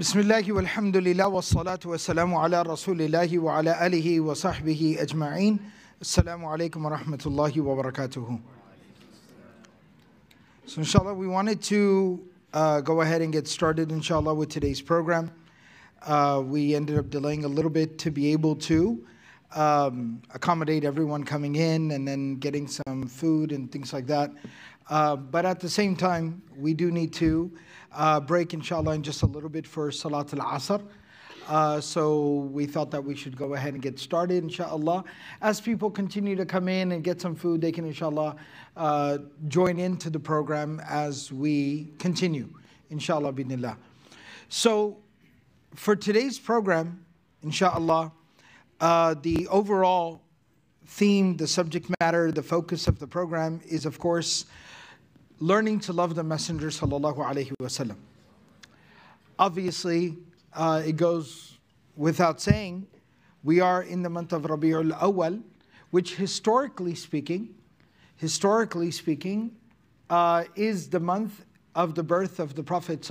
Bismillah walhamdulillah wa salatu wa wa ala alihi wa So inshallah we wanted to uh, go ahead and get started inshallah with today's program. Uh, we ended up delaying a little bit to be able to um, accommodate everyone coming in and then getting some food and things like that. Uh, but at the same time, we do need to uh, break, inshallah, in just a little bit for Salat al Asr. Uh, so we thought that we should go ahead and get started, inshallah. As people continue to come in and get some food, they can, inshallah, uh, join into the program as we continue, inshallah, binillah. So for today's program, inshallah, uh, the overall theme, the subject matter, the focus of the program is, of course, learning to love the Messenger. Obviously, uh, it goes without saying, we are in the month of Rabiul Awal, which historically speaking, historically speaking, uh, is the month of the birth of the Prophet.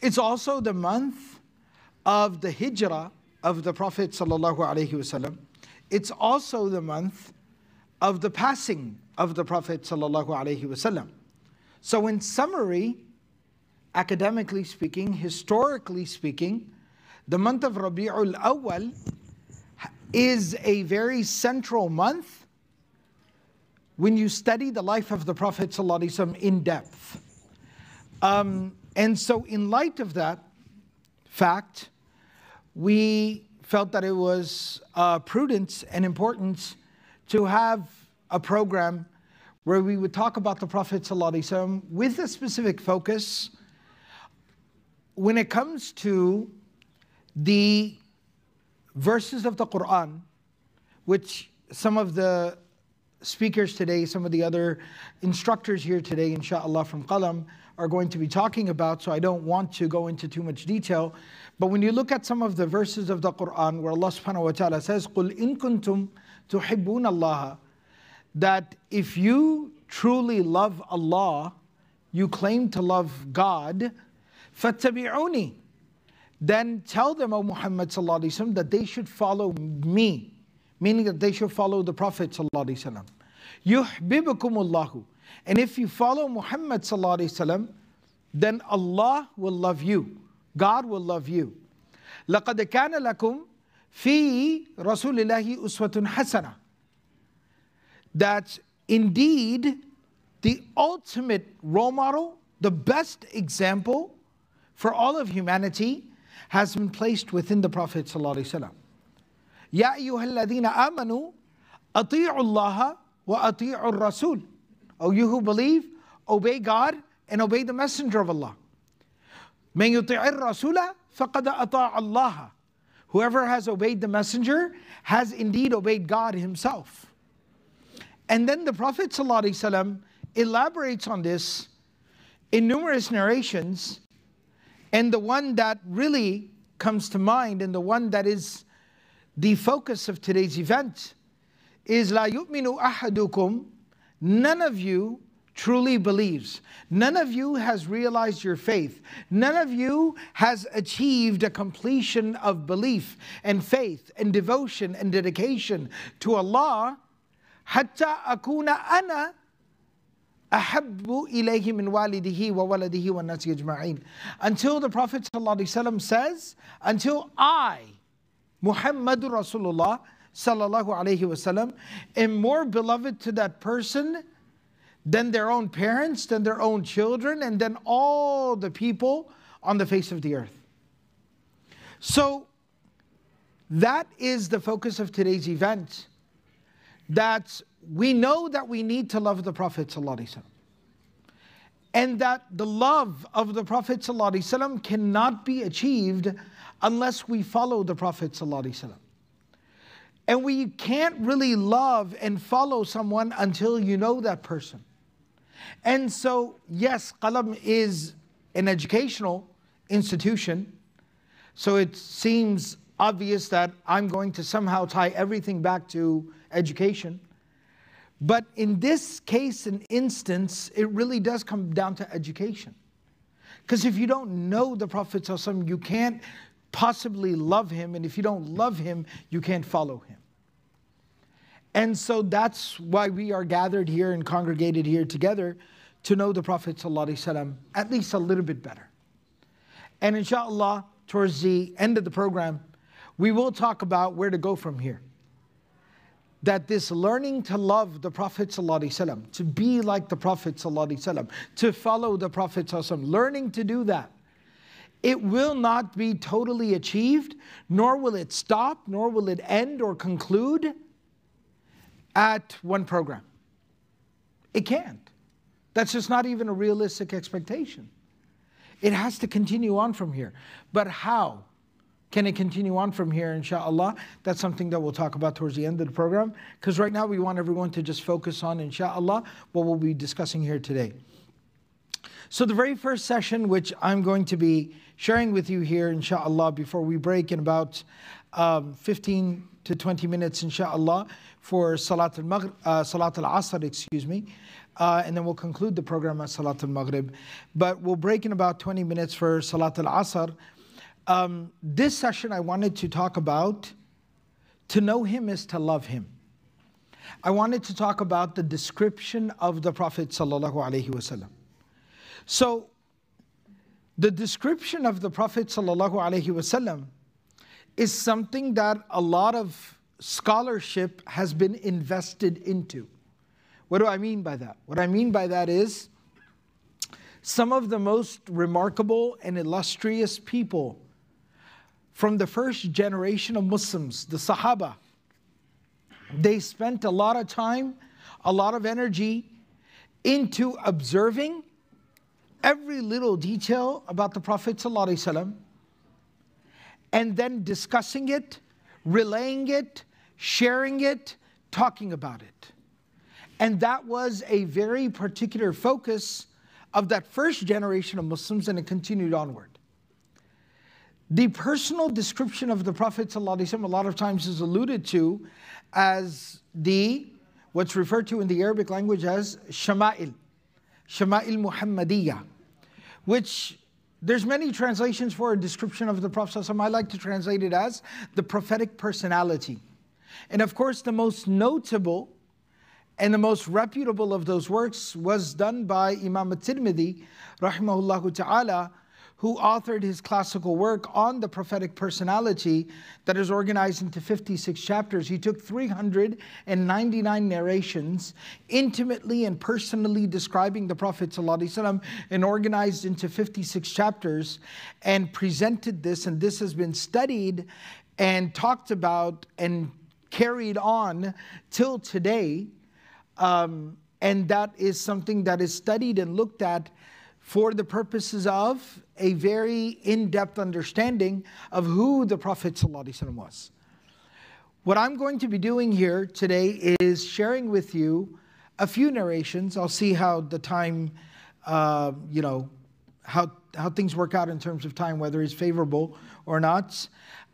It's also the month of the hijrah of the Prophet wasallam. It's also the month of the passing of the Prophet wasallam. So, in summary, academically speaking, historically speaking, the month of Rabi'ul Awwal is a very central month when you study the life of the Prophet ﷺ in depth. Um, and so, in light of that fact, we felt that it was uh, prudent and importance to have a program where we would talk about the Prophet ﷺ with a specific focus when it comes to the verses of the Quran, which some of the speakers today, some of the other instructors here today, inshallah, from Qalam, are going to be talking about, so I don't want to go into too much detail. But when you look at some of the verses of the Quran where Allah subhanahu wa ta'ala says, قُلْ إِن كُنْتُمْ تُحِبُّونَ اللَّهَ That if you truly love Allah, you claim to love God, فَاتَّبِعُونِ Then tell them, O Muhammad sallallahu alaihi wasallam, that they should follow me, meaning that they should follow the Prophet sallallahu alaihi wasallam. يُحْبِبُكُمُ اللَّهُ And if you follow Muhammad sallallahu alaihi wasallam, then Allah will love you. God will love you. لقد كان لكم في رسول الله أسوة حسنة. That indeed the ultimate role model, the best example for all of humanity has been placed within the Prophet ﷺ. يا أيها الذين آمنوا أطيعوا الله وأطيعوا الرسول. O you who believe, obey God and obey the Messenger of Allah. من يطيع الرسول فقد أطاع الله. Whoever has obeyed the Messenger has indeed obeyed God Himself. And then the Prophet ﷺ elaborates on this in numerous narrations. And the one that really comes to mind, and the one that is the focus of today's event, is لا يؤمن أحدكم None of you truly believes. None of you has realized your faith. None of you has achieved a completion of belief and faith and devotion and dedication to Allah. حتى أكون أنا أحب إليه من والده وولده والناس أجمعين. Until the Prophet ﷺ says, until I, Muhammadur Rasulullah sallallahu alayhi wasallam, am more beloved to that person than their own parents, than their own children, and then all the people on the face of the earth. So, that is the focus of today's event. That we know that we need to love the Prophet ﷺ. And that the love of the Prophet ﷺ cannot be achieved unless we follow the Prophet ﷺ. And we can't really love and follow someone until you know that person. And so, yes, Qalam is an educational institution. So it seems obvious that I'm going to somehow tie everything back to education. But in this case and instance, it really does come down to education. Because if you don't know the Prophet, you can't possibly love him. And if you don't love him, you can't follow him. And so that's why we are gathered here and congregated here together to know the Prophet ﷺ at least a little bit better. And inshallah, towards the end of the program, we will talk about where to go from here. That this learning to love the Prophet ﷺ, to be like the Prophet ﷺ, to follow the Prophet ﷺ, learning to do that, it will not be totally achieved, nor will it stop, nor will it end or conclude at one program. It can't. That's just not even a realistic expectation. It has to continue on from here. But how can it continue on from here, inshallah? That's something that we'll talk about towards the end of the program. Because right now we want everyone to just focus on, inshallah, what we'll be discussing here today. So, the very first session, which I'm going to be sharing with you here, inshallah, before we break in about um, 15 to 20 minutes, inshallah, for Salat al Maghrib, uh, Salat al Asr, excuse me. Uh, and then we'll conclude the program at Salat al Maghrib. But we'll break in about 20 minutes for Salat al Asr. Um, this session, I wanted to talk about to know Him is to love Him. I wanted to talk about the description of the Prophet. ﷺ. So, the description of the Prophet ﷺ is something that a lot of scholarship has been invested into. What do I mean by that? What I mean by that is some of the most remarkable and illustrious people from the first generation of Muslims, the Sahaba, they spent a lot of time, a lot of energy into observing every little detail about the Prophet ﷺ and then discussing it relaying it, sharing it, talking about it. And that was a very particular focus of that first generation of Muslims, and it continued onward. The personal description of the Prophet ﷺ a lot of times is alluded to as the what's referred to in the Arabic language as shama'il, shama'il Muhammadiyah, which there's many translations for a description of the Prophet. I like to translate it as the prophetic personality. And of course, the most notable and the most reputable of those works was done by Imam at-Tirmidhi, rahimahullah ta'ala, who authored his classical work on the prophetic personality that is organized into 56 chapters. He took 399 narrations, intimately and personally describing the Prophet ﷺ, and organized into 56 chapters, and presented this. And this has been studied and talked about and carried on till today. Um, and that is something that is studied and looked at for the purposes of a very in depth understanding of who the Prophet ﷺ was. What I'm going to be doing here today is sharing with you a few narrations. I'll see how the time, uh, you know, how, how things work out in terms of time, whether it's favorable or not.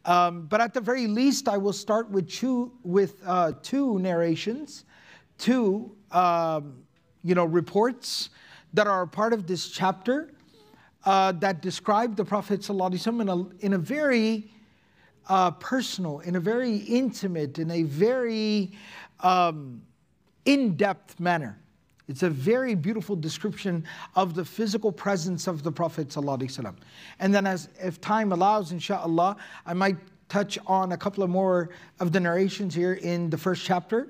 Um, but at the very least, I will start with two, with, uh, two narrations, two um, you know, reports that are part of this chapter uh, that describe the Prophet ﷺ in a, in a very uh, personal, in a very intimate, in a very um, in depth manner. It's a very beautiful description of the physical presence of the Prophet ﷺ. And then as if time allows, inshallah, I might touch on a couple of more of the narrations here in the first chapter,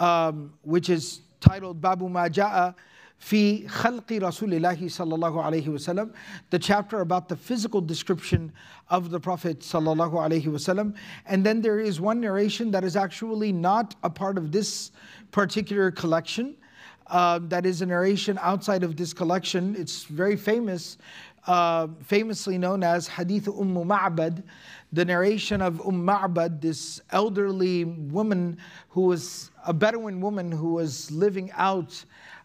um, which is titled Babu Maja'a fi khalqi Rasulillahi sallallahu alayhi wasallam, the chapter about the physical description of the Prophet sallallahu alayhi wasallam. And then there is one narration that is actually not a part of this particular collection, uh, that is a narration outside of this collection it's very famous uh, famously known as Hadith Umm Ma'bad, the narration of Umm Ma'bad, this elderly woman who was a Bedouin woman who was living out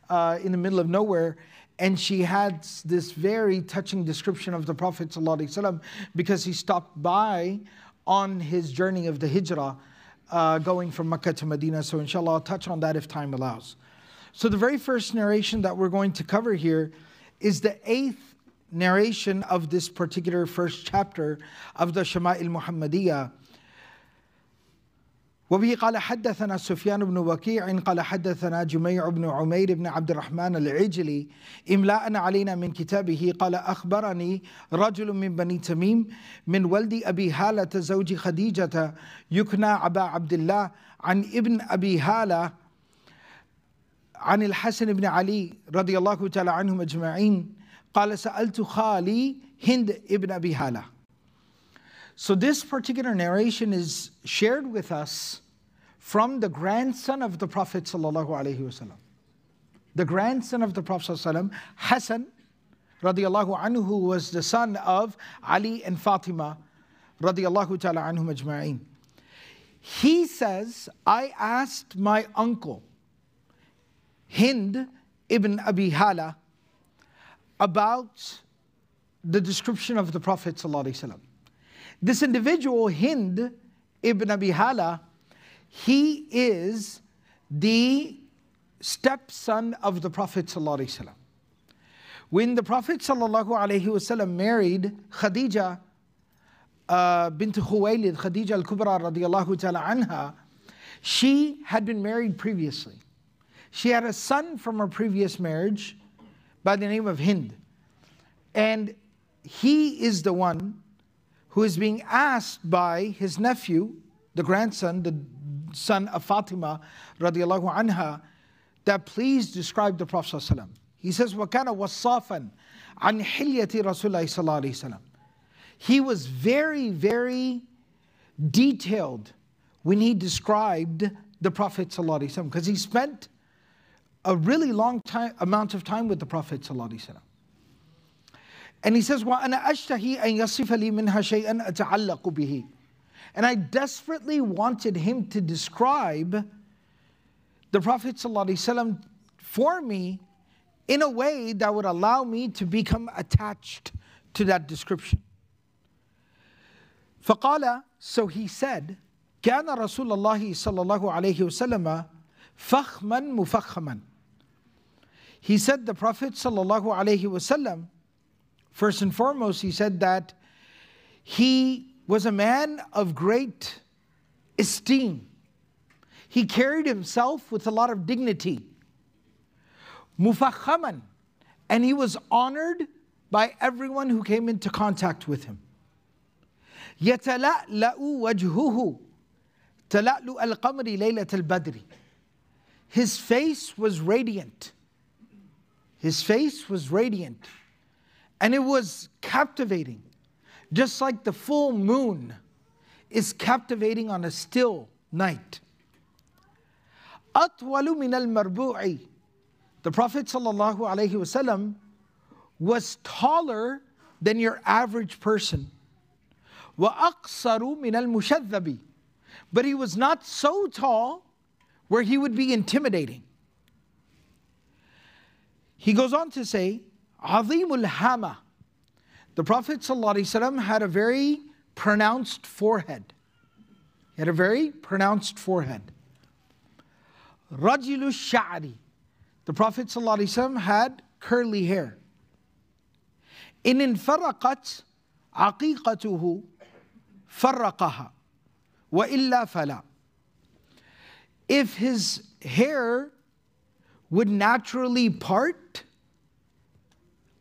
uh, in the middle of nowhere. And she had this very touching description of the Prophet ﷺ because he stopped by on his journey of the hijrah, uh, going from Mecca to Medina. So, inshallah, I'll touch on that if time allows. So, the very first narration that we're going to cover here is the eighth narration of this particular first chapter of the Shama'il Muhammadiyah. وبه قال حدثنا سفيان بن وكيع قال حدثنا جميع بن عمير بن عبد الرحمن العجلي إملاء علينا من كتابه قال أخبرني رجل من بني تميم من ولد أبي هالة زوج خديجة يكنى أبا عبد الله عن ابن أبي هالة عن الحسن بن علي رضي الله تعالى عنهم أجمعين قال سألت خالي هند ابن أبي هالة So this particular narration is shared with us from the grandson of the Prophet ﷺ. The grandson of the Prophet ﷺ, Hassan radiallahu anhu, who was the son of Ali and Fatima radiallahu ta'ala anhum ajma'in. He says, I asked my uncle, Hind ibn Abi Hala, about the description of the Prophet ﷺ. This individual, Hind ibn Abi Hala, he is the stepson of the Prophet ﷺ. When the Prophet ﷺ married Khadija uh, bint Khuwaylid, Khadija al-Kubra radiallahu ta'ala anha, she had been married previously. She had a son from her previous marriage by the name of Hind. And he is the one who is being asked by his nephew, the grandson, the son of Fatima radiallahu anha, that please describe the Prophet ﷺ. He says, وَكَانَ وَصَّافًا عَنْ حِلْيَةِ رَسُولِ اللَّهِ صَلَّى اللَّهِ He was very, very detailed when he described the Prophet ﷺ because he spent a really long time, amount of time with the Prophet ﷺ. And he says, وَأَنَا أَشْتَهِي أَن يَصِفَ لِي مِنْهَا شَيْئًا أَتَعَلَّقُ بِهِ And I desperately wanted him to describe the Prophet ﷺ for me in a way that would allow me to become attached to that description. فقال, so he said, كان رسول الله صلى الله عليه وسلم فخما مفخما. He said the Prophet صلى الله عليه وسلم First and foremost, he said that he was a man of great esteem. He carried himself with a lot of dignity. Mufakhaman. And he was honored by everyone who came into contact with him. يتلألأ وجهه تلألؤ القمر ليلة البدر. His face was radiant. His face was radiant. And it was captivating, just like the full moon is captivating on a still night. أطول من المربوع The Prophet ﷺ was taller than your average person. وأقصر من المشذب But he was not so tall where he would be intimidating. He goes on to say, Azimul Hama. The Prophet ﷺ had a very pronounced forehead. He had a very pronounced forehead. Rajilu Sha'ri. The Prophet ﷺ had curly hair. In infaraqat aqiqatuhu farraqaha wa illa fala. If his hair would naturally part,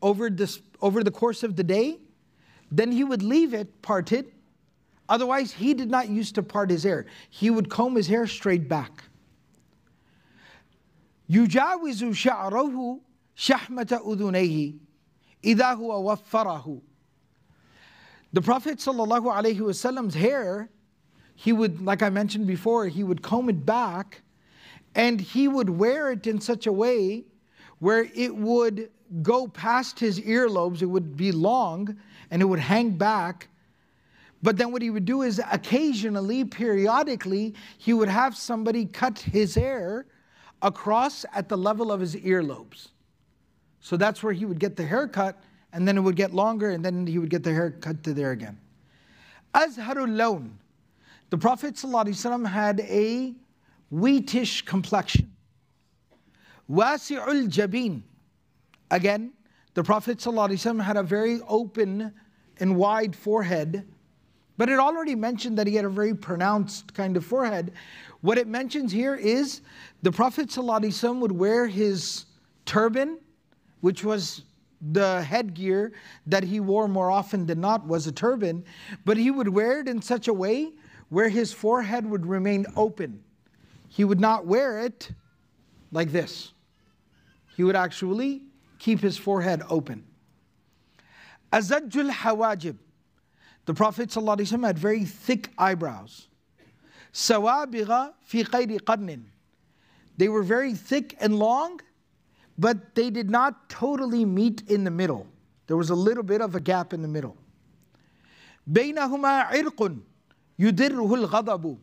over, this, over the course of the day, then he would leave it parted. Otherwise, he did not use to part his hair. He would comb his hair straight back. يجاوز شعره شحمة أذنيه إذا هو وفره. The Prophet ﷺ's hair, he would, like I mentioned before, he would comb it back and he would wear it in such a way where it would go past his earlobes, it would be long and it would hang back. But then what he would do is occasionally, periodically, he would have somebody cut his hair across at the level of his earlobes. So that's where he would get the haircut, and then it would get longer, and then he would get the hair cut to there again. Azharul lawn. The Prophet ﷺ had a wheatish complexion. Wasi'ul jabin. Again, the Prophet ﷺ had a very open and wide forehead, but it already mentioned that he had a very pronounced kind of forehead. What it mentions here is the Prophet ﷺ would wear his turban, which was the headgear that he wore more often than not was a turban, but he would wear it in such a way where his forehead would remain open He would not wear it like this. He would actually keep his forehead open. Azajjul hawajib. The Prophet ﷺ had very thick eyebrows. Sawabigha fi qayri qarnin. They were very thick and long, but they did not totally meet in the middle. There was a little bit of a gap in the middle. بينهما عرق يدره الغضب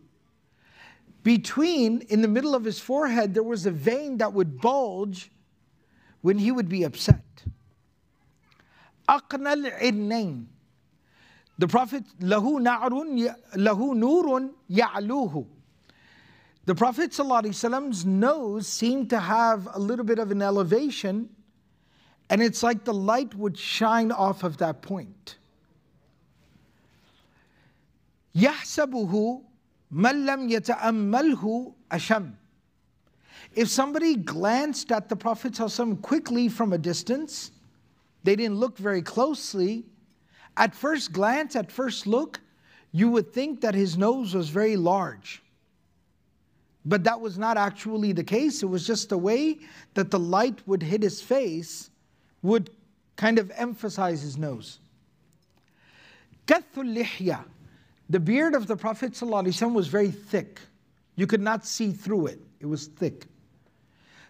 between, in the middle of his forehead, there was a vein that would bulge when he would be upset. أقنى العينين The Prophet له نعر له نور يعلوه The Prophet ﷺ's nose seemed to have a little bit of an elevation, and it's like the light would shine off of that point. يحسبه Mallam yata'ammalhu asham. If somebody glanced at the Prophet ﷺ quickly from a distance, they didn't look very closely. At first glance, at first look, you would think that his nose was very large. But that was not actually the case. It was just the way that the light would hit his face would kind of emphasize his nose. The beard of the Prophet ﷺ was very thick. You could not see through it. It was thick.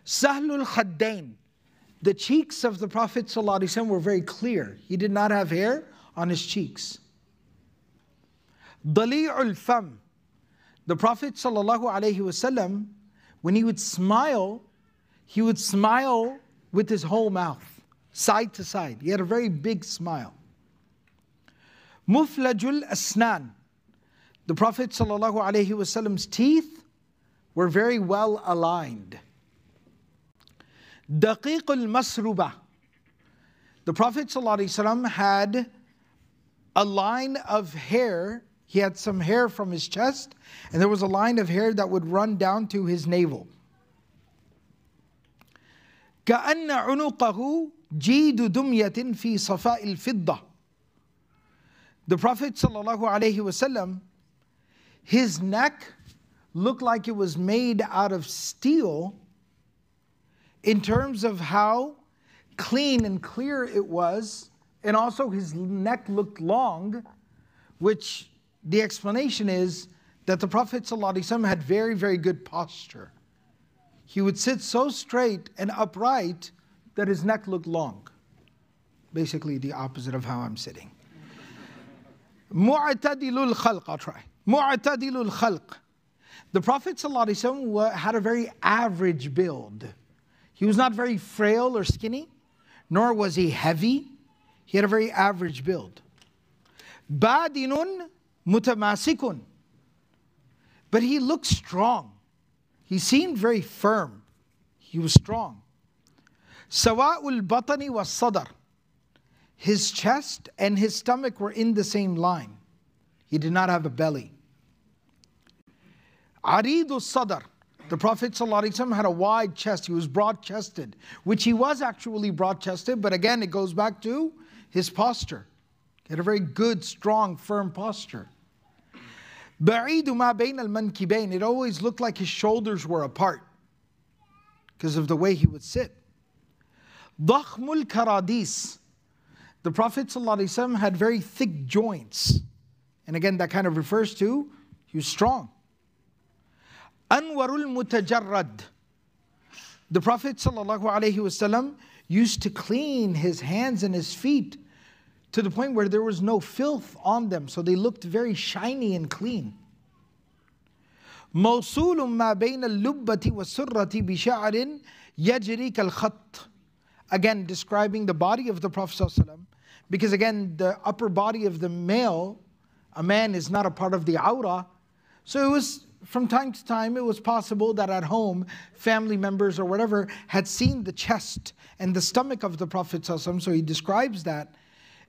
Sahlul Khaddain. The cheeks of the Prophet ﷺ were very clear. He did not have hair on his cheeks. Dali'ul Fam. The Prophet ﷺ, when he would smile, he would smile with his whole mouth, side to side. He had a very big smile. Muflajul Asnan. The Prophet ﷺ's teeth were very well aligned. Daqiq al-Masruba. The Prophet ﷺ had a line of hair. He had some hair from his chest, and there was a line of hair that would run down to his navel. كأن عنقه جيد دمية في صفاء الفضة. The Prophet ﷺ, his neck looked like it was made out of steel in terms of how clean and clear it was, and also his neck looked long, which the explanation is that the Prophet ﷺ had very, very good posture. He would sit so straight and upright that his neck looked long. Basically, the opposite of how I'm sitting. Mu'tadilul khalq, I'll try. Mu'tadilul khalq. The Prophet ﷺ had a very average build. He was not very frail or skinny, nor was he heavy. He had a very average build. Badinun mutamasikun. But he looked strong. He seemed very firm. He was strong. Sawa'ul batani was sadar. His chest and his stomach were in the same line. He did not have a belly. Aridu Sadr. The Prophet ﷺ had a wide chest. He was broad chested, which he was actually broad chested, but again, it goes back to his posture. He had a very good, strong, firm posture. Ba'idu ma bain al mankibain. It always looked like his shoulders were apart because of the way he would sit. Dakhmul karadis. The Prophet ﷺ had very thick joints. And again, that kind of refers to he was strong. Anwarul Mutajarrad. The Prophet ﷺ used to clean his hands and his feet to the point where there was no filth on them, so they looked very shiny and clean. موصول ما بين اللبة والسرة بشعر يجري كالخط Again, describing the body of the Prophet ﷺ, because again, the upper body of the male, a man is not a part of the awrah, so it was from time to time, it was possible that at home, family members or whatever had seen the chest and the stomach of the Prophet. So he describes that.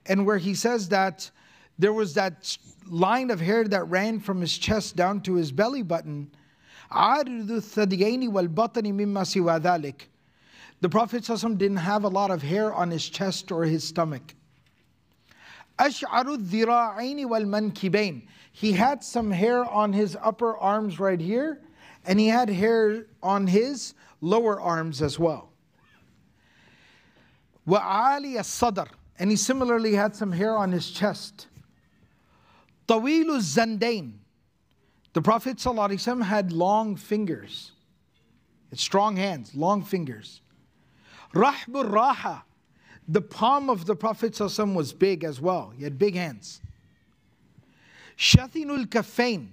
And where he says that there was that line of hair that ran from his chest down to his belly button. The Prophet didn't have a lot of hair on his chest or his stomach. Ash'aru dhira'aini wal mankibain. He had some hair on his upper arms right here, and he had hair on his lower arms as well. Wa'ali as-sadr. And he similarly had some hair on his chest. Tawilu zandain. The Prophet ﷺ had long fingers. It's strong hands, long fingers. Rahbur raha. The palm of the Prophet ﷺ was big as well. He had big hands. شثن الكفين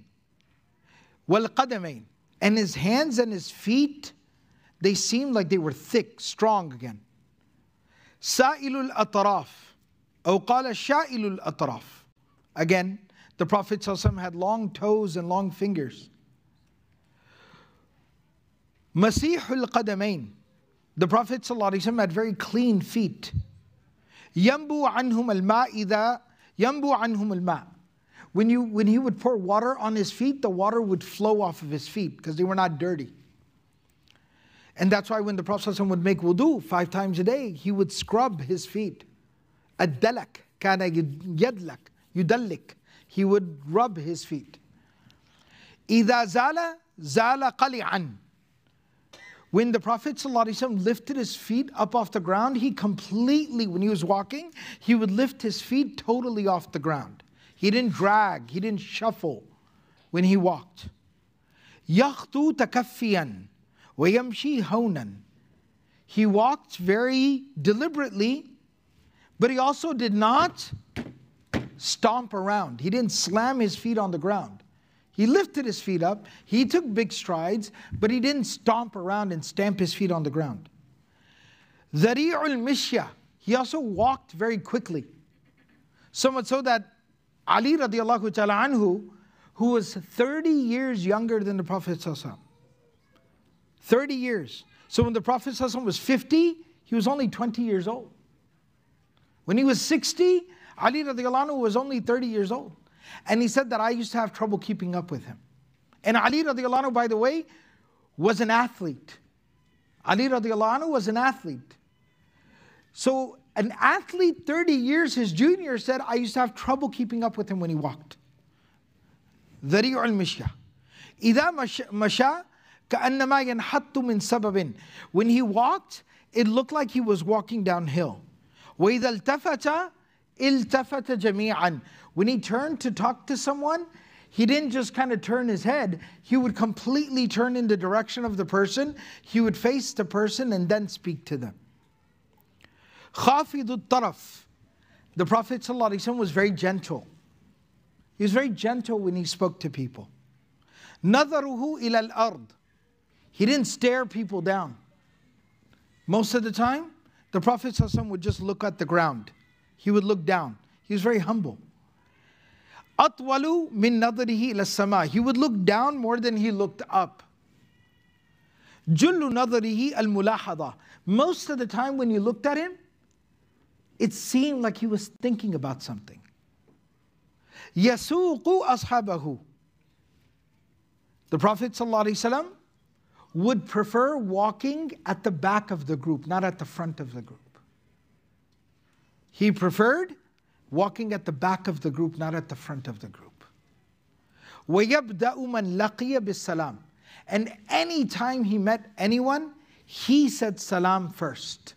والقدمين And his hands and his feet, they seemed like they were thick, strong again. سائل الأطراف أو قال شائل الأطراف Again, the Prophet ﷺ had long toes and long fingers. مسيح القدمين The Prophet ﷺ had very clean feet. ينبو عنهم الماء إذا ينبو عنهم الماء when, you, when he would pour water on his feet, the water would flow off of his feet because they were not dirty. And that's why when the Prophet would make wudu five times a day, he would scrub his feet. Ad-dalak, kana yadlak, yudallik. He would rub his feet. إِذَا زَالَ زَالَ قَلِعًا when the Prophet ﷺ lifted his feet up off the ground, he completely, when he was walking, he would lift his feet totally off the ground. He didn't drag, he didn't shuffle when he walked. يَخْطُو تَكَفِّيًا وَيَمْشِي هَوْنًا He walked very deliberately, but he also did not stomp around. He didn't slam his feet on the ground. He lifted his feet up, he took big strides, but he didn't stomp around and stamp his feet on the ground. Dhari'ul Mishya, he also walked very quickly. So much so that Ali radiallahu ta'ala anhu, who was 30 years younger than the Prophet 30 years. So when the Prophet was 50, he was only 20 years old. When he was 60, Ali radiallahu anhu was only 30 years old. And he said that I used to have trouble keeping up with him. And Ali radiallahu anhu, by the way, was an athlete. Ali radiallahu anhu was an athlete. So an athlete 30 years his junior said, I used to have trouble keeping up with him when he walked. ذريع المشية إذا مشى كأنما ينحط من سبب When he walked, it looked like he was walking downhill. وإذا التفت التفت جميعا when he turned to talk to someone, he didn't just kind of turn his head, he would completely turn in the direction of the person. He would face the person and then speak to them. Khafidut taraf. The Prophet ﷺ was very gentle. He was very gentle when he spoke to people. Nadaruhu ila al-ard. He didn't stare people down. Most of the time, the Prophet ﷺ would just look at the ground. He would look down. He was very humble. Atwalu min nadrihi sama. He would look down more than he looked up. Jullu nadrihi al mulahada. Most of the time when you looked at him, it seemed like he was thinking about something. Yasuqu ashabahu. The Prophet ﷺ would prefer walking at the back of the group, not at the front of the group. He preferred walking at the back of the group, not at the front of the group. وَيَبْدَأُ مَنْ لَقِيَ بِالسَّلَامِ And any time he met anyone, he said salam first.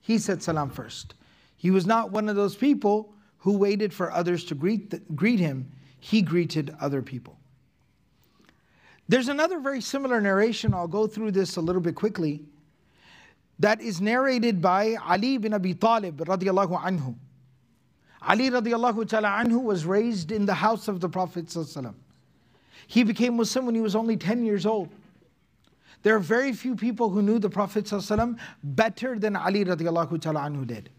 He said salam first. He was not one of those people who waited for others to greet, the, greet him. He greeted other people. There's another very similar narration, I'll go through this a little bit quickly, that is narrated by Ali bin Abi Talib radiallahu anhu. Ali radiallahu ta'ala anhu was raised in the house of the Prophet He became Muslim when he was only 10 years old. There are very few people who knew the Prophet ﷺ better than Ali radiallahu ta'ala anhu did.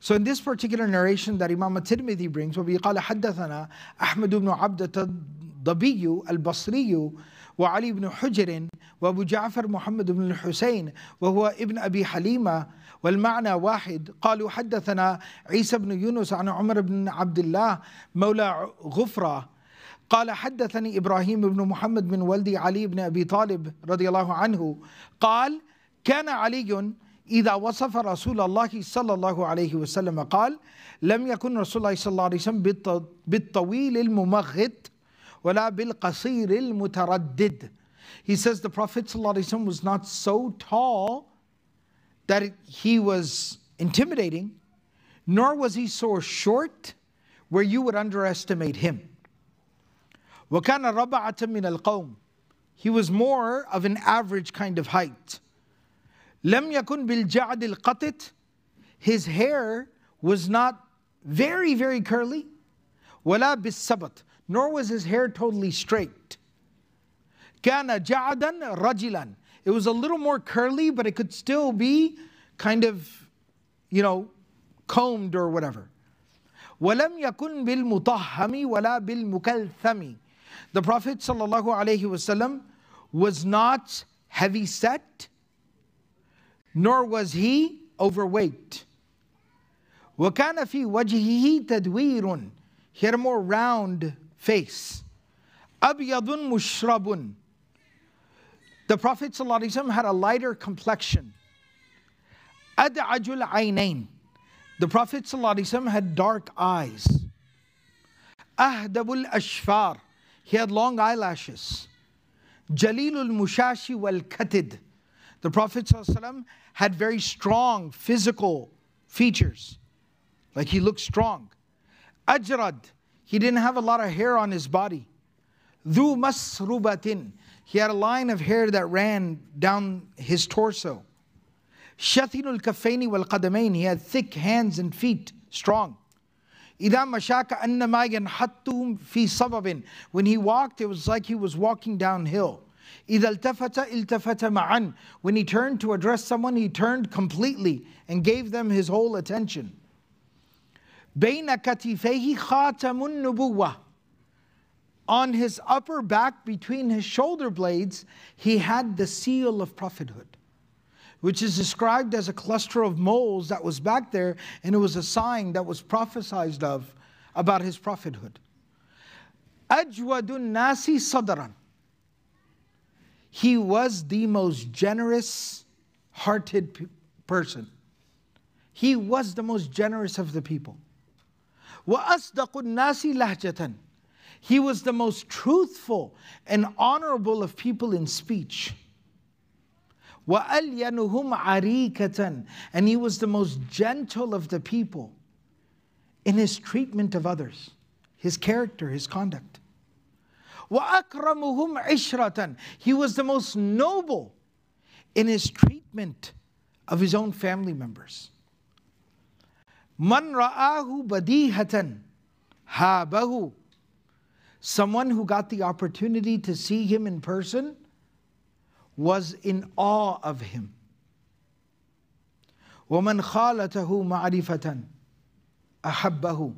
So in this particular narration that Imam at-Tirmidhi brings, وَبِقَالَ حَدَّثَنَا أحمد بن عبدة الضبي البصري وعلي بن حجر وابو جعفر محمد بن الحسين وهو ابن ابي حليمه والمعنى واحد. قالوا حدثنا عيسى بن يونس عن عمر بن عبد الله مولى غفرة. قال حدثني إبراهيم بن محمد بن ولدي علي بن أبي طالب رضي الله عنه. قال كان علي إذا وصف رسول الله صلى الله عليه وسلم قال لم يكن رسول الله صلى الله عليه وسلم بالطويل الممغط ولا بالقصير المتردد. He says the Prophet ﷺ was not so tall that it, he was intimidating, nor was he so short where you would underestimate him. وَكَانَ رَبَعَةً مِنَ الْقَوْمِ He was more of an average kind of height. لم يكن بالجعد القطت His hair was not very, very curly. ولا بالسبط Nor was his hair totally straight. كان جعدا رجلا It was a little more curly, but it could still be kind of, you know, combed or whatever. ولم يكن بالمطهم ولا بالمكلثم The Prophet ﷺ was not heavy set, nor was he overweight. وكان في وجهه تدوير He had a more round face. أبيض مشرب The Prophet ﷺ had a lighter complexion. أدعج العينين The Prophet ﷺ had dark eyes. أهدب الأشفار he had long eyelashes. Jalilul Mushashi wal Katid. The Prophet ﷺ had very strong physical features. Like he looked strong. Ajrad. He didn't have a lot of hair on his body. Dhu masrubatin. He had a line of hair that ran down his torso. Shatinul kafaini wal qadamain. He had thick hands and feet, strong. إذا مشى كأنما ينحط في صبب When he walked, it was like he was walking downhill. إذا التفت التفت معا When he turned to address someone, he turned completely and gave them his whole attention. بين كتفيه خاتم النبوة On his upper back, between his shoulder blades, he had the seal of prophethood which is described as a cluster of moles that was back there, and it was a sign that was prophesied of about his prophethood. Ajwadun Nasi Sadaran. He was the most generous hearted person. He was the most generous of the people. وَأَصْدَقُ Nasi لَهْجَةً He was the most truthful and honorable of people in speech. وَأَلْيَنُهُمْ عَرِيكَةً And he was the most gentle of the people in his treatment of others, his character, his conduct. وَأَكْرَمُهُمْ عِشْرَةً He was the most noble in his treatment of his own family members. مَنْ رَآهُ بَدِيهَةً هَابَهُ Someone who got the opportunity to see him in person was in awe of him. وَمَنْ خَالَتَهُ مَعْرِفَةً أَحَبَّهُ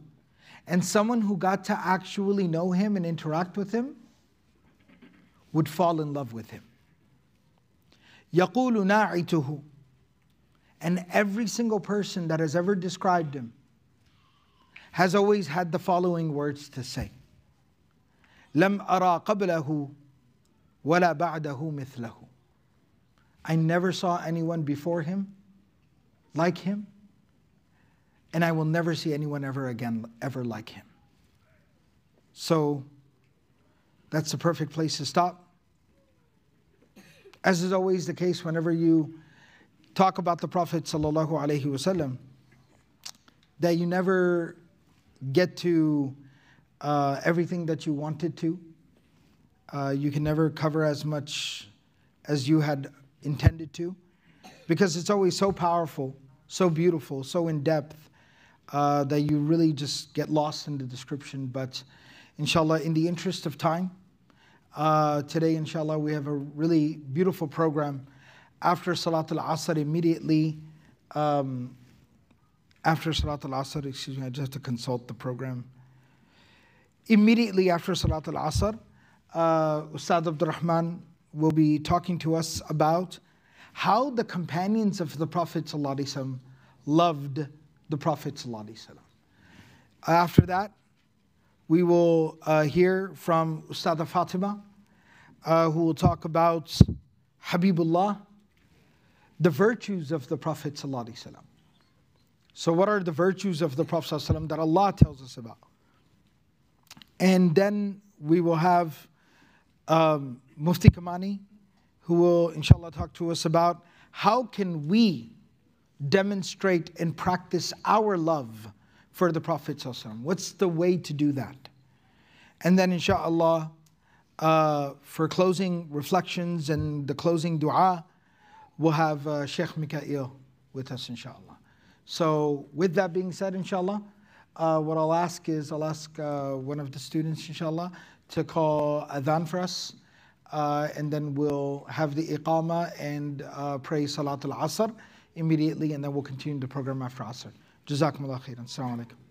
And someone who got to actually know him and interact with him would fall in love with him. يَقُولُ نَاعِتُهُ And every single person that has ever described him has always had the following words to say. لم أرى قبله ولا بعده مثله I never saw anyone before him like him, and I will never see anyone ever again, ever like him. So that's the perfect place to stop. As is always the case, whenever you talk about the Prophet wasallam, that you never get to uh, everything that you wanted to. Uh, you can never cover as much as you had intended to, because it's always so powerful, so beautiful, so in depth uh, that you really just get lost in the description. But inshallah, in the interest of time, uh, today, inshallah, we have a really beautiful program. After Salat al Asr, immediately, um, after Salat al Asr, excuse me, I just have to consult the program Immediately after Salat al Asr, uh, Ustad Abdul Rahman will be talking to us about how the companions of the Prophet ﷺ loved the Prophet. ﷺ. After that, we will uh, hear from Ustada Fatima, uh, who will talk about Habibullah, the virtues of the Prophet. ﷺ. So, what are the virtues of the Prophet ﷺ that Allah tells us about? And then we will have um, Mufti Kamani, who will, inshallah, talk to us about how can we demonstrate and practice our love for the Prophet. What's the way to do that? And then, inshallah, uh, for closing reflections and the closing dua, we'll have uh, Sheikh Mikael with us, inshallah. So, with that being said, inshallah, uh, what I'll ask is I'll ask uh, one of the students, inshallah, to call adhan for us. Uh, and then we'll have the iqama and uh, pray Salat al Asr immediately, and then we'll continue the program after Asr. Jazakumullah khairan. Assalamu alaikum.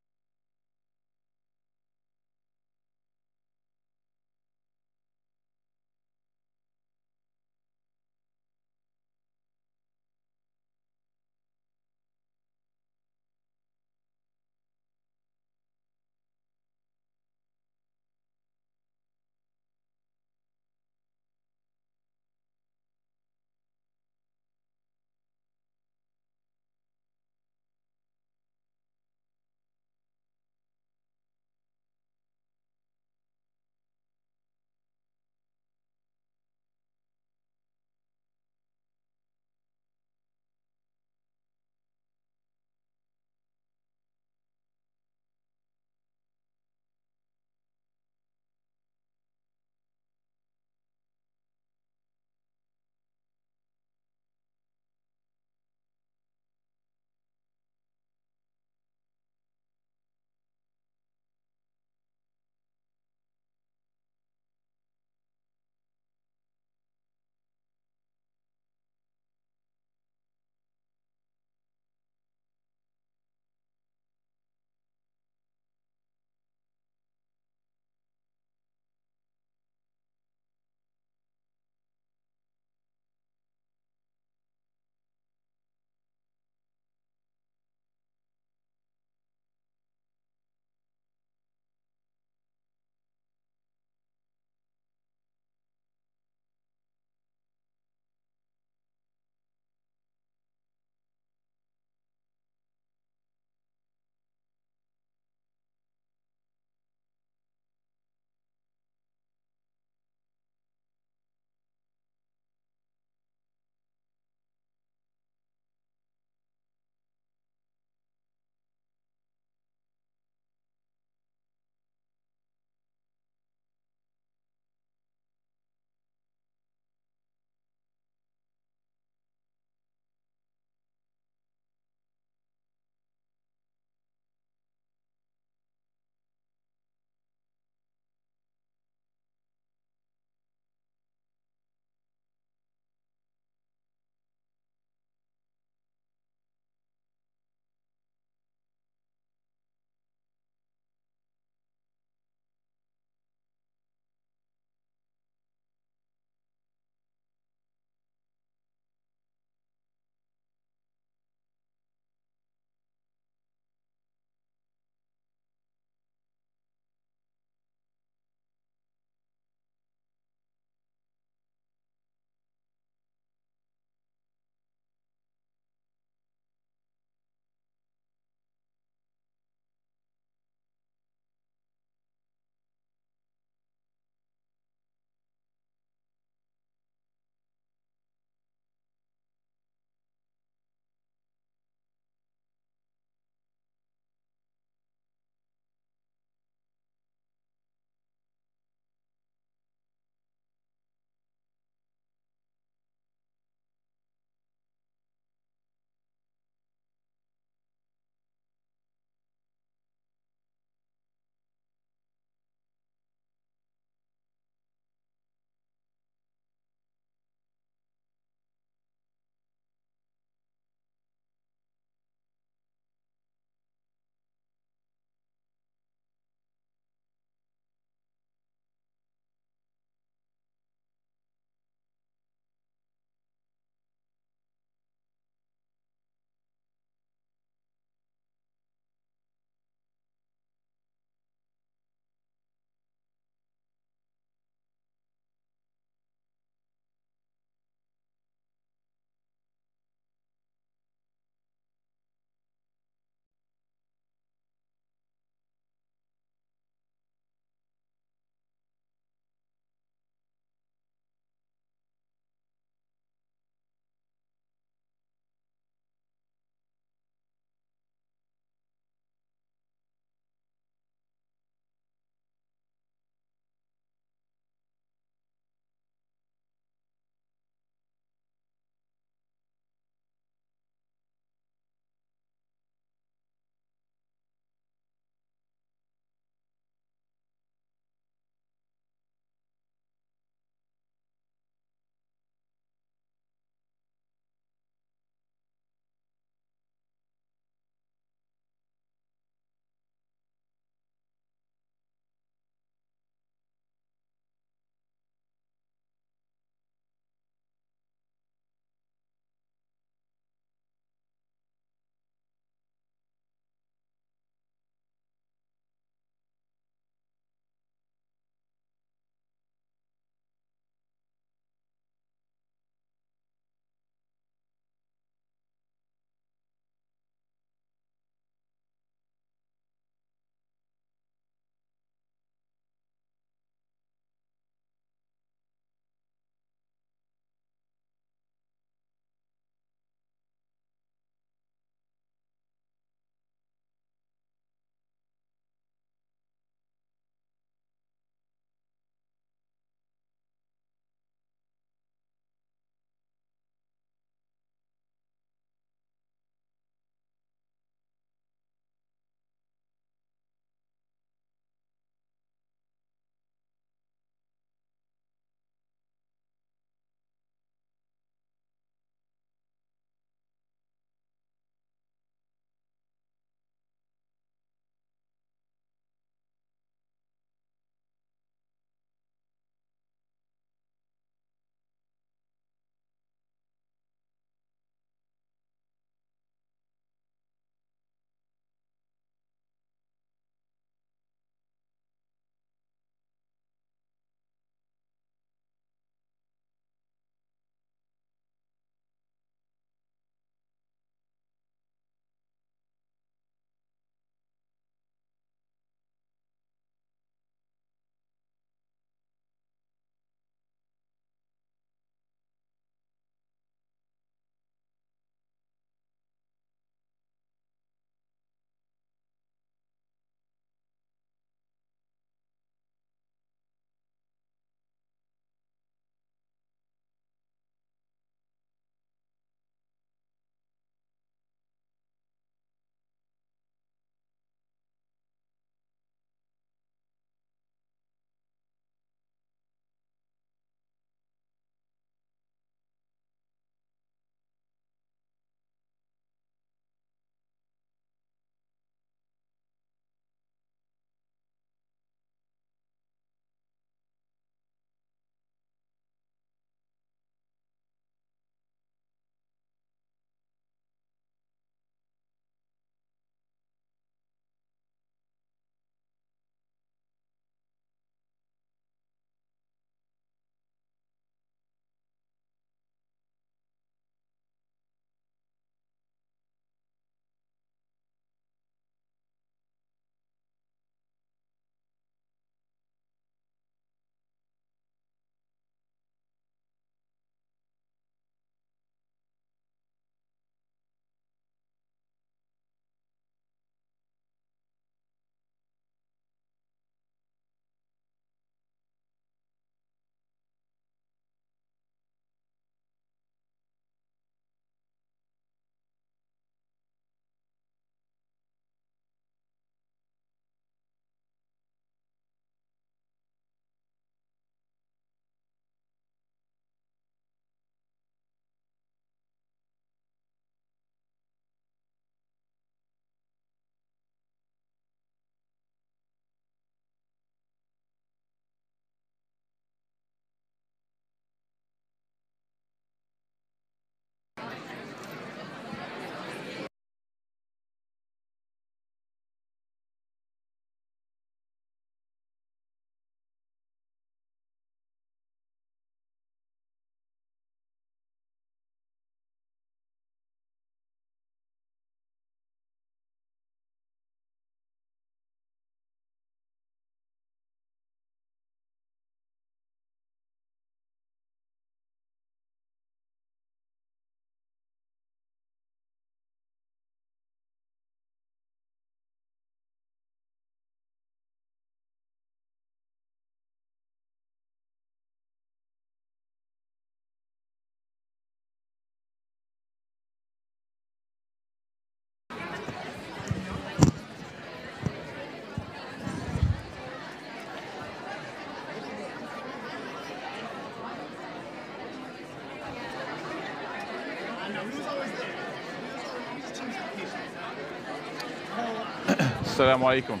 Assalamu alaikum.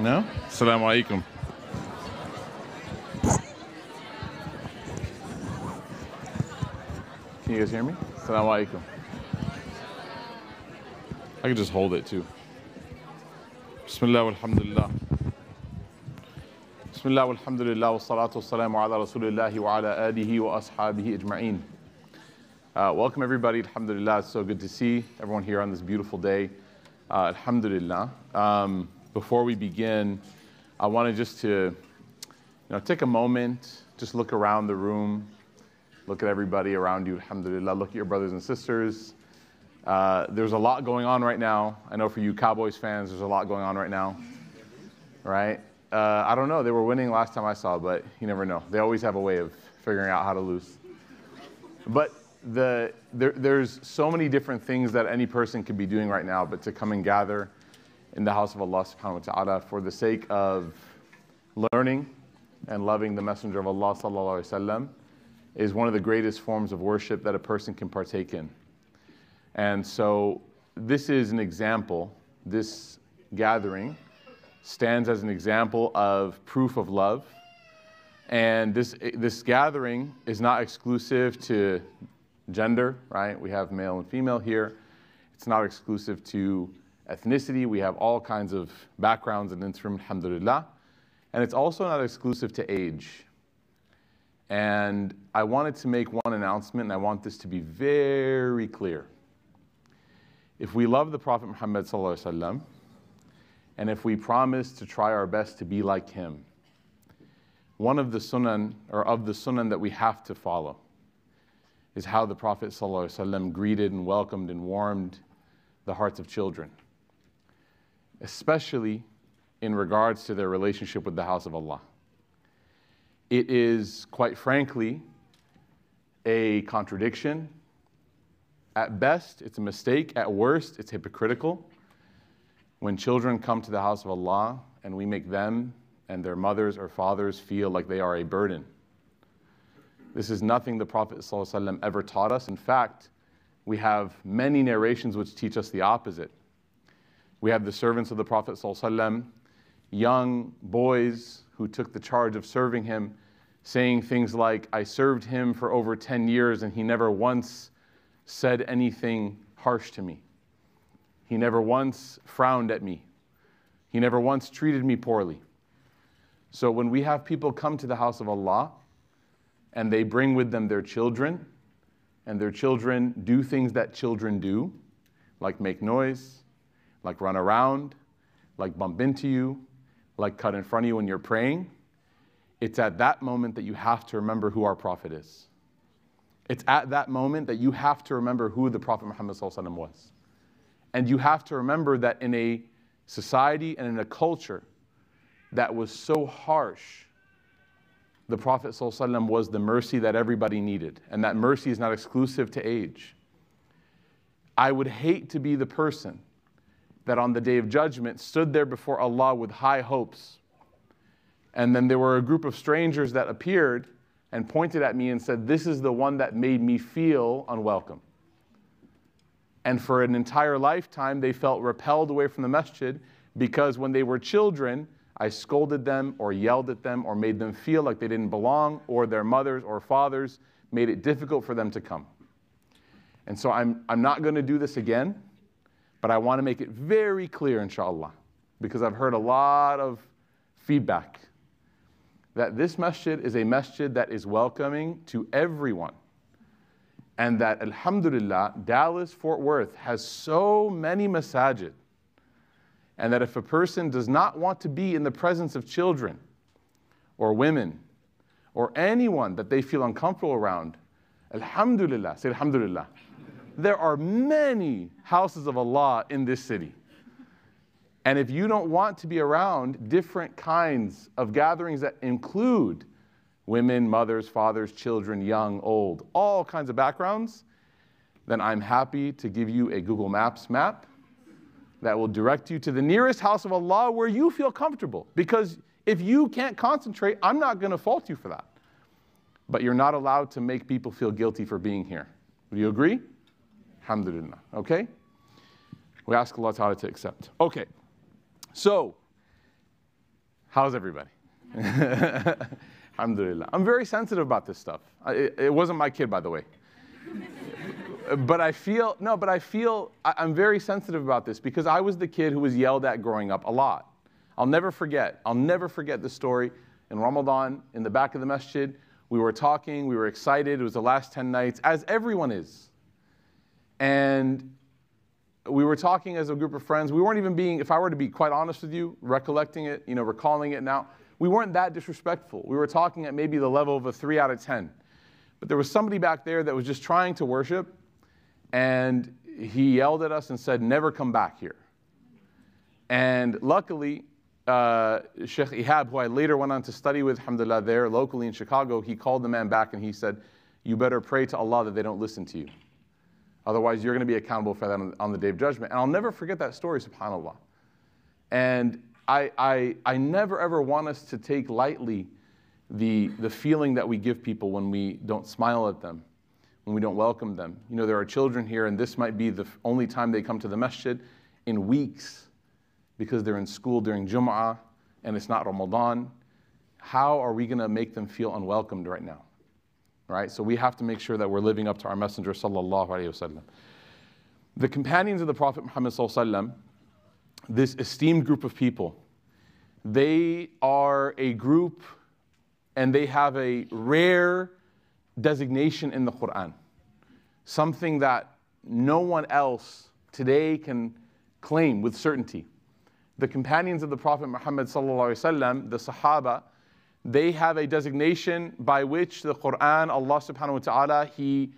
No? Assalamu alaikum. Can you guys hear me? Assalamu alaikum. I can just hold it too. Bismillah walhamdulillah. Bismillah walhamdulillah wa salatu wa salamu ala rasulillahi wa ala alihi wa ashabihi ajma'een. Uh, welcome everybody, alhamdulillah. It's so good to see everyone here on this beautiful day. Uh, alhamdulillah. Um, before we begin, I wanted just to you know, take a moment, just look around the room, look at everybody around you, alhamdulillah. Look at your brothers and sisters. Uh, there's a lot going on right now. I know for you Cowboys fans, there's a lot going on right now, right? Uh, I don't know. They were winning last time I saw, but you never know. They always have a way of figuring out how to lose. But the, there, there's so many different things that any person could be doing right now, but to come and gather in the house of Allah subhanahu wa ta'ala for the sake of learning and loving the Messenger of Allah sallallahu alaihi wasallam is one of the greatest forms of worship that a person can partake in. And so this is an example, this gathering stands as an example of proof of love. And this, this gathering is not exclusive to gender, right? We have male and female here. It's not exclusive to ethnicity. We have all kinds of backgrounds in this room, alhamdulillah. And it's also not exclusive to age. And I wanted to make one announcement, and I want this to be very clear. If we love the Prophet Muhammad, وسلم, and if we promise to try our best to be like him, one of the sunan, or of the sunan that we have to follow, is how the Prophet ﷺ greeted and welcomed and warmed the hearts of children, especially in regards to their relationship with the house of Allah. It is, quite frankly, a contradiction. At best, it's a mistake. At worst, it's hypocritical. When children come to the house of Allah and we make them and their mothers or fathers feel like they are a burden this is nothing the Prophet ﷺ ever taught us. In fact, we have many narrations which teach us the opposite. We have the servants of the Prophet ﷺ, young boys who took the charge of serving him, saying things like, I served him for over 10 years and he never once said anything harsh to me. He never once frowned at me. He never once treated me poorly. So when we have people come to the house of Allah, and they bring with them their children, and their children do things that children do, like make noise, like run around, like bump into you, like cut in front of you when you're praying, it's at that moment that you have to remember who our Prophet is. It's at that moment that you have to remember who the Prophet Muhammad was. And you have to remember that in a society and in a culture that was so harsh the Prophet ﷺ was the mercy that everybody needed, and that mercy is not exclusive to age. I would hate to be the person that on the day of judgment stood there before Allah with high hopes, and then there were a group of strangers that appeared and pointed at me and said, This is the one that made me feel unwelcome. And for an entire lifetime, they felt repelled away from the masjid because when they were children, I scolded them or yelled at them or made them feel like they didn't belong, or their mothers or fathers made it difficult for them to come. And so I'm, I'm not going to do this again, but I want to make it very clear, inshallah, because I've heard a lot of feedback that this masjid is a masjid that is welcoming to everyone. And that, alhamdulillah, Dallas, Fort Worth has so many masajid and that if a person does not want to be in the presence of children or women or anyone that they feel uncomfortable around, Alhamdulillah, say Alhamdulillah. There are many houses of Allah in this city. And if you don't want to be around different kinds of gatherings that include women, mothers, fathers, children, young, old, all kinds of backgrounds, then I'm happy to give you a Google Maps map that will direct you to the nearest house of Allah where you feel comfortable. Because if you can't concentrate, I'm not going to fault you for that. But you're not allowed to make people feel guilty for being here. Do you agree? Alhamdulillah. Okay? We ask Allah Ta'ala to accept. Okay, so how's everybody? Alhamdulillah. I'm very sensitive about this stuff. It, it wasn't my kid, by the way. But I feel, no, but I feel I, I'm very sensitive about this because I was the kid who was yelled at growing up a lot. I'll never forget, I'll never forget the story in Ramadan in the back of the masjid. We were talking, we were excited. It was the last 10 nights, as everyone is. And we were talking as a group of friends. We weren't even being, if I were to be quite honest with you, recollecting it, you know, recalling it now, we weren't that disrespectful. We were talking at maybe the level of a three out of 10. But there was somebody back there that was just trying to worship, and he yelled at us and said, Never come back here. And luckily, uh, Sheikh Ihab, who I later went on to study with, alhamdulillah, there locally in Chicago, he called the man back and he said, You better pray to Allah that they don't listen to you. Otherwise, you're going to be accountable for that on, on the day of judgment. And I'll never forget that story, subhanAllah. And I, I, I never ever want us to take lightly the, the feeling that we give people when we don't smile at them, when we don't welcome them. You know, there are children here, and this might be the only time they come to the masjid in weeks because they're in school during Jum'ah and it's not Ramadan. How are we going to make them feel unwelcomed right now? Right? So we have to make sure that we're living up to our Messenger sallallahu alaihi wasallam. The companions of the Prophet Muhammad sallallahu this esteemed group of people, they are a group and they have a rare designation in the Quran, something that no one else today can claim with certainty. The companions of the Prophet Muhammad, the Sahaba, they have a designation by which the Quran, Allah subhanahu wa ta'ala, He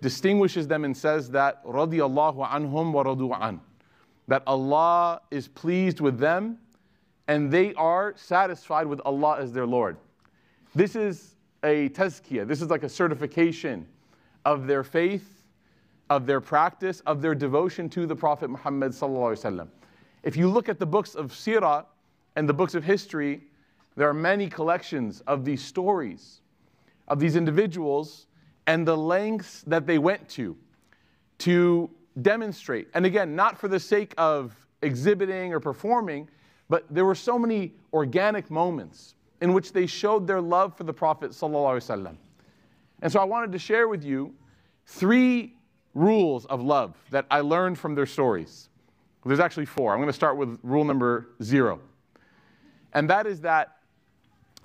distinguishes them and says that radiallahu anhum wa an, that Allah is pleased with them and they are satisfied with Allah as their Lord. This is a tazkiyah, this is like a certification of their faith, of their practice, of their devotion to the Prophet Muhammad. If you look at the books of Sirah and the books of history, there are many collections of these stories of these individuals and the lengths that they went to to demonstrate. And again, not for the sake of exhibiting or performing, but there were so many organic moments in which they showed their love for the Prophet. And so I wanted to share with you three rules of love that I learned from their stories. There's actually four. I'm going to start with rule number zero. And that is that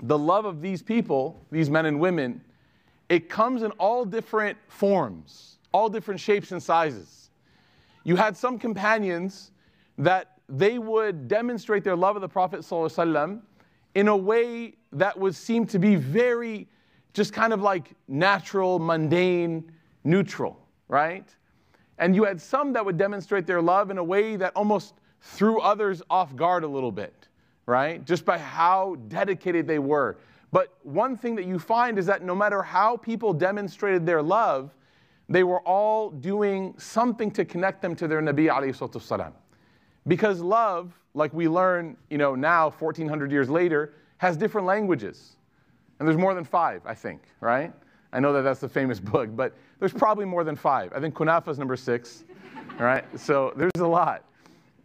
the love of these people, these men and women, it comes in all different forms, all different shapes and sizes. You had some companions that they would demonstrate their love of the Prophet ﷺ in a way that would seem to be very just kind of like natural, mundane, neutral, right? And you had some that would demonstrate their love in a way that almost threw others off guard a little bit, right? Just by how dedicated they were. But one thing that you find is that no matter how people demonstrated their love, they were all doing something to connect them to their Nabi alayhi Because love, like we learn, you know, now 1400 years later, has different languages. And there's more than five, I think, right? I know that that's the famous book, but there's probably more than five. I think kunafa is number six, all right? So there's a lot,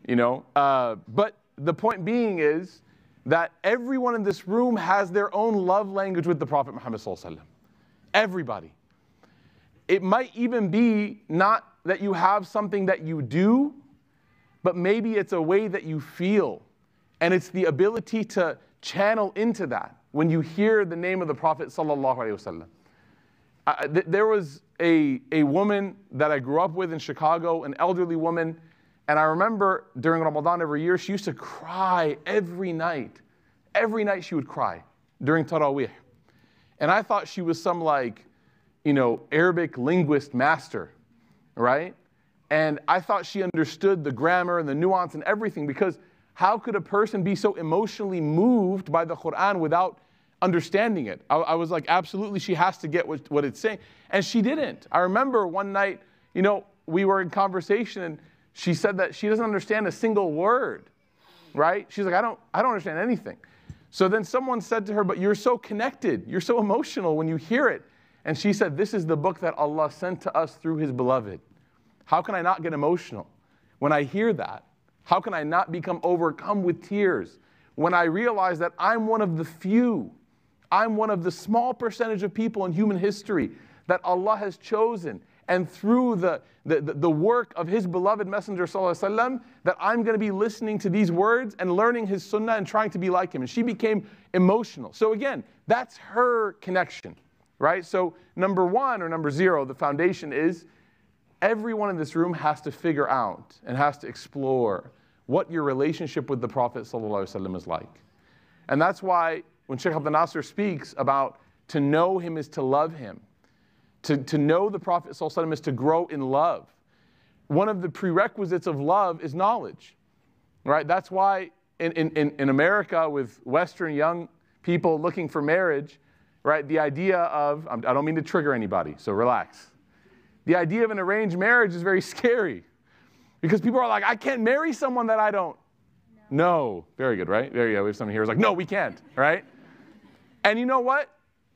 you know. Uh, but the point being is that everyone in this room has their own love language with the Prophet Muhammad Everybody. It might even be not that you have something that you do, but maybe it's a way that you feel. And it's the ability to channel into that when you hear the name of the Prophet wasallam. I, th- there was a, a woman that I grew up with in Chicago, an elderly woman, and I remember during Ramadan every year, she used to cry every night. Every night she would cry during Taraweeh. And I thought she was some like, you know, Arabic linguist master, right? And I thought she understood the grammar and the nuance and everything because how could a person be so emotionally moved by the Quran without understanding it. I, I, was like, absolutely, she has to get what, what it's saying. And she didn't. I remember one night, you know, we were in conversation and she said that she doesn't understand a single word, right? She's like, I don't, I don't understand anything. So then someone said to her, But you're so connected, you're so emotional when you hear it. And she said, This is the book that Allah sent to us through His beloved. How can I not get emotional when I hear that? How can I not become overcome with tears when I realize that I'm one of the few, I'm one of the small percentage of people in human history that Allah has chosen and through the, the, the work of his beloved Messenger وسلم, that I'm going to be listening to these words and learning his sunnah and trying to be like him. And she became emotional. So again, that's her connection, right? So number one or number zero, the foundation is everyone in this room has to figure out and has to explore what your relationship with the Prophet ﷺ is like. And that's why when Sheikh Abdul Nasser speaks about to know him is to love him, to, to know the Prophet ﷺ is to grow in love. One of the prerequisites of love is knowledge, right? That's why in, in, in America, with Western young people looking for marriage, right, the idea of, I don't mean to trigger anybody, so relax. The idea of an arranged marriage is very scary because people are like, I can't marry someone that I don't no. know. Very good, right? There you go. We have someone here who's like, no, we can't, right? And you know what?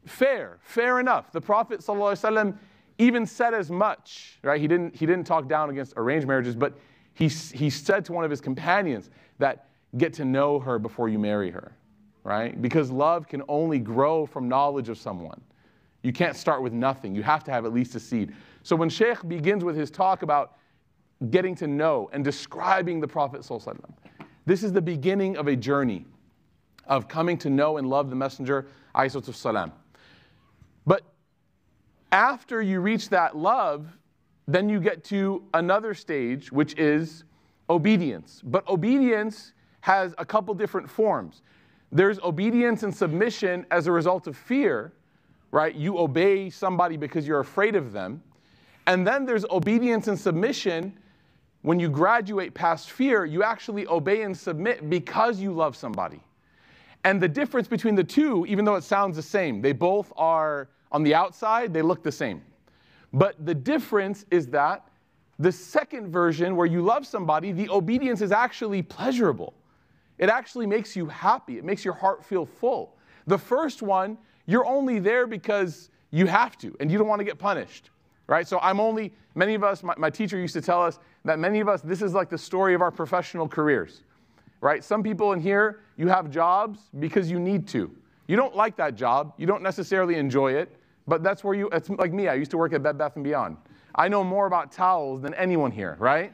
fair, fair enough. The Prophet ﷺ even said as much, right? He didn't, he didn't talk down against arranged marriages, but he, he said to one of his companions that get to know her before you marry her, right? Because love can only grow from knowledge of someone. You can't start with nothing. You have to have at least a seed. So when Sheikh begins with his talk about getting to know and describing the Prophet, this is the beginning of a journey of coming to know and love the Messenger, salam. But after you reach that love, then you get to another stage, which is obedience. But obedience has a couple different forms. There's obedience and submission as a result of fear, right? You obey somebody because you're afraid of them. And then there's obedience and submission. When you graduate past fear, you actually obey and submit because you love somebody. And the difference between the two, even though it sounds the same, they both are on the outside, they look the same. But the difference is that the second version, where you love somebody, the obedience is actually pleasurable. It actually makes you happy, it makes your heart feel full. The first one, you're only there because you have to and you don't want to get punished, right? So I'm only, many of us, my, my teacher used to tell us that many of us, this is like the story of our professional careers right? Some people in here, you have jobs because you need to. You don't like that job, you don't necessarily enjoy it, but that's where you, it's like me, I used to work at Bed Bath & Beyond. I know more about towels than anyone here, right?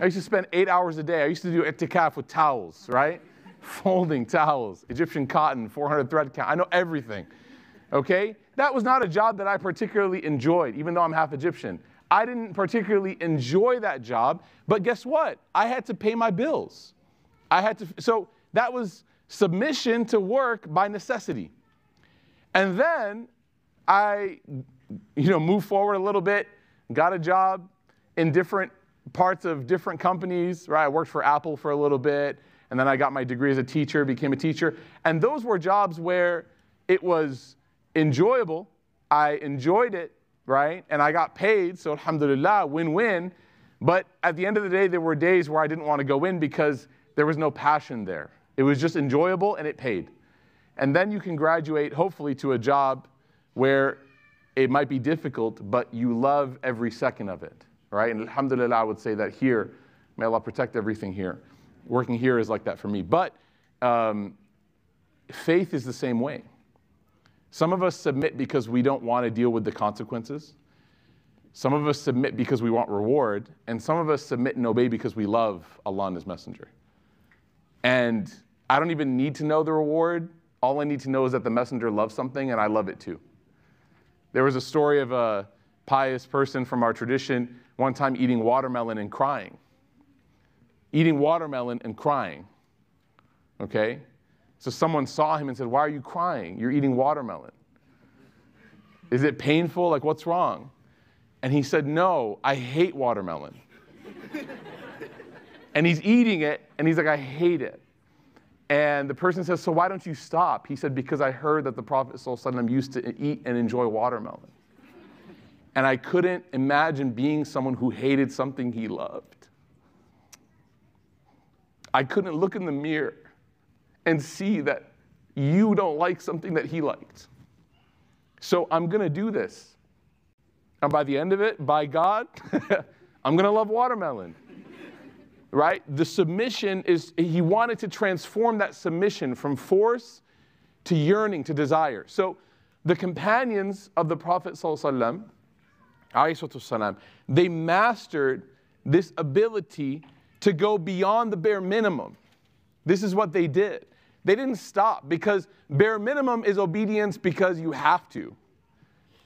I used to spend eight hours a day. I used to do itikaf with towels, right? Folding towels, Egyptian cotton, 400 thread count. I know everything, okay? That was not a job that I particularly enjoyed, even though I'm half Egyptian. I didn't particularly enjoy that job, but guess what? I had to pay my bills. I had to, so that was submission to work by necessity. And then I, you know, moved forward a little bit, got a job in different parts of different companies, right? I worked for Apple for a little bit, and then I got my degree as a teacher, became a teacher. And those were jobs where it was enjoyable. I enjoyed it, right? And I got paid, so alhamdulillah, win win. But at the end of the day, there were days where I didn't want to go in because there was no passion there. It was just enjoyable and it paid. And then you can graduate, hopefully, to a job where it might be difficult, but you love every second of it, right? And alhamdulillah, I would say that here, may Allah protect everything here. Working here is like that for me. But um, faith is the same way. Some of us submit because we don't want to deal with the consequences. Some of us submit because we want reward. And some of us submit and obey because we love Allah and His Messenger. And I don't even need to know the reward. All I need to know is that the messenger loves something and I love it too. There was a story of a pious person from our tradition one time eating watermelon and crying. Eating watermelon and crying. Okay? So someone saw him and said, Why are you crying? You're eating watermelon. Is it painful? Like, what's wrong? And he said, No, I hate watermelon. And he's eating it, and he's like, I hate it. And the person says, So why don't you stop? He said, Because I heard that the Prophet used to eat and enjoy watermelon. And I couldn't imagine being someone who hated something he loved. I couldn't look in the mirror and see that you don't like something that he liked. So I'm going to do this. And by the end of it, by God, I'm going to love watermelon. right? The submission is, he wanted to transform that submission from force to yearning, to desire. So the companions of the Prophet they mastered this ability to go beyond the bare minimum. This is what they did. They didn't stop because bare minimum is obedience because you have to.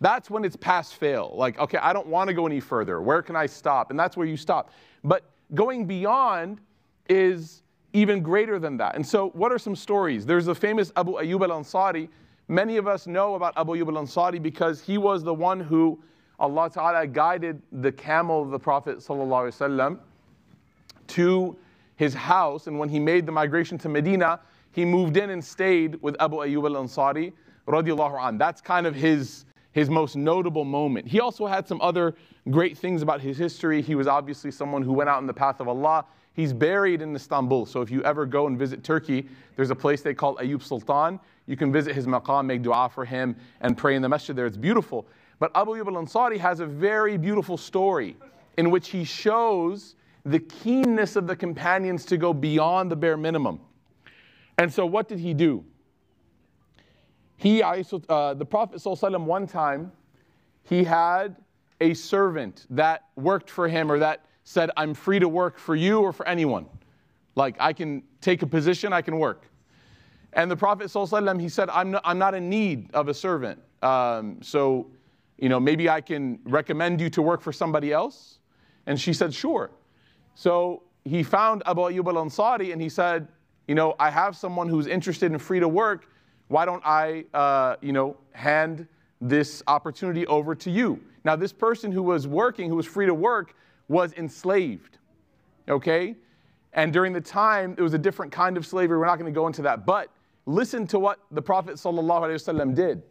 That's when it's pass fail. Like, okay, I don't want to go any further. Where can I stop? And that's where you stop. But going beyond is even greater than that. And so, what are some stories? There's a famous Abu Ayyub al Ansari. Many of us know about Abu Ayyub al Ansari because he was the one who Allah Ta'ala guided the camel of the Prophet to his house. And when he made the migration to Medina, he moved in and stayed with Abu Ayyub al Ansari. That's kind of his his most notable moment. He also had some other great things about his history. He was obviously someone who went out in the path of Allah. He's buried in Istanbul. So if you ever go and visit Turkey, there's a place they call Ayub Sultan. You can visit his maqam, make dua for him, and pray in the masjid there. It's beautiful. But Abu Ayyub al Ansari has a very beautiful story in which he shows the keenness of the companions to go beyond the bare minimum. And so, what did he do? He, uh, the Prophet ﷺ, one time, he had a servant that worked for him or that said, I'm free to work for you or for anyone. Like, I can take a position, I can work. And the Prophet ﷺ, he said, I'm not, I'm not in need of a servant. Um, so, you know, maybe I can recommend you to work for somebody else. And she said, sure. So he found Abu Ayyub al Ansari and he said, you know, I have someone who's interested in free to work why don't I, uh, you know, hand this opportunity over to you? Now, this person who was working, who was free to work, was enslaved, okay? And during the time, it was a different kind of slavery. We're not going to go into that. But listen to what the Prophet ﷺ did.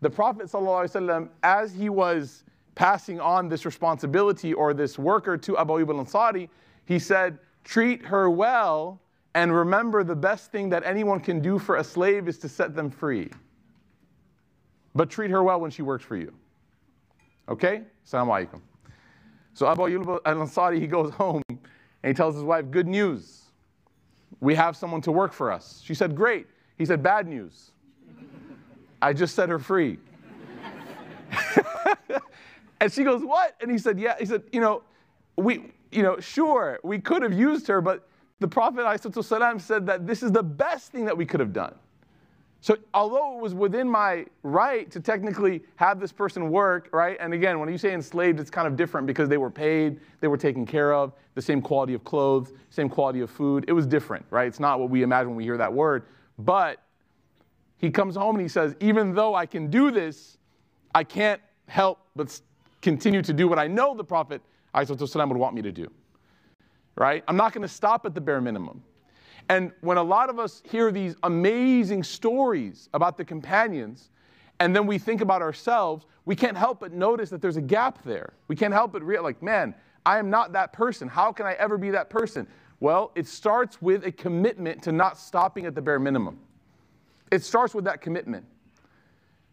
The Prophet ﷺ, as he was passing on this responsibility or this worker to Abu Ayyub al-Ansari, he said, treat her well and remember, the best thing that anyone can do for a slave is to set them free. But treat her well when she works for you. Okay? Assalamu alaikum. So Abu Ayyub al Ansari, he goes home and he tells his wife, Good news. We have someone to work for us. She said, Great. He said, Bad news. I just set her free. and she goes, What? And he said, Yeah. He said, You know, we, you know, sure, we could have used her, but the Prophet ﷺ said that this is the best thing that we could have done. So, although it was within my right to technically have this person work, right? And again, when you say enslaved, it's kind of different because they were paid, they were taken care of, the same quality of clothes, same quality of food. It was different, right? It's not what we imagine when we hear that word. But he comes home and he says, even though I can do this, I can't help but continue to do what I know the Prophet ﷺ would want me to do right? I'm not going to stop at the bare minimum. And when a lot of us hear these amazing stories about the companions, and then we think about ourselves, we can't help but notice that there's a gap there. We can't help but realize, like, man, I am not that person. How can I ever be that person? Well, it starts with a commitment to not stopping at the bare minimum. It starts with that commitment,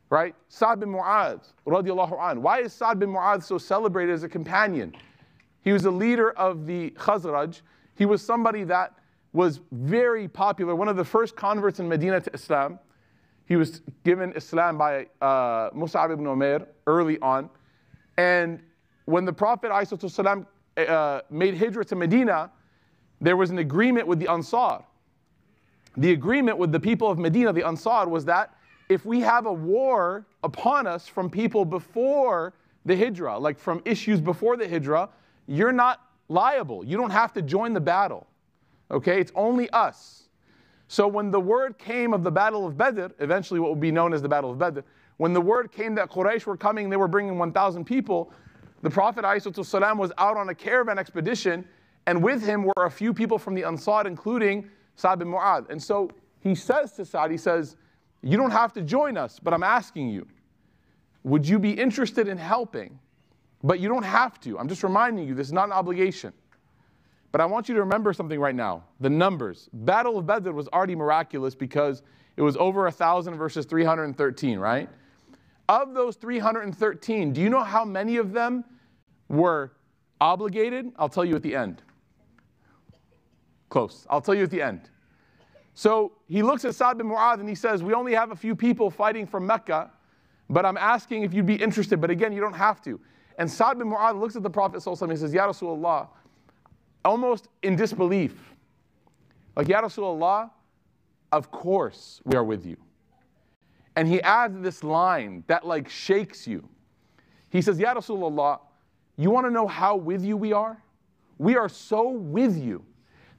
right? Sa'd bin Mu'adh, radiallahu an. Why is Sa'd bin Mu'adh so celebrated as a companion? He was a leader of the Khazraj. He was somebody that was very popular, one of the first converts in Medina to Islam. He was given Islam by uh, Mus'ab ibn Umair early on. And when the Prophet ﷺ, uh, made hijrah to Medina, there was an agreement with the Ansar. The agreement with the people of Medina, the Ansar, was that if we have a war upon us from people before the hijrah, like from issues before the hijrah, you're not liable. You don't have to join the battle. Okay? It's only us. So when the word came of the Battle of Badr, eventually what will be known as the Battle of Badr, when the word came that Quraysh were coming, they were bringing 1,000 people, the Prophet ﷺ was out on a caravan expedition, and with him were a few people from the Ansar, including Sa'd bin Mu'adh. And so he says to Sa'd, he says, You don't have to join us, but I'm asking you, would you be interested in helping? But you don't have to. I'm just reminding you, this is not an obligation. But I want you to remember something right now the numbers. Battle of Badr was already miraculous because it was over 1,000 versus 313, right? Of those 313, do you know how many of them were obligated? I'll tell you at the end. Close. I'll tell you at the end. So he looks at Sa'd bin Mu'adh and he says, We only have a few people fighting from Mecca, but I'm asking if you'd be interested. But again, you don't have to. And Sa'd bin Mu'adh looks at the Prophet and he says, Ya Rasulullah, almost in disbelief. Like, Ya Rasulullah, of course we are with you. And he adds this line that like shakes you. He says, Ya Rasulullah, you want to know how with you we are? We are so with you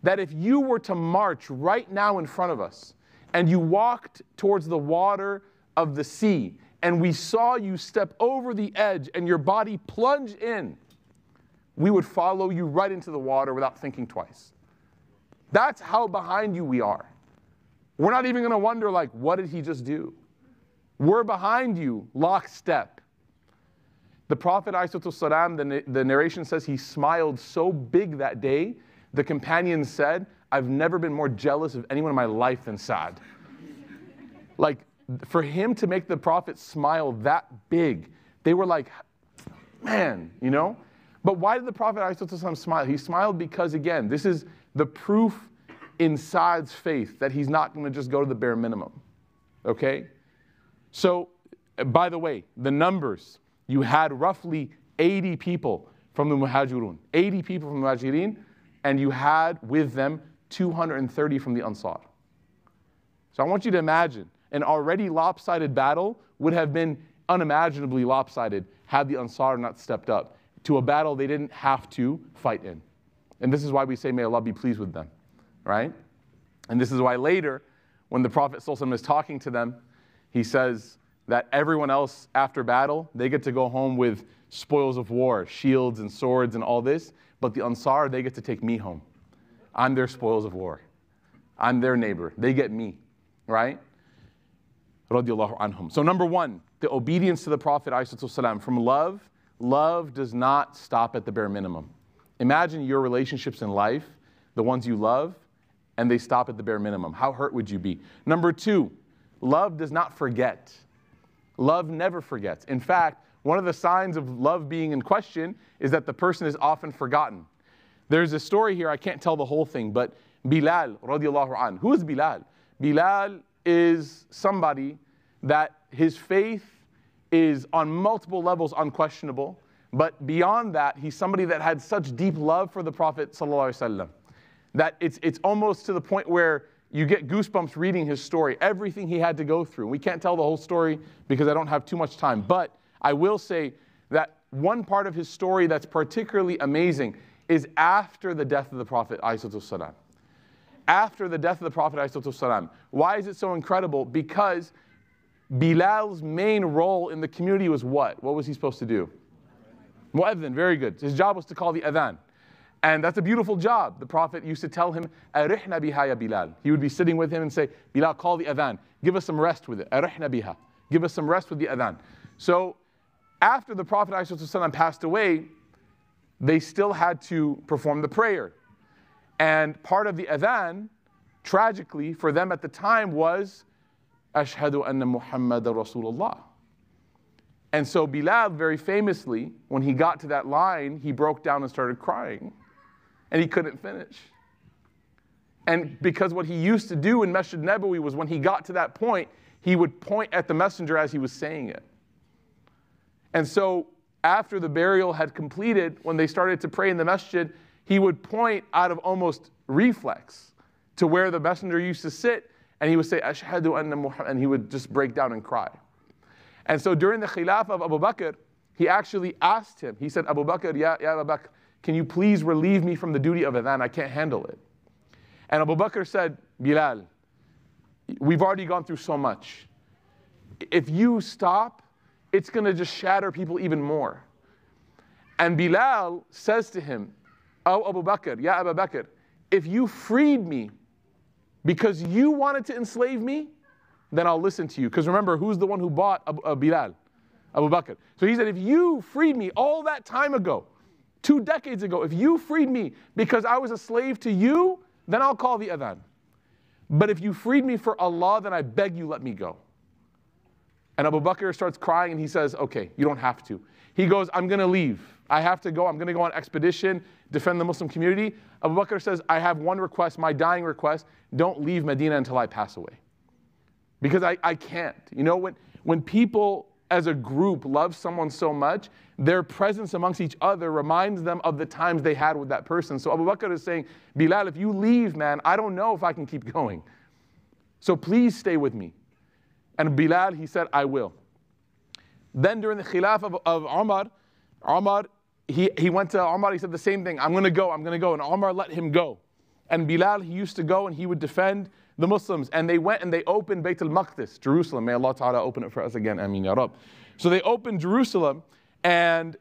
that if you were to march right now in front of us and you walked towards the water of the sea and we saw you step over the edge and your body plunge in, we would follow you right into the water without thinking twice. That's how behind you we are. We're not even going to wonder, like, what did he just do? We're behind you, lockstep. The Prophet, salam, the, the narration says he smiled so big that day, the companions said, I've never been more jealous of anyone in my life than Saad. like, for him to make the Prophet smile that big, they were like, man, you know? But why did the Prophet smile? He smiled because, again, this is the proof in Saad's faith that he's not going to just go to the bare minimum. Okay? So, by the way, the numbers, you had roughly 80 people from the Muhajirun, 80 people from the Muhajirin, and you had with them 230 from the Ansar. So I want you to imagine an already lopsided battle would have been unimaginably lopsided had the Ansar not stepped up to a battle they didn't have to fight in. And this is why we say, May Allah be pleased with them, right? And this is why later, when the Prophet is talking to them, he says that everyone else after battle, they get to go home with spoils of war, shields and swords and all this, but the Ansar, they get to take me home. I'm their spoils of war. I'm their neighbor. They get me, right? anhum. So number one, the obedience to the Prophet والسلام, from love, love does not stop at the bare minimum. Imagine your relationships in life, the ones you love, and they stop at the bare minimum. How hurt would you be? Number two, Love does not forget. Love never forgets. In fact, one of the signs of love being in question is that the person is often forgotten. There's a story here, I can't tell the whole thing, but Bilal, radiallahu anh. Who is Bilal? Bilal is somebody that his faith is on multiple levels unquestionable, but beyond that, he's somebody that had such deep love for the Prophet that it's, it's almost to the point where you get goosebumps reading his story, everything he had to go through. We can't tell the whole story because I don't have too much time, but I will say that one part of his story that's particularly amazing is after the death of the Prophet. After the death of the Prophet. Why is it so incredible? Because Bilal's main role in the community was what? What was he supposed to do? Mu'adhin, very good. His job was to call the adhan. And that's a beautiful job. The Prophet used to tell him, Arihna biha ya Bilal. He would be sitting with him and say, Bilal, call the adhan. Give us some rest with it. Arihna biha. Give us some rest with the adhan. So after the Prophet ﷺ passed away, they still had to perform the prayer. And part of the adhan, tragically, for them at the time was, Ashhadu anna Muhammad Rasulullah. And so Bilal, very famously, when he got to that line, he broke down and started crying and he couldn't finish. And because what he used to do in Masjid Nabawi was when he got to that point, he would point at the messenger as he was saying it. And so after the burial had completed, when they started to pray in the masjid, he would point out of almost reflex to where the messenger used to sit, and he would say, Ashhadu anna Muhammad, and he would just break down and cry. And so during the khilaf of Abu Bakr, he actually asked him, he said, Abu Bakr, ya, ya Abu Bakr, can you please relieve me from the duty of adhan? I can't handle it. And Abu Bakr said, Bilal, we've already gone through so much. If you stop, it's going to just shatter people even more. And Bilal says to him, Oh, Abu Bakr, Ya Abu Bakr, if you freed me because you wanted to enslave me, then I'll listen to you. Because remember, who's the one who bought Abu, uh, Bilal? Abu Bakr. So he said, if you freed me all that time ago, two decades ago, if you freed me because I was a slave to you, then I'll call the adhan. But if you freed me for Allah, then I beg you let me go. And Abu Bakr starts crying and he says, Okay, you don't have to. He goes, I'm going to leave. I have to go. I'm going to go on expedition, defend the Muslim community. Abu Bakr says, I have one request, my dying request. Don't leave Medina until I pass away. Because I, I can't. You know, when, when people as a group love someone so much, their presence amongst each other reminds them of the times they had with that person. So Abu Bakr is saying, Bilal, if you leave, man, I don't know if I can keep going. So please stay with me. And Bilal, he said, I will. Then during the khilaf of, of Umar, he, he went to Umar, he said the same thing, I'm going to go, I'm going to go. And Umar let him go. And Bilal, he used to go and he would defend the Muslims. And they went and they opened Bayt al-Maqdis, Jerusalem. May Allah Ta'ala open it for us again. Ameen Ya Rab. So they opened Jerusalem and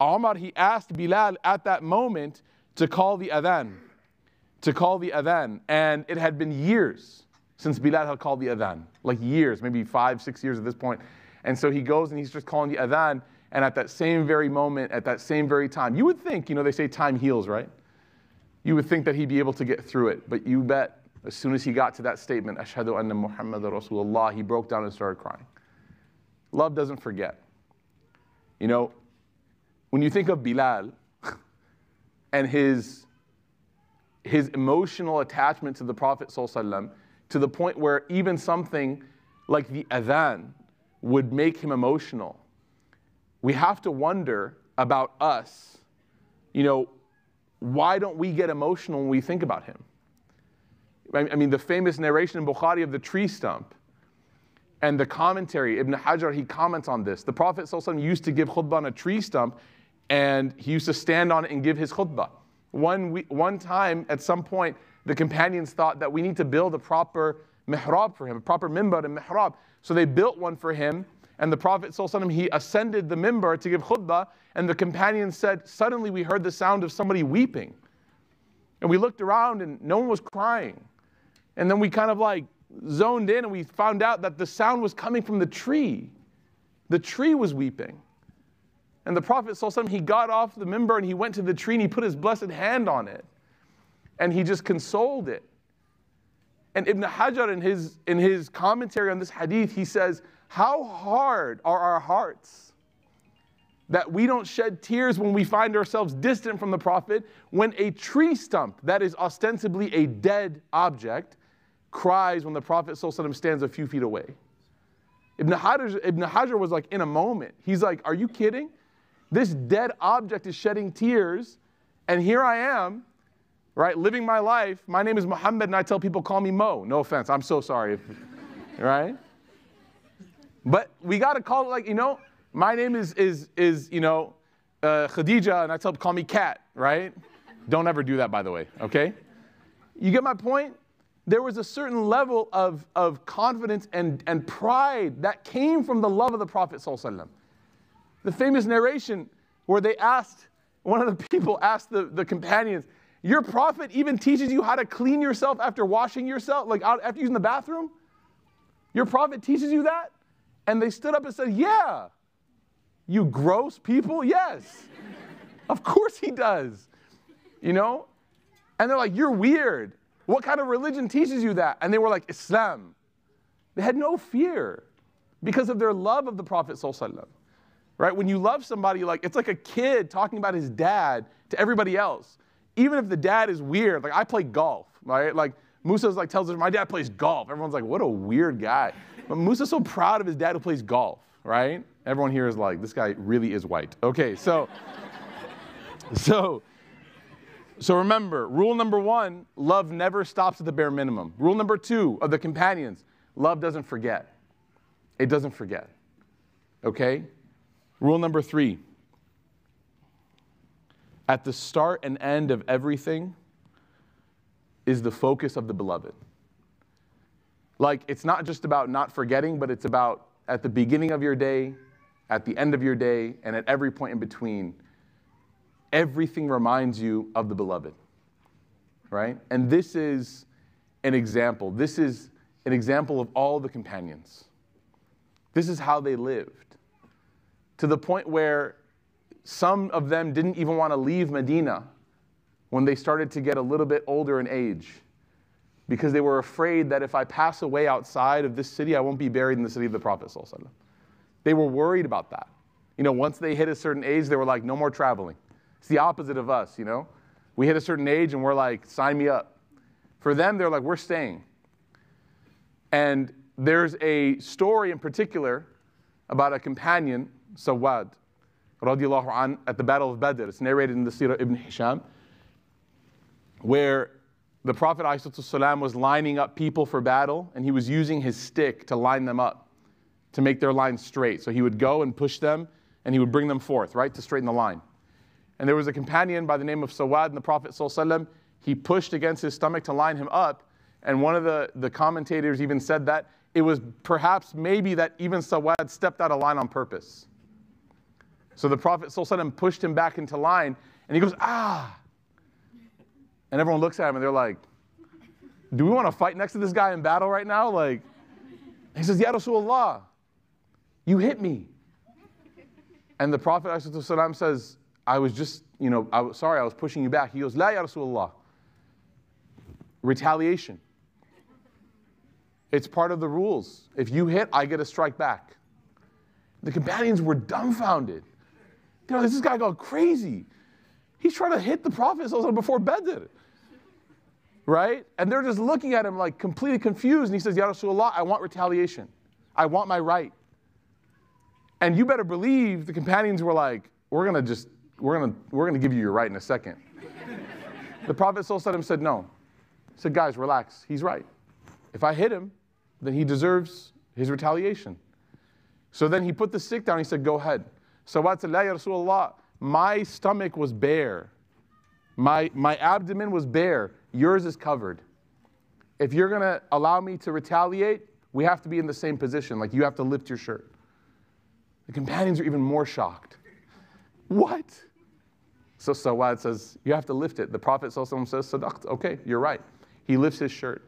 Umar, he asked Bilal at that moment to call the adhan, to call the adhan. And it had been years since Bilal had called the adhan, like years, maybe five, six years at this point. And so he goes and he's just calling the adhan. And at that same very moment, at that same very time, you would think, you know, they say time heals, right? You would think that he'd be able to get through it. But you bet, as soon as he got to that statement, Ashhadu anna Muhammad Rasulullah, he broke down and started crying. Love doesn't forget. You know, when you think of Bilal and his, his emotional attachment to the Prophet, to the point where even something like the adhan would make him emotional, we have to wonder about us. You know, why don't we get emotional when we think about him? I mean, the famous narration in Bukhari of the tree stump and the commentary, Ibn Hajar, he comments on this. The Prophet used to give khutbah on a tree stump and he used to stand on it and give his khutbah. One, we, one time, at some point, the companions thought that we need to build a proper mihrab for him, a proper mimbar and mihrab. So they built one for him, and the Prophet ﷺ, he ascended the mimbar to give khutbah, and the companions said, Suddenly we heard the sound of somebody weeping. And we looked around and no one was crying. And then we kind of like zoned in and we found out that the sound was coming from the tree. The tree was weeping. And the Prophet, ﷺ, he got off the mimbar and he went to the tree and he put his blessed hand on it. And he just consoled it. And Ibn Hajar, in his, in his commentary on this hadith, he says, How hard are our hearts that we don't shed tears when we find ourselves distant from the Prophet, when a tree stump that is ostensibly a dead object cries when the Prophet stands a few feet away. Ibn Hajar, Ibn Hajar was like in a moment. He's like, Are you kidding? This dead object is shedding tears, and here I am, right, living my life. My name is Muhammad, and I tell people, call me Mo. No offense, I'm so sorry. Right? But we got to call it like, you know, my name is, is, is you know, uh, Khadija, and I tell call me Cat, right? Don't ever do that, by the way, okay? You get my point? there was a certain level of, of confidence and, and pride that came from the love of the Prophet. The famous narration where they asked, one of the people asked the, the companions, Your prophet even teaches you how to clean yourself after washing yourself, like out, after using the bathroom? Your prophet teaches you that? And they stood up and said, Yeah. You gross people? Yes. of course he does. You know? And they're like, You're weird. What kind of religion teaches you that? And they were like, Islam. They had no fear because of their love of the Prophet. Right? When you love somebody, like it's like a kid talking about his dad to everybody else. Even if the dad is weird, like I play golf, right? Like Musa's like tells us, my dad plays golf. Everyone's like, what a weird guy. But Musa's so proud of his dad who plays golf, right? Everyone here is like, this guy really is white. Okay, so, so so remember, rule number one love never stops at the bare minimum. Rule number two of the companions love doesn't forget. It doesn't forget. Okay? Rule number three at the start and end of everything is the focus of the beloved. Like, it's not just about not forgetting, but it's about at the beginning of your day, at the end of your day, and at every point in between everything reminds you of the beloved, right? And this is an example. This is an example of all the companions. This is how they lived. To the point where some of them didn't even want to leave Medina when they started to get a little bit older in age because they were afraid that if I pass away outside of this city, I won't be buried in the city of the Prophet. They were worried about that. You know, once they hit a certain age, they were like, no more traveling. It's the opposite of us, you know? We hit a certain age and we're like, sign me up. For them, they're like, we're staying. And there's a story in particular about a companion, Sawad, radiallahu an, at the Battle of Badr. It's narrated in the Sirah ibn Hisham, where the Prophet ﷺ was lining up people for battle, and he was using his stick to line them up, to make their line straight. So he would go and push them, and he would bring them forth, right, to straighten the line. And there was a companion by the name of Sawad, and the Prophet ﷺ, he pushed against his stomach to line him up, and one of the, the commentators even said that it was perhaps maybe that even Sawad stepped out of line on purpose. So the Prophet ﷺ pushed him back into line, and he goes, ah. And everyone looks at him and they're like, do we want to fight next to this guy in battle right now? Like, he says, Ya Rasulullah, you hit me. And the Prophet ﷺ says, I was just, you know, I was sorry, I was pushing you back. He goes, La Ya Rasulullah. Retaliation. It's part of the rules. If you hit, I get a strike back. The companions were dumbfounded. This guy going crazy. He's trying to hit the Prophet before Badr. Right? And they're just looking at him like completely confused. And he says, Ya Rasulullah, I want retaliation. I want my right. And you better believe the companions were like, we're gonna just, we're gonna, we're gonna give you your right in a second. the Prophet said, no. He said, guys, relax. He's right. If I hit him, then he deserves his retaliation. So then he put the stick down. He said, Go ahead. So said, Ya Rasulullah, my stomach was bare. My, my abdomen was bare. Yours is covered. If you're going to allow me to retaliate, we have to be in the same position. Like you have to lift your shirt. The companions are even more shocked. What? So Sawad says, You have to lift it. The Prophet says, Sadaqt. Okay, you're right. He lifts his shirt.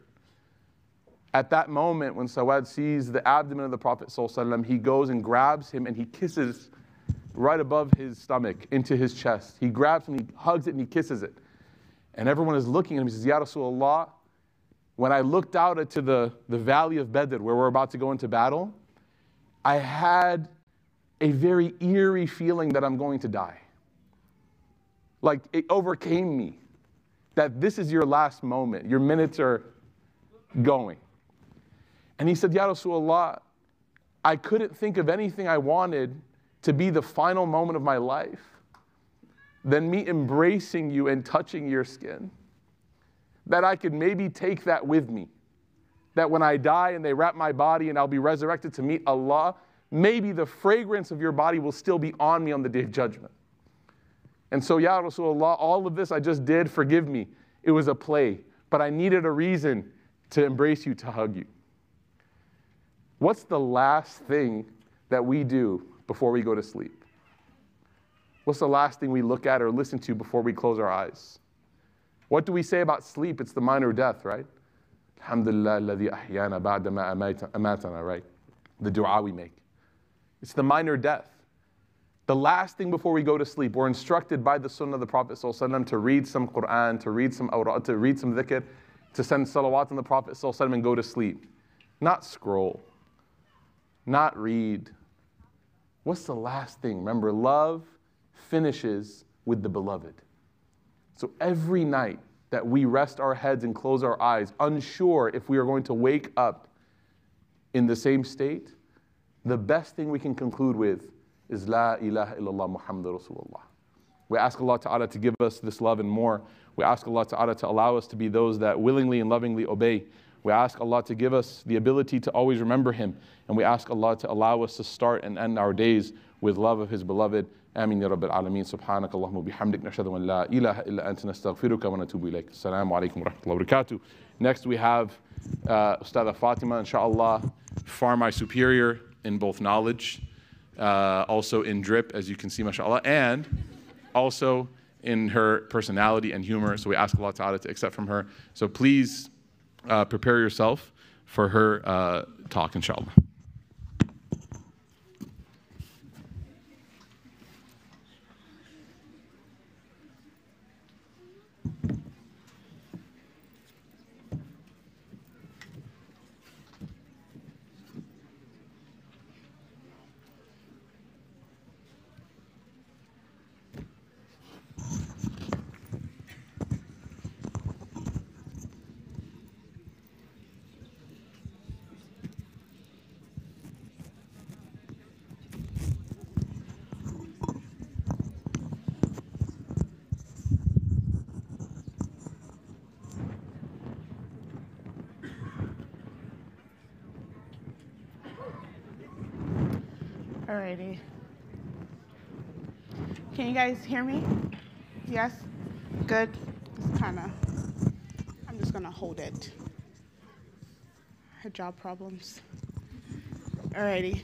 At that moment, when Sawad sees the abdomen of the Prophet, he goes and grabs him and he kisses right above his stomach into his chest. He grabs him, he hugs it, and he kisses it. And everyone is looking at him. He says, Ya Rasulullah, when I looked out into the, the valley of Badr, where we're about to go into battle, I had a very eerie feeling that I'm going to die. Like it overcame me that this is your last moment. Your minutes are going. And he said, Ya Rasulullah, I couldn't think of anything I wanted to be the final moment of my life than me embracing you and touching your skin. That I could maybe take that with me. That when I die and they wrap my body and I'll be resurrected to meet Allah, maybe the fragrance of your body will still be on me on the day of judgment. And so, Ya Rasulullah, all of this I just did, forgive me. It was a play, but I needed a reason to embrace you, to hug you. What's the last thing that we do before we go to sleep? What's the last thing we look at or listen to before we close our eyes? What do we say about sleep? It's the minor death, right? Alhamdulillah, ba'da ma amatana, right? The dua we make. It's the minor death. The last thing before we go to sleep, we're instructed by the sunnah of the Prophet ﷺ to read some Quran, to read some awra, to read some dhikr, to send salawat on the Prophet ﷺ and go to sleep. Not scroll not read. What's the last thing? Remember, love finishes with the beloved. So every night that we rest our heads and close our eyes, unsure if we are going to wake up in the same state, the best thing we can conclude with is La ilaha illallah Muhammad Rasulullah. We ask Allah Ta'ala to give us this love and more. We ask Allah Ta'ala to allow us to be those that willingly and lovingly obey. We ask Allah to give us the ability to always remember Him. And we ask Allah to allow us to start and end our days with love of His beloved. آمين يا رب العالمين سبحانك اللهم وبحمدك نشهد أن لا إله إلا أنت نستغفرك ونتوب إليك السلام عليكم ورحمة الله وبركاته Next we have uh, Ustada Fatima inshallah far my superior in both knowledge uh, also in drip as you can see mashallah and also in her personality and humor so we ask Allah Ta'ala to accept from her so please uh, prepare yourself for her uh, talk, inshallah. Can you guys hear me? Yes? Good? It's kind of, I'm just going to hold it. Hijab problems. Alrighty.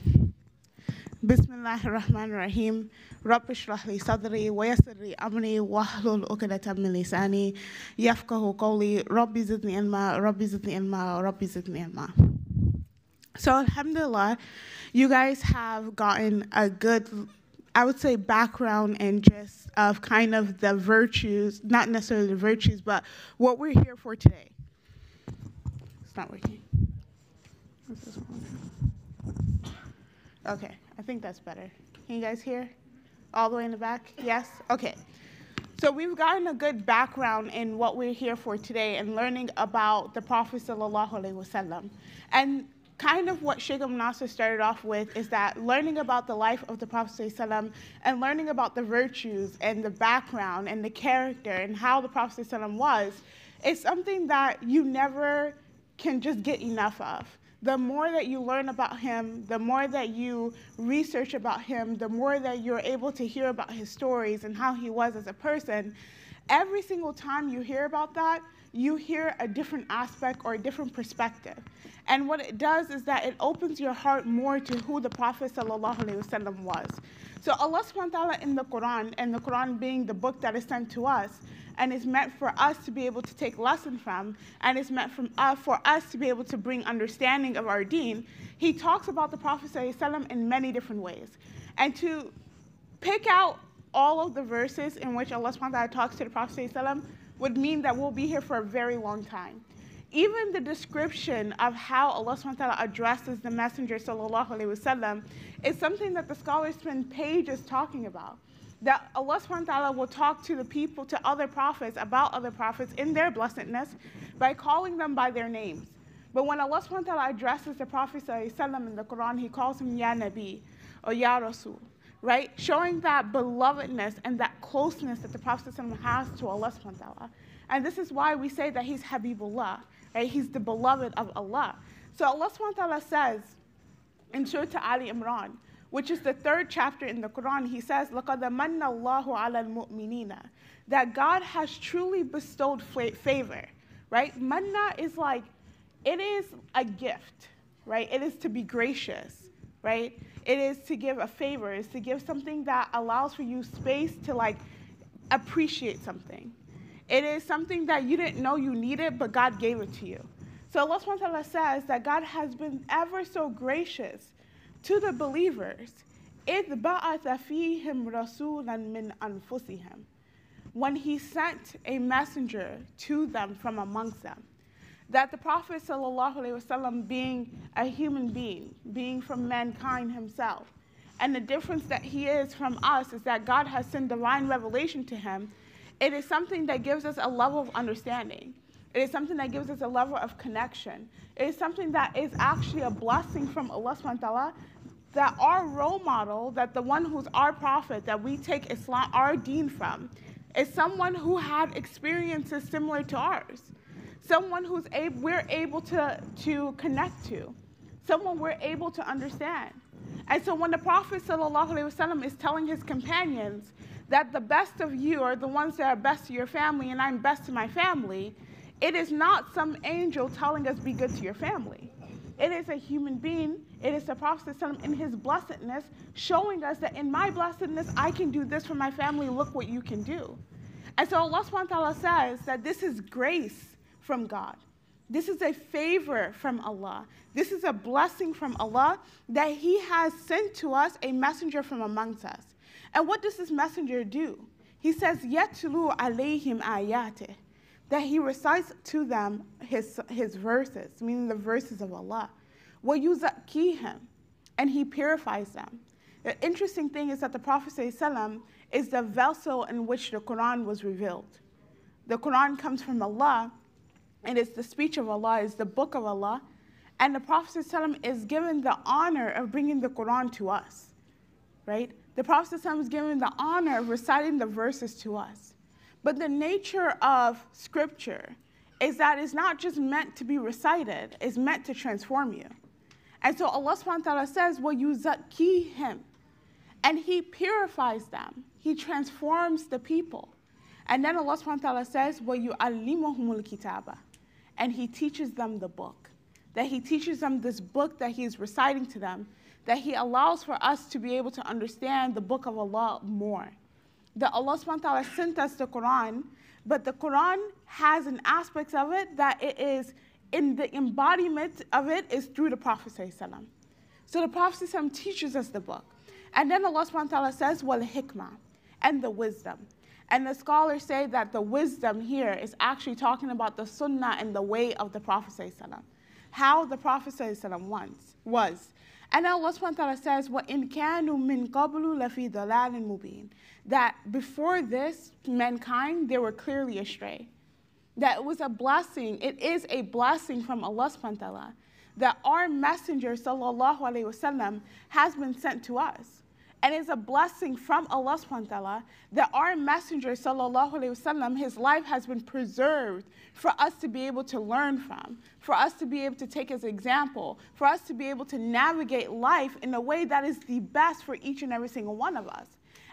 Bismillah Rahman Rahim. رب اشرح لي صدري ويسر لي امري واحلل عقدة من لساني يفقه قولي ربي زدني علما ربي زدني علما ربي زدني علما so alhamdulillah, you guys have gotten a good, I would say, background and just of kind of the virtues, not necessarily the virtues, but what we're here for today. It's not working. Okay, I think that's better. Can you guys hear? All the way in the back? Yes? Okay. So we've gotten a good background in what we're here for today and learning about the Prophet sallallahu alaihi wasallam. And kind of what Sheikh Nasser started off with is that learning about the life of the Prophet ﷺ and learning about the virtues and the background and the character and how the Prophet ﷺ was is something that you never can just get enough of. The more that you learn about him, the more that you research about him, the more that you're able to hear about his stories and how he was as a person, every single time you hear about that, you hear a different aspect or a different perspective. And what it does is that it opens your heart more to who the Prophet ﷺ was. So Allah subhanahu wa ta'ala in the Quran, and the Quran being the book that is sent to us, and is meant for us to be able to take lesson from, and is meant from, uh, for us to be able to bring understanding of our deen, he talks about the Prophet ﷺ in many different ways. And to pick out all of the verses in which Allah subhanahu wa ta'ala talks to the Prophet ﷺ would mean that we'll be here for a very long time. Even the description of how Allah subhanahu wa ta'ala addresses the Messenger sallallahu is something that the scholars spend pages talking about. That Allah subhanahu wa ta'ala will talk to the people, to other prophets, about other prophets in their blessedness by calling them by their names. But when Allah subhanahu wa ta'ala addresses the Prophet in the Quran, He calls him Ya Nabi or Ya Rasul right? Showing that belovedness and that closeness that the Prophet has to Allah subhanahu wa ta'ala. And this is why we say that he's Habibullah, right? He's the beloved of Allah. So Allah subhanahu wa ta'ala says in Surah Ali Imran, which is the third chapter in the Quran, he says, لَقَدْ مَنَّ اللَّهُ عَلَى الْمُؤْمِنِينَ That God has truly bestowed favor, right? Manna is like, it is a gift, right? It is to be gracious, right? It is to give a favor, it's to give something that allows for you space to like appreciate something. It is something that you didn't know you needed, but God gave it to you. So Allah subhanahu says that God has been ever so gracious to the believers. إِذْ بَعَثَ فِيهِمْ رَسُولًا مِّنْ أَنفُسِهِمْ When He sent a messenger to them from amongst them that the Prophet ﷺ, being a human being, being from mankind himself, and the difference that he is from us is that God has sent divine revelation to him, it is something that gives us a level of understanding. It is something that gives us a level of connection. It is something that is actually a blessing from Allah subhanahu wa ta'ala that our role model, that the one who's our prophet, that we take Islam, our deen from, is someone who had experiences similar to ours someone who's able, we're able to, to connect to, someone we're able to understand. And so when the Prophet ﷺ is telling his companions that the best of you are the ones that are best to your family and I'm best to my family, it is not some angel telling us be good to your family. It is a human being, it is the Prophet ﷺ in his blessedness showing us that in my blessedness I can do this for my family, look what you can do. And so Allah subhanahu wa ta'ala says that this is grace from God. This is a favor from Allah. This is a blessing from Allah that He has sent to us a messenger from amongst us. And what does this messenger do? He says, Yatlu alayhim ayatih, that he recites to them his, his verses, meaning the verses of Allah. him, and he purifies them. The interesting thing is that the Prophet ﷺ is the vessel in which the Quran was revealed. The Quran comes from Allah, it is the speech of Allah, it is the book of Allah. And the Prophet ﷺ is given the honor of bringing the Quran to us, right? The Prophet ﷺ is given the honor of reciting the verses to us. But the nature of scripture is that it's not just meant to be recited, it's meant to transform you. And so Allah subhanahu wa ta'ala says, Well, you zaki him. And he purifies them, he transforms the people. And then Allah subhanahu wa ta'ala says, Well, you alimuhumul kitaba. And He teaches them the book. That He teaches them this book that He is reciting to them, that He allows for us to be able to understand the book of Allah more. That Allah subhanahu wa ta'ala sent us the Quran, but the Quran has an aspect of it that it is in the embodiment of it is through the Prophet. So the Prophet teaches us the book. And then Allah subhanahu wa ta'ala says, Wal hikmah, and the wisdom. And the scholars say that the wisdom here is actually talking about the sunnah and the way of the Prophet how the Prophet once was. And Allah subhanahu wa ta'ala says, وَإِن كَانُوا مِن قَبْلُ لَفِي ضَلَالٍ مُبِينٍ That before this, mankind, they were clearly astray. That it was a blessing, it is a blessing from Allah subhanahu wa ta'ala that our messenger sallallahu alaihi wasallam has been sent to us. and it's a blessing from Allah subhanahu wa ta'ala that our messenger sallallahu his life has been preserved for us to be able to learn from, for us to be able to take as example, for us to be able to navigate life in a way that is the best for each and every single one of us.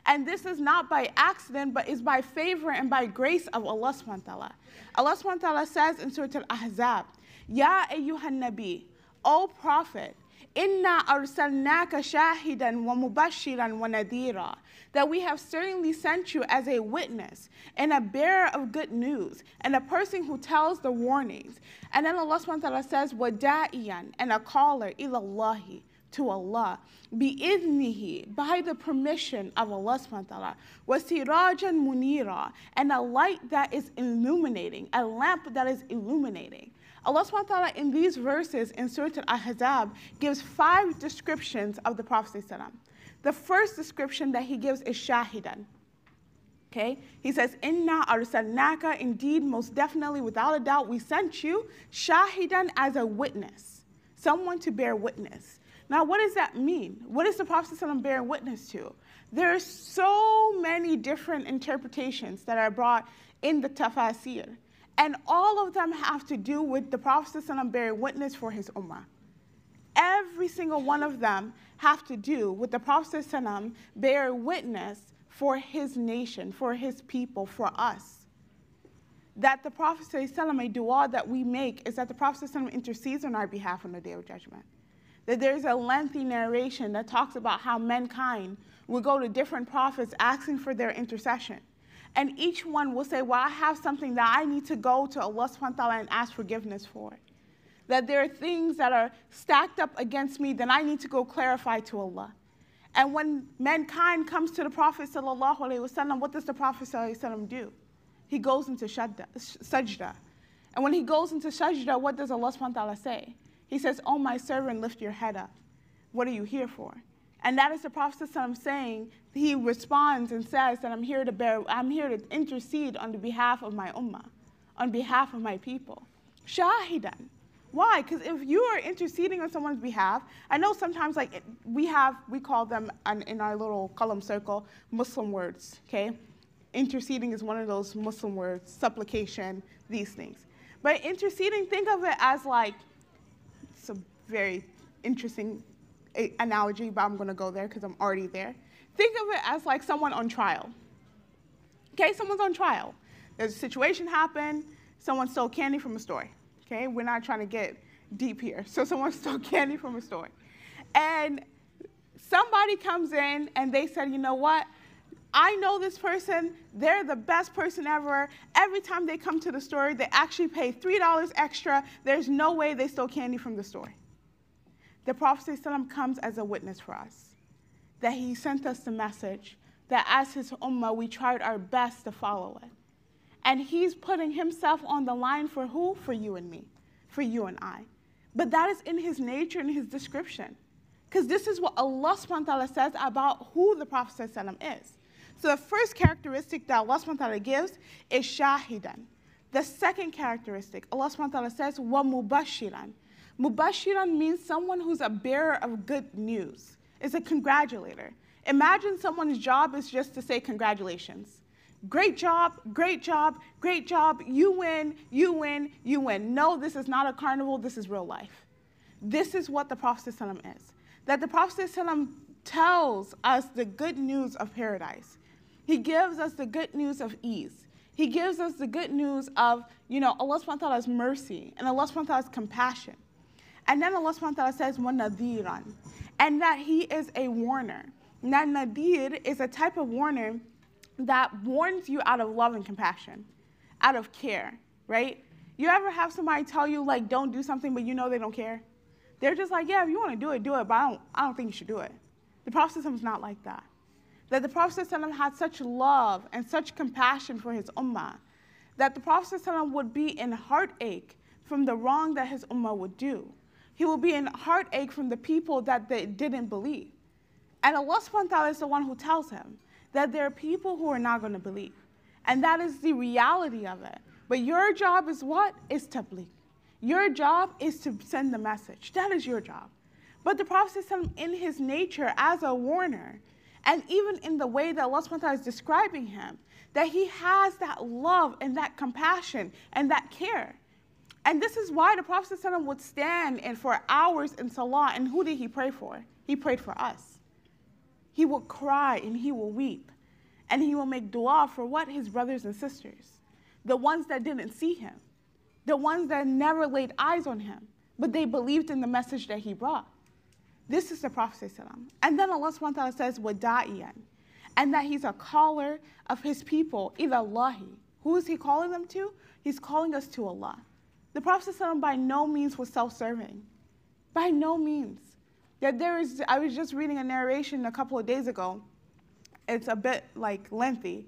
And this is not by accident, but is by favor and by grace of Allah subhanahu wa ta'ala. Allah subhanahu wa ta'ala says in Surah Al-Ahzab, Ya ayyuhan nabi, O Prophet, Inna arsalnaka shahidan wa mubashiran wa nadira. That we have certainly sent you as a witness and a bearer of good news and a person who tells the warnings. And then Allah subhanahu wa ta'ala says, wada'iyan, and a caller, ilallahi, to Allah, bi'idnihi, by the permission of Allah subhanahu wa ta'ala, munira, and a light that is illuminating, a lamp that is illuminating. Allah subhanahu wa ta'ala in these verses in Surah Al-Ahzab gives five descriptions of the Prophet The first description that he gives is shahidan. Okay? He says, Inna arsalnaka, indeed, most definitely, without a doubt, we sent you shahidan as a witness, someone to bear witness. Now, what does that mean? What is the Prophet bearing witness to? There are so many different interpretations that are brought in the tafsir. And all of them have to do with the Prophet bearing witness for his ummah. Every single one of them have to do with the Prophet bear witness for his nation, for his people, for us. That the Prophet a dua that we make is that the Prophet intercedes on our behalf on the day of judgment. That there's a lengthy narration that talks about how mankind will go to different prophets asking for their intercession. And each one will say, Well, I have something that I need to go to Allah subhanahu wa ta'ala and ask forgiveness for. That there are things that are stacked up against me that I need to go clarify to Allah. And when mankind comes to the Prophet sallallahu what does the Prophet do? He goes into sajda. And when he goes into sajda, what does Allah subhanahu wa ta'ala say? He says, Oh my servant, lift your head up. What are you here for? And that is the Prophet saying, he responds and says that I'm here to bear, I'm here to intercede on the behalf of my ummah, on behalf of my people. Shahidan. Why? Because if you are interceding on someone's behalf, I know sometimes like we have, we call them in our little column circle, Muslim words, okay? Interceding is one of those Muslim words, supplication, these things. But interceding, think of it as like, it's a very interesting analogy, but I'm going to go there because I'm already there. Think of it as like someone on trial. Okay, someone's on trial. There's a situation happened, someone stole candy from a store. Okay, we're not trying to get deep here. So someone stole candy from a store. And somebody comes in and they said, you know what? I know this person, they're the best person ever. Every time they come to the store, they actually pay $3 extra. There's no way they stole candy from the store. The Prophet comes as a witness for us, that he sent us the message that as his ummah, we tried our best to follow it. And he's putting himself on the line for who? For you and me, for you and I. But that is in his nature and his description. Because this is what Allah subhanahu says about who the Prophet is. So the first characteristic that Allah subhanahu gives is shahidan. The second characteristic, Allah subhanahu says, wa mubashiran. Mubashiran means someone who's a bearer of good news, is a congratulator. Imagine someone's job is just to say congratulations. Great job, great job, great job, you win, you win, you win. No, this is not a carnival, this is real life. This is what the Prophet ﷺ is. That the Prophet ﷺ tells us the good news of paradise. He gives us the good news of ease. He gives us the good news of, you know, Allah subhanahu wa ta'ala's mercy and Allah subhanahu wa ta'ala's compassion. And then Allah subhanahu wa ta'ala says, وَنَذِيرًا And that He is a warner. Now, nadir is a type of warner that warns you out of love and compassion, out of care, right? You ever have somebody tell you, like, don't do something, but you know they don't care? They're just like, yeah, if you want to do it, do it, but I don't, I don't think you should do it. The Prophet is not like that. That the Prophet had such love and such compassion for his ummah that the Prophet would be in heartache from the wrong that his ummah would do. He will be in heartache from the people that they didn't believe. And Allah subhanahu wa ta'ala is the one who tells him that there are people who are not going to believe. And that is the reality of it. But your job is what? Is tabligh. Your job is to send the message. That is your job. But the Prophet in his nature as a warner, and even in the way that Allah subhanahu wa ta'ala is describing him, that he has that love and that compassion and that care. And this is why the Prophet ﷺ would stand and for hours in Salah, and who did he pray for? He prayed for us. He will cry and he will weep. And he will make dua for what? His brothers and sisters. The ones that didn't see him. The ones that never laid eyes on him, but they believed in the message that he brought. This is the Prophet. ﷺ. And then Allah subhanahu says, Wada'iyan. And that he's a caller of his people, ilallahi. Who is he calling them to? He's calling us to Allah. The Prophet by no means was self serving. By no means. That there is, I was just reading a narration a couple of days ago. It's a bit like lengthy.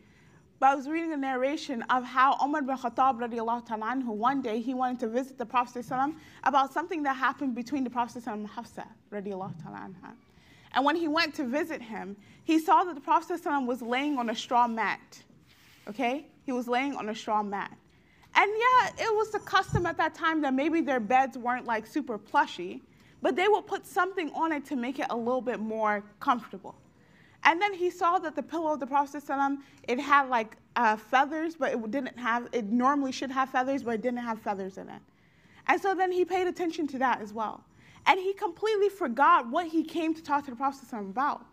But I was reading a narration of how Umar bin Khattab radiallahu anhu, one day he wanted to visit the Prophet about something that happened between the Prophet and Hafsa radiallahu. And when he went to visit him, he saw that the Prophet was laying on a straw mat. Okay? He was laying on a straw mat. And yeah, it was the custom at that time that maybe their beds weren't like super plushy, but they would put something on it to make it a little bit more comfortable. And then he saw that the pillow of the Prophet it had like uh, feathers, but it didn't have, it normally should have feathers, but it didn't have feathers in it. And so then he paid attention to that as well. And he completely forgot what he came to talk to the Prophet about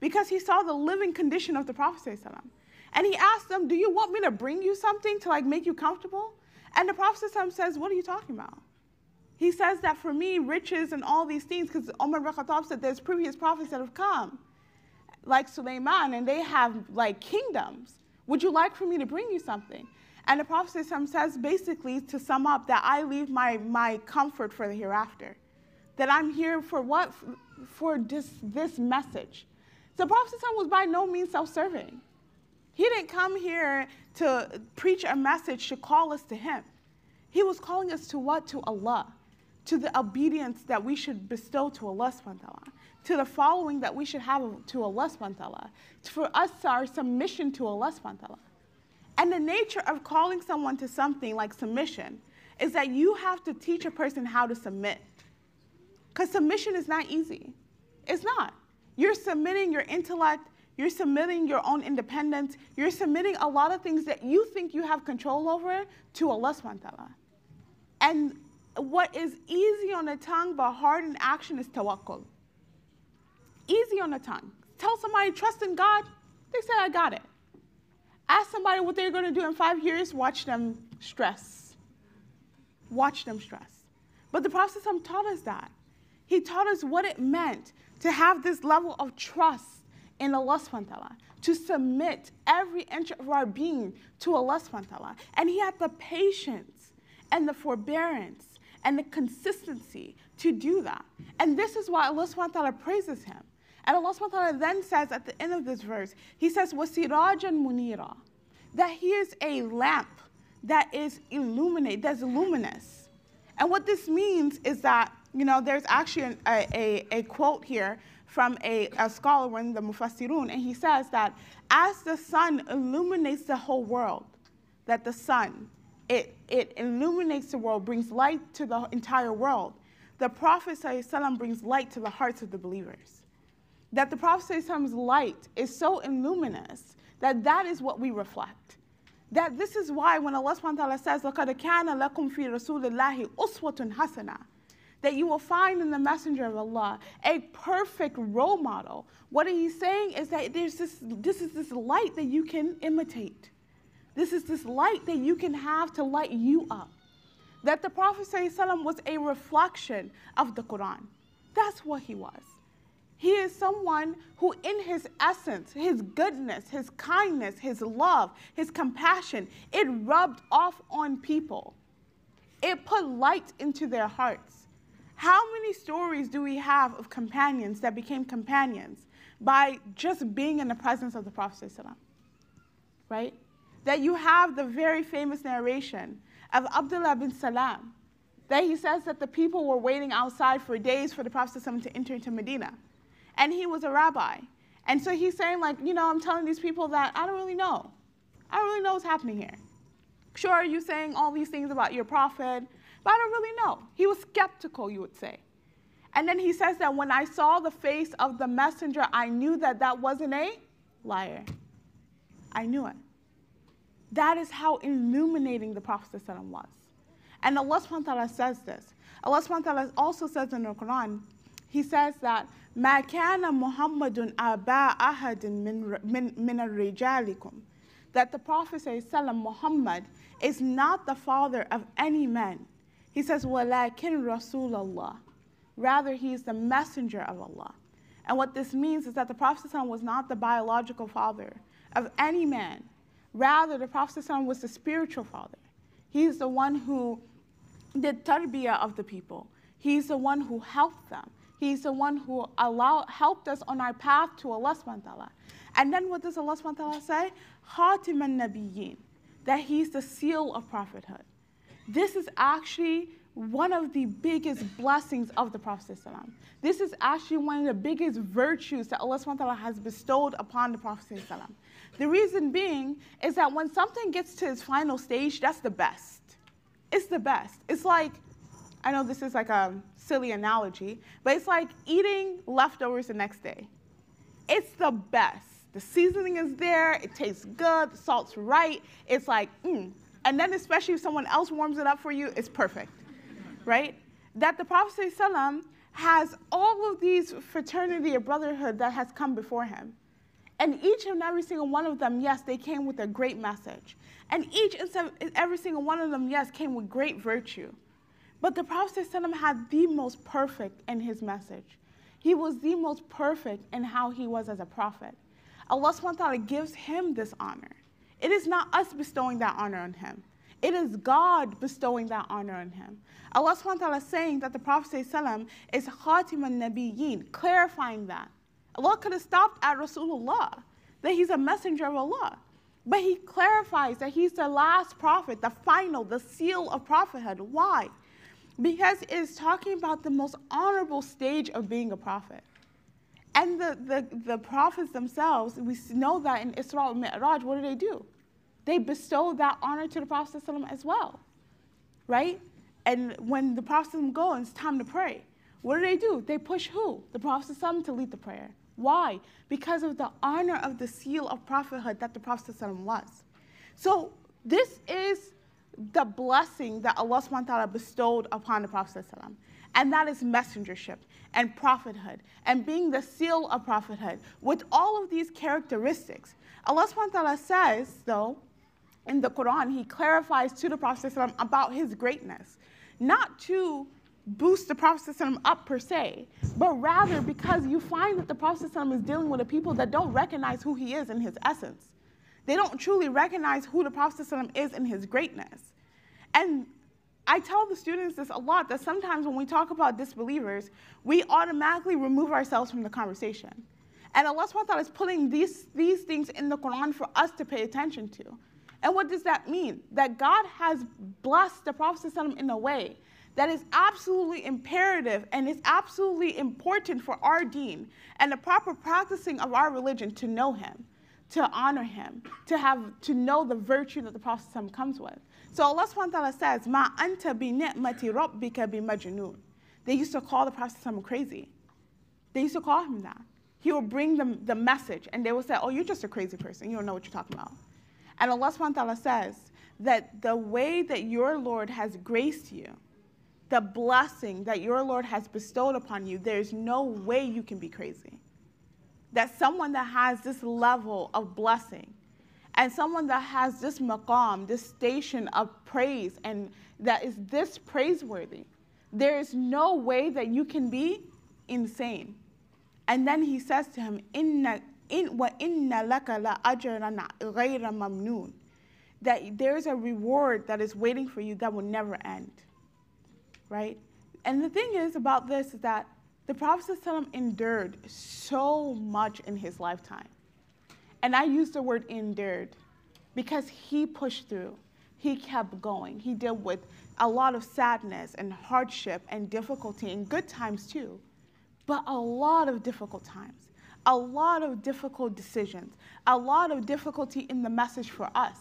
because he saw the living condition of the Prophet. And he asked them, Do you want me to bring you something to like make you comfortable? And the Prophet says, What are you talking about? He says that for me, riches and all these things, because Umar ibn Khattab said there's previous prophets that have come, like Sulaiman, and they have like kingdoms. Would you like for me to bring you something? And the Prophet says basically to sum up that I leave my, my comfort for the hereafter. That I'm here for what? For this, this message. So Prophet was by no means self serving. He didn't come here to preach a message to call us to Him. He was calling us to what? To Allah, to the obedience that we should bestow to Allah subhanahu to the following that we should have to Allah subhanahu for us our submission to Allah subhanahu And the nature of calling someone to something like submission is that you have to teach a person how to submit. Because submission is not easy. It's not. You're submitting your intellect, you're submitting your own independence. You're submitting a lot of things that you think you have control over to Allah subhanahu wa ta'ala. And what is easy on the tongue but hard in action is tawakkul. Easy on the tongue. Tell somebody, trust in God. They say, I got it. Ask somebody what they're going to do in five years, watch them stress. Watch them stress. But the Prophet taught us that. He taught us what it meant to have this level of trust in Allah subhanahu wa ta'ala, to submit every inch of our being to Allah subhanahu wa ta'ala. And he had the patience and the forbearance and the consistency to do that. And this is why Allah subhanahu wa ta'ala praises him. And Allah subhanahu wa ta'ala then says at the end of this verse, He says, Wasirajan munira, that He is a lamp that is illuminate, that's luminous. And what this means is that, you know, there's actually a, a, a quote here from a, a scholar in the Mufassirun, and he says that as the sun illuminates the whole world, that the sun, it, it illuminates the world, brings light to the entire world. The Prophet ﷺ brings light to the hearts of the believers. That the Prophet ﷺ's light is so illuminous that that is what we reflect. That this is why when Allah subhanahu wa ta'ala says, لَقَدْ كَانَ لَكُمْ فِي رَسُولِ اللَّهِ أُسْوَةٌ حَسَنَةٌ that you will find in the Messenger of Allah a perfect role model. What he's saying is that there's this, this is this light that you can imitate. This is this light that you can have to light you up. That the Prophet ﷺ was a reflection of the Quran. That's what he was. He is someone who, in his essence, his goodness, his kindness, his love, his compassion, it rubbed off on people. It put light into their hearts. How many stories do we have of companions that became companions by just being in the presence of the Prophet? Right? That you have the very famous narration of Abdullah bin Salam, that he says that the people were waiting outside for days for the Prophet to enter into Medina. And he was a rabbi. And so he's saying, like, you know, I'm telling these people that I don't really know. I don't really know what's happening here. Sure, you saying all these things about your prophet, but I don't really know. He was skeptical, you would say. And then he says that when I saw the face of the messenger, I knew that that wasn't a liar. I knew it. That is how illuminating the Prophet was. And Allah subhanahu wa ta'ala says this. Allah subhanahu wa ta'ala also says in the Quran, He says that ما كان محمد أبا أحد من من من رجالكم that the Prophet says, Muhammad is not the father of any man. He says, Walakin Rasulullah. Rather, he is the messenger of Allah. And what this means is that the Prophet was not the biological father of any man. Rather, the Prophet was the spiritual father. He's the one who did tarbiyah of the people. He's the one who helped them. He's the one who allowed, helped us on our path to Allah subhanahu wa ta'ala. And then what does Allah subhanahu wa ta'ala say? Khatim al-Nabiyyin, that he's the seal of prophethood. This is actually one of the biggest blessings of the Prophet. This is actually one of the biggest virtues that Allah subhanahu has bestowed upon the Prophet. The reason being is that when something gets to its final stage, that's the best. It's the best. It's like, I know this is like a silly analogy, but it's like eating leftovers the next day. It's the best. The seasoning is there, it tastes good, the salt's right. It's like, mm. And then, especially if someone else warms it up for you, it's perfect, right? That the Prophet ﷺ has all of these fraternity or brotherhood that has come before him. And each and every single one of them, yes, they came with a great message. And each and every single one of them, yes, came with great virtue. But the Prophet ﷺ had the most perfect in his message. He was the most perfect in how he was as a prophet. Allah subhanahu gives him this honor. It is not us bestowing that honor on him. It is God bestowing that honor on him. Allah subhanahu wa ta'ala is saying that the Prophet is Khatim al-Nabiyyin, clarifying that. Allah could have stopped at Rasulullah, that he's a messenger of Allah. But he clarifies that he's the last prophet, the final, the seal of prophethood. Why? Because it is talking about the most honorable stage of being a prophet. And the, the, the prophets themselves, we know that in Isra and Mi'raj, what do they do? They bestow that honor to the Prophet as well, right? And when the Prophet go and it's time to pray, what do they do? They push who? The Prophet to lead the prayer. Why? Because of the honor of the seal of prophethood that the Prophet was. So this is the blessing that Allah subhanahu bestowed upon the Prophet and that is messengership and prophethood and being the seal of prophethood with all of these characteristics. Allah subhanahu says, though, in the Quran, He clarifies to the Prophet about His greatness, not to boost the Prophet up per se, but rather because you find that the Prophet is dealing with a people that don't recognize who he is in his essence. They don't truly recognize who the Prophet is in his greatness. And I tell the students this a lot that sometimes when we talk about disbelievers, we automatically remove ourselves from the conversation. And Allah subhanahu is putting these, these things in the Quran for us to pay attention to. And what does that mean? That God has blessed the Prophet in a way that is absolutely imperative and is absolutely important for our deen and the proper practicing of our religion to know him, to honor him, to have to know the virtue that the Prophet comes with. So Allah subhanahu says, Ma anta bi ni'mati rabbika bi majnoon. They used to call the Prophet crazy. They used to call him that. He would bring them the message and they would say, Oh, you're just a crazy person. You don't know what you're talking about. And Allah subhanahu says that the way that your Lord has graced you, the blessing that your Lord has bestowed upon you, there's no way you can be crazy. That someone that has this level of blessing and someone that has this maqam, this station of praise, and that is this praiseworthy, there is no way that you can be insane. And then he says to him, Inna, in, wa inna mamnoon. That there's a reward that is waiting for you that will never end. Right? And the thing is about this is that the Prophet endured so much in his lifetime. And I use the word endured because he pushed through. He kept going. He dealt with a lot of sadness and hardship and difficulty and good times too, but a lot of difficult times, a lot of difficult decisions, a lot of difficulty in the message for us.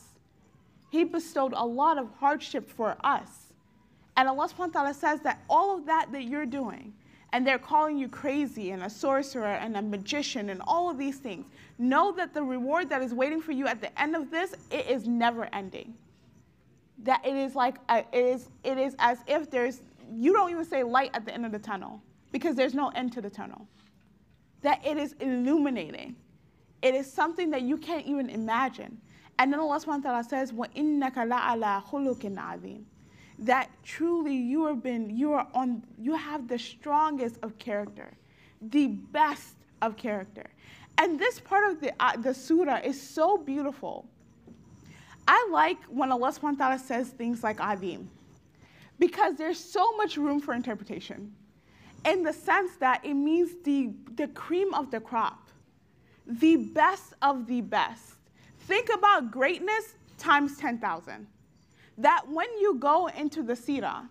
He bestowed a lot of hardship for us. And Allah says that all of that that you're doing, and they're calling you crazy and a sorcerer and a magician and all of these things, know that the reward that is waiting for you at the end of this, it is never ending. That it is like, a, it, is, it is as if there's, you don't even say light at the end of the tunnel because there's no end to the tunnel. That it is illuminating. It is something that you can't even imagine. And then Allah subhanahu wa ta'ala says, وَإِنَّكَ لَعَلَى خُلُقٍ عَظِيمٍ that truly you have been you are on you have the strongest of character the best of character. And this part of the, uh, the surah is so beautiful. I like when allah subhanahu says things like adim because there's so much room for interpretation in the sense that it means the, the cream of the crop the best of the best. Think about greatness times 10000 that when you go into the Sirah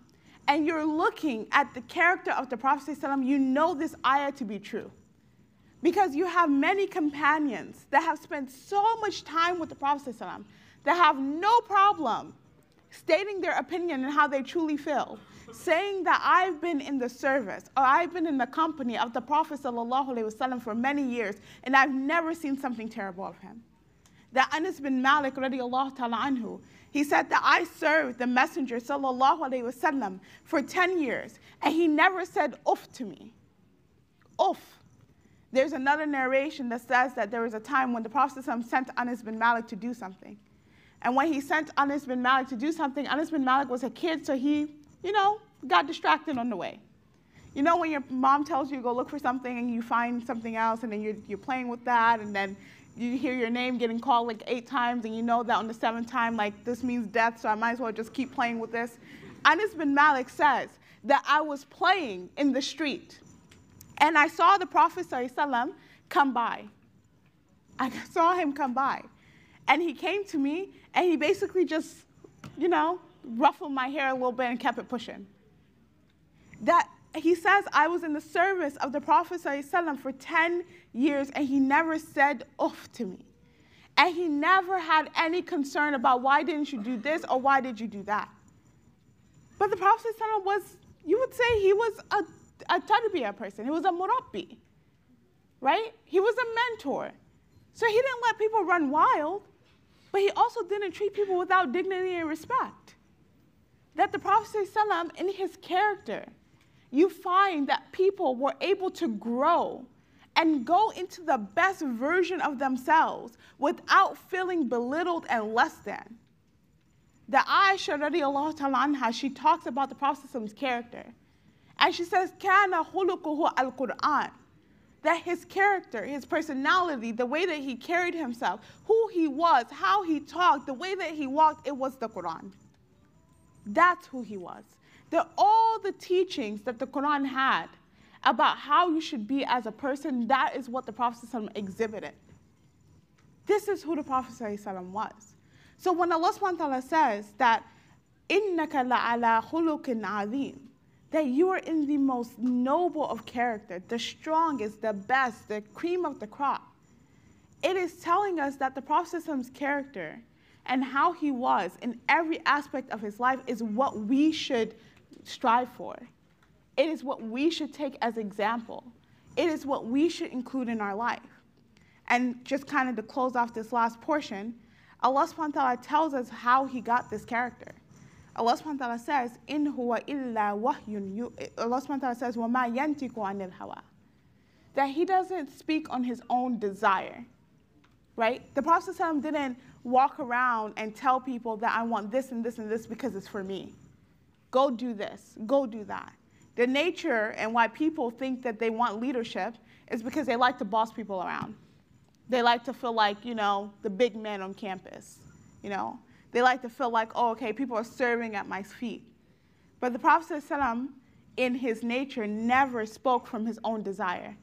and you're looking at the character of the Prophet, you know this ayah to be true. Because you have many companions that have spent so much time with the Prophet that have no problem stating their opinion and how they truly feel, saying that I've been in the service or I've been in the company of the Prophet for many years and I've never seen something terrible of him. That Anas bin Malik radiallahu ta'ala anhu, he said that I served the Messenger sallallahu alaihi wasallam for 10 years, and he never said uff to me. Uff. There's another narration that says that there was a time when the Prophet sent Anas bin Malik to do something. And when he sent Anas bin Malik to do something, Anas bin Malik was a kid, so he, you know, got distracted on the way. You know when your mom tells you go look for something and you find something else and then you're, you're playing with that and then you hear your name getting called like eight times and you know that on the seventh time, like this means death, so I might as well just keep playing with this. Anas bin Malik says that I was playing in the street and I saw the Prophet ﷺ come by. I saw him come by. And he came to me and he basically just, you know, ruffled my hair a little bit and kept it pushing. That he says, I was in the service of the Prophet ﷺ for 10 years and he never said uff to me. And he never had any concern about why didn't you do this or why did you do that. But the Prophet ﷺ was, you would say he was a, a tarbiyah person. He was a murabbi, right? He was a mentor. So he didn't let people run wild, but he also didn't treat people without dignity and respect. That the Prophet ﷺ, in his character, you find that people were able to grow and go into the best version of themselves without feeling belittled and less than. The Aisha radiallahu ta'ala anha, she talks about the Prophet's character. And she says, Kana khuluquhu al-Qur'an. That his character, his personality, the way that he carried himself, who he was, how he talked, the way that he walked, it was the Quran. That's who he was that all the teachings that the Quran had about how you should be as a person, that is what the Prophet exhibited. This is who the Prophet was. So when Allah subhanahu wa ta'ala says that إِنَّكَ لَعَلَى خُلُقٍ عَظِيمٍ that you are in the most noble of character, the strongest, the best, the cream of the crop. It is telling us that the Prophet's character and how he was in every aspect of his life is what we should strive for. It is what we should take as example. It is what we should include in our life. And just kind of to close off this last portion, Allah subhanahu wa ta'ala tells us how he got this character. Allah subhanahu wa ta'ala says, In huwa illa wahyun. Allah subhanahu wa ta'ala says, وَمَا يَنْتِقُ عَنِ الْهَوَىٰ That he doesn't speak on his own desire. Right? The Prophet didn't walk around and tell people that I want this and this and this because it's for me. Go do this, go do that. The nature and why people think that they want leadership is because they like to boss people around. They like to feel like, you know, the big man on campus, you know. They like to feel like, oh, okay, people are serving at my feet. But the Prophet ﷺ, um, in his nature, never spoke from his own desire.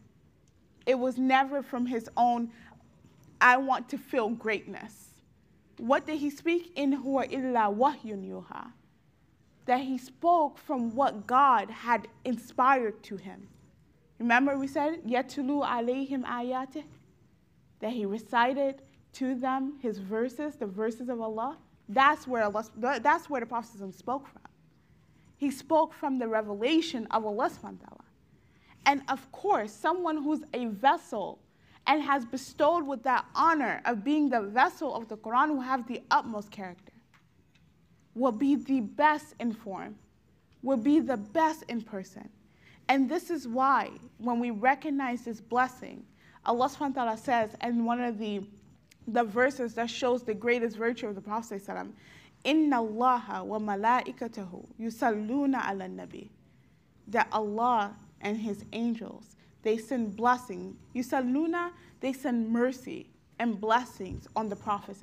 It was never from his own, I want to feel greatness. What did he speak? In huwa illa wahyun yuha. That he spoke from what God had inspired to him. Remember we said, Yatulu alayhim ayatih? That he recited to them his verses, the verses of Allah. That's where, Allah, that's where the Prophet spoke from. He spoke from the revelation of Allah subhanahu And of course, someone who's a vessel and has bestowed with that honor of being the vessel of the Quran who have the utmost character will be the best informed, will be the best in person. And this is why when we recognize this blessing, Allah subhanahu wa ta'ala says, and one of the the verses that shows the greatest virtue of the Prophet Inna Allah wa malaikatahu yusalluna ala nabi. That Allah and his angels, they send blessing. Yusalluna, they send mercy and blessings on the Prophet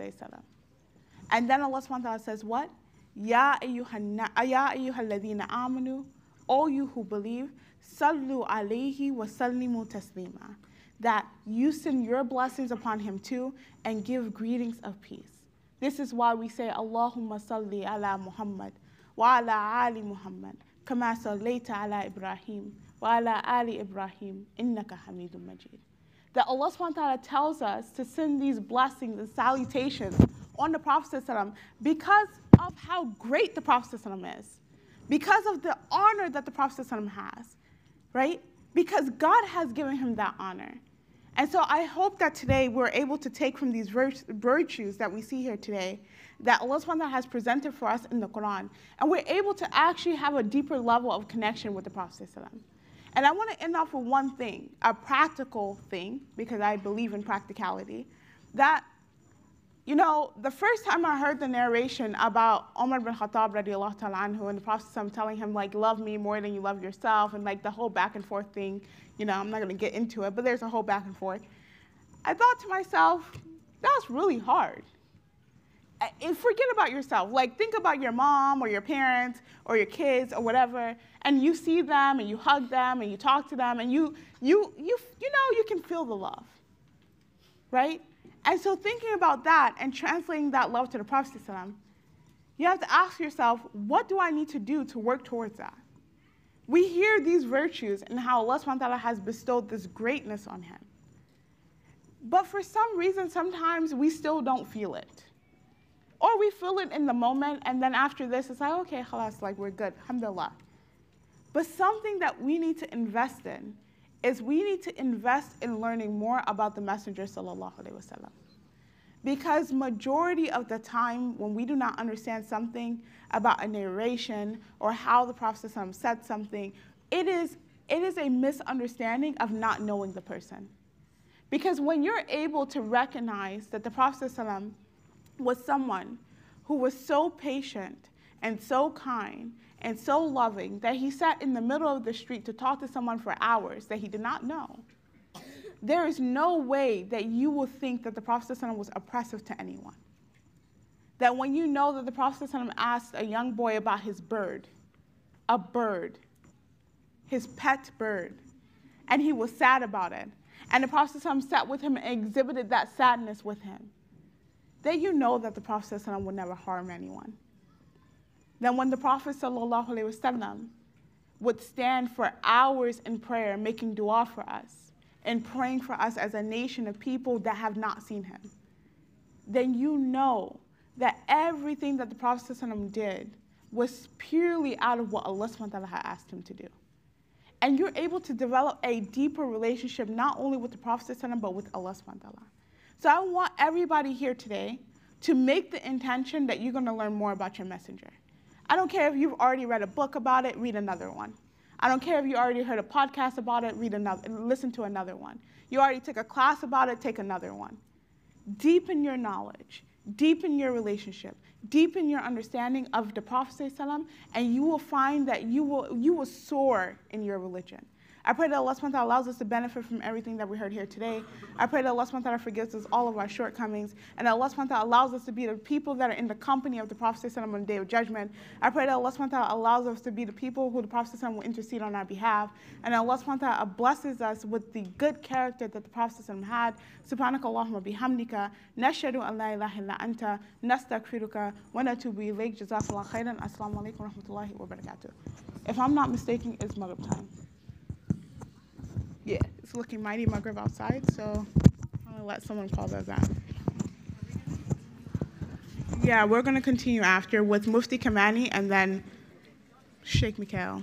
And then Allah subhanahu wa ta'ala says what? Ya ayyuhalladhina amanu, all you who believe, sallu alayhi wa sallimu taslima that you send your blessings upon him too and give greetings of peace. This is why we say, Allahumma salli ala Muhammad wa ala ali Muhammad, kama sallaita ala Ibrahim wa ala ali Ibrahim, innaka hamidun majid. That Allah ta'ala tells us to send these blessings and salutations on the Prophet because of how great the Prophet is, because of the honor that the Prophet has, right? Because God has given him that honor. And so I hope that today we're able to take from these virtues that we see here today that Allah subhanahu has presented for us in the Quran, and we're able to actually have a deeper level of connection with the Prophet. And I want to end off with one thing, a practical thing, because I believe in practicality, that you know, the first time I heard the narration about Omar bin Khattab radiallahu ta'ala anhu and the Prophet telling him, like, love me more than you love yourself, and like the whole back and forth thing, you know, I'm not gonna get into it, but there's a whole back and forth. I thought to myself, that's really hard. And forget about yourself. Like, think about your mom or your parents or your kids or whatever, and you see them and you hug them and you talk to them and you, you, you, you know, you can feel the love, right? And so thinking about that and translating that love to the Prophet you have to ask yourself, what do I need to do to work towards that? We hear these virtues and how Allah subhanahu has bestowed this greatness on him. But for some reason, sometimes we still don't feel it. Or we feel it in the moment, and then after this, it's like, okay, halas, like we're good, alhamdulillah. But something that we need to invest in is we need to invest in learning more about the Messenger sallallahu alaihi wasallam. Because majority of the time when we do not understand something about a narration or how the Prophet said something, it is, it is a misunderstanding of not knowing the person. Because when you're able to recognize that the Prophet was someone who was so patient and so kind and so loving that he sat in the middle of the street to talk to someone for hours that he did not know. There is no way that you will think that the Prophet was oppressive to anyone. That when you know that the Prophet asked a young boy about his bird, a bird, his pet bird, and he was sad about it, and the Prophet sat with him and exhibited that sadness with him, that you know that the Prophet would never harm anyone. Then when the Prophet ﷺ would stand for hours in prayer, making dua for us, and praying for us as a nation of people that have not seen him, then you know that everything that the Prophet ﷺ did was purely out of what Allah SWT had asked him to do. And you're able to develop a deeper relationship not only with the Prophet ﷺ, but with Allah SWT. so I want everybody here today to make the intention that you're going to learn more about your messenger. I don't care if you've already read a book about it, read another one. I don't care if you already heard a podcast about it, read another, listen to another one. You already took a class about it, take another one. Deepen your knowledge, deepen your relationship, deepen your understanding of the Prophet and you will find that you will, you will soar in your religion. I pray that Allah subhanahu wa ta'ala allows us to benefit from everything that we heard here today. I pray that Allah subhanahu wa ta'ala forgives us all of our shortcomings and that Allah subhanahu wa ta'ala allows us to be the people that are in the company of the Prophet on the day of judgment. I pray that Allah subhanahu wa ta'ala allows us to be the people who the Prophet will intercede on our behalf and that Allah subhanahu wa ta'ala blesses us with the good character that the Prophet had. سبحانك اللهم بحمدك نشهد أن لا إله إلا أنت نستغفرك ونتوب إليك جزاك الله خيرا السلام عليكم ورحمة الله وبركاته If I'm not mistaken, it's Maghrib time. Yeah, it's looking mighty Maghrib outside, so I'm gonna let someone call that that. Yeah, we're gonna continue after with Mufti Kamani and then Sheikh Mikhail.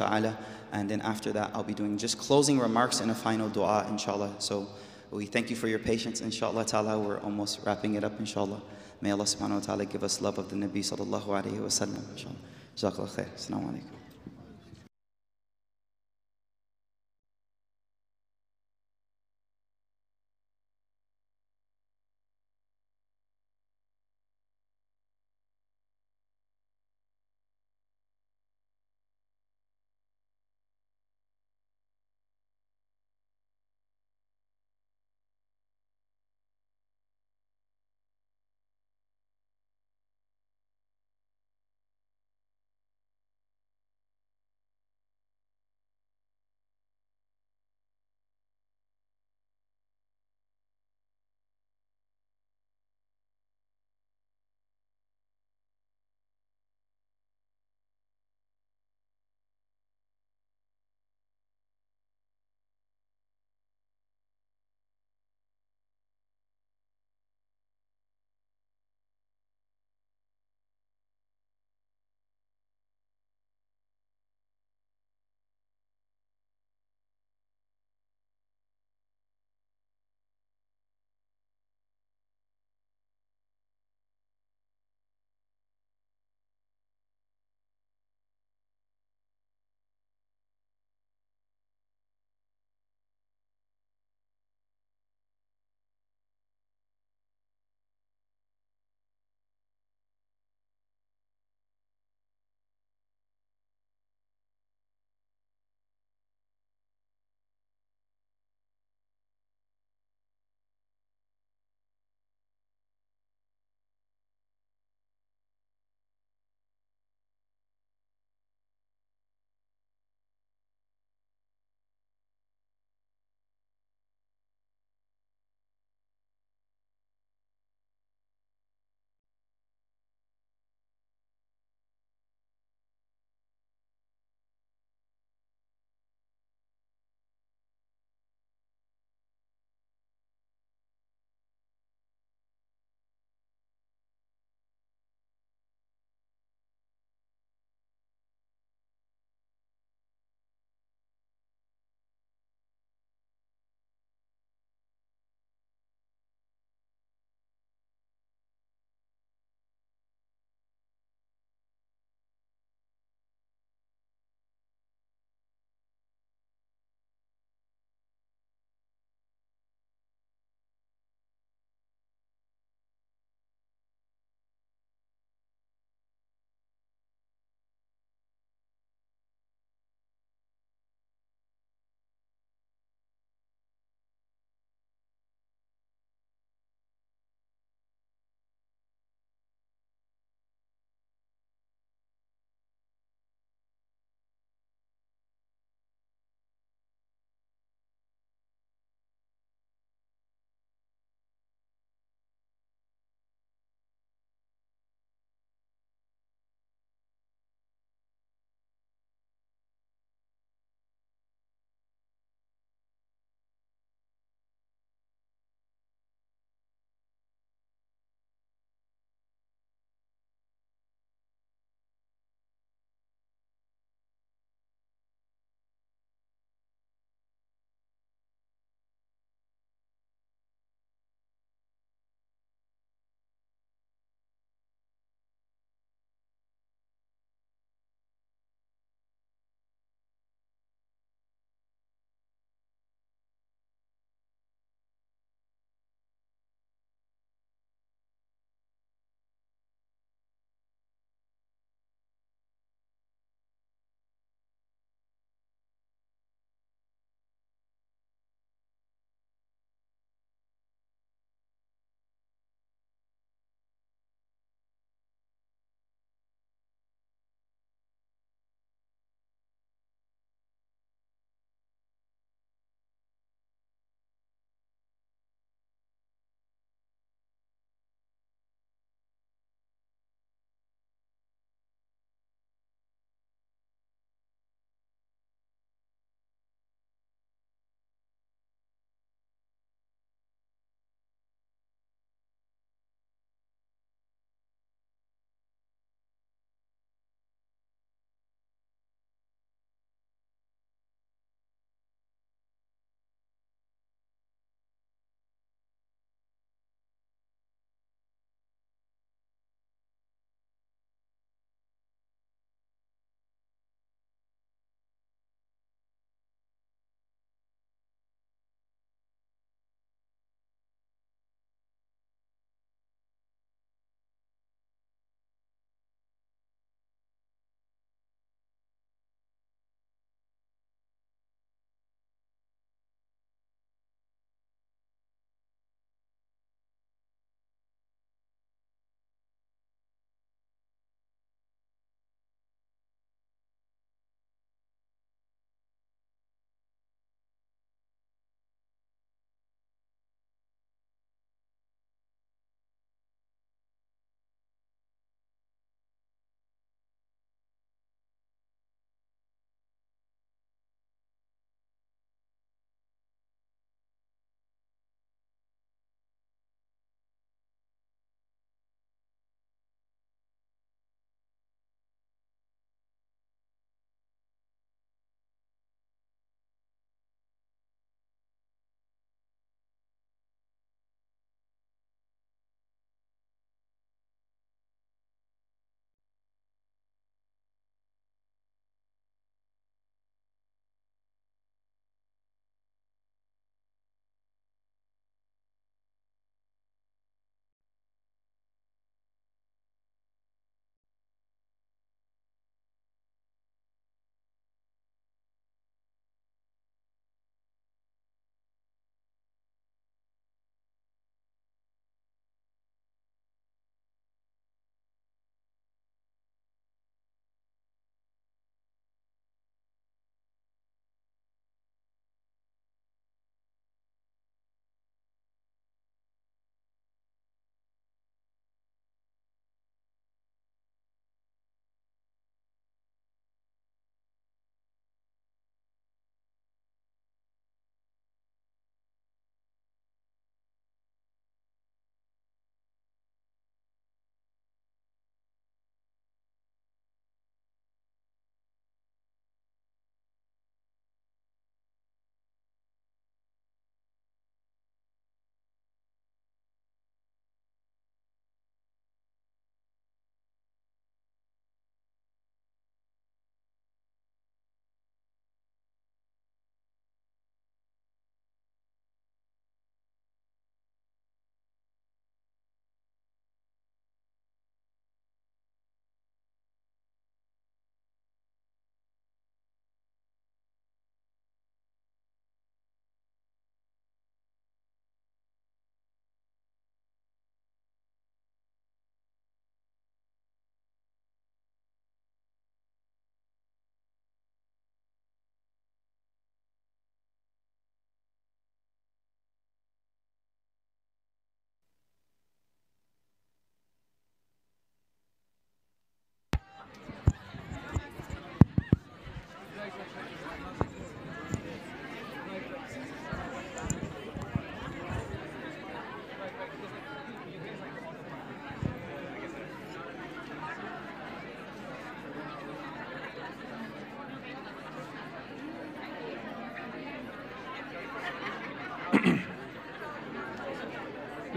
Ta'ala. And then after that, I'll be doing just closing remarks and a final dua, inshallah. So we thank you for your patience, inshallah ta'ala. We're almost wrapping it up, inshallah. May Allah subhanahu wa ta'ala give us love of the Nabi sallallahu alayhi wa sallam, inshallah. Jazakallah khair. Assalamu alaikum.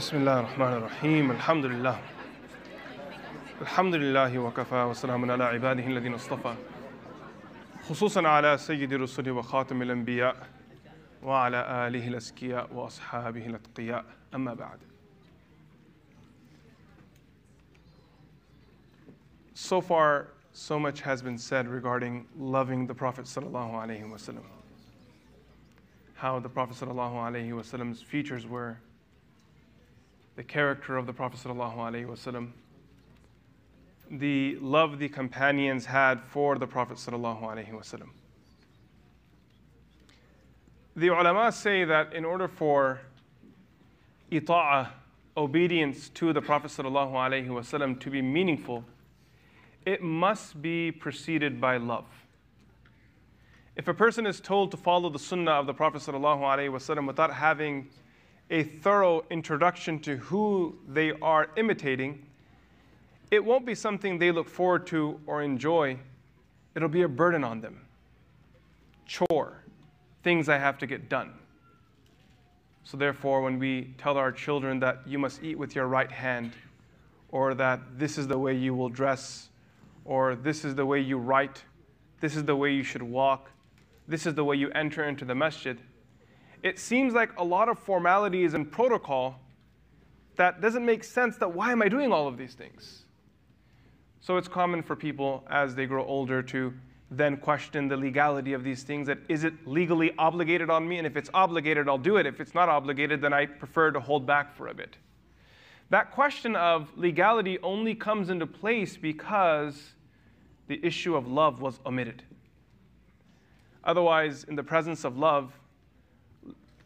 بسم الله الرحمن الرحيم الحمد لله الحمد لله وكفى وسلام على عباده الذين اصطفى خصوصا على سيد الرسل وخاتم الأنبياء وعلى آله الأزكياء وأصحابه الأتقياء أما بعد So far, so much has been said regarding loving the Prophet sallallahu alaihi wasallam. How the Prophet sallallahu alaihi wasallam's features were, the character of the Prophet wasallam, the love the companions had for the Prophet wasallam. The ulama say that in order for ita'ah, obedience to the Prophet wasallam to be meaningful, it must be preceded by love. If a person is told to follow the sunnah of the Prophet ﷺ without having a thorough introduction to who they are imitating, it won't be something they look forward to or enjoy. It'll be a burden on them. Chore, things I have to get done. So, therefore, when we tell our children that you must eat with your right hand, or that this is the way you will dress, or this is the way you write, this is the way you should walk, this is the way you enter into the masjid. It seems like a lot of formalities and protocol that doesn't make sense that why am I doing all of these things? So it's common for people as they grow older to then question the legality of these things that is it legally obligated on me and if it's obligated I'll do it if it's not obligated then I prefer to hold back for a bit. That question of legality only comes into place because the issue of love was omitted. Otherwise, in the presence of love,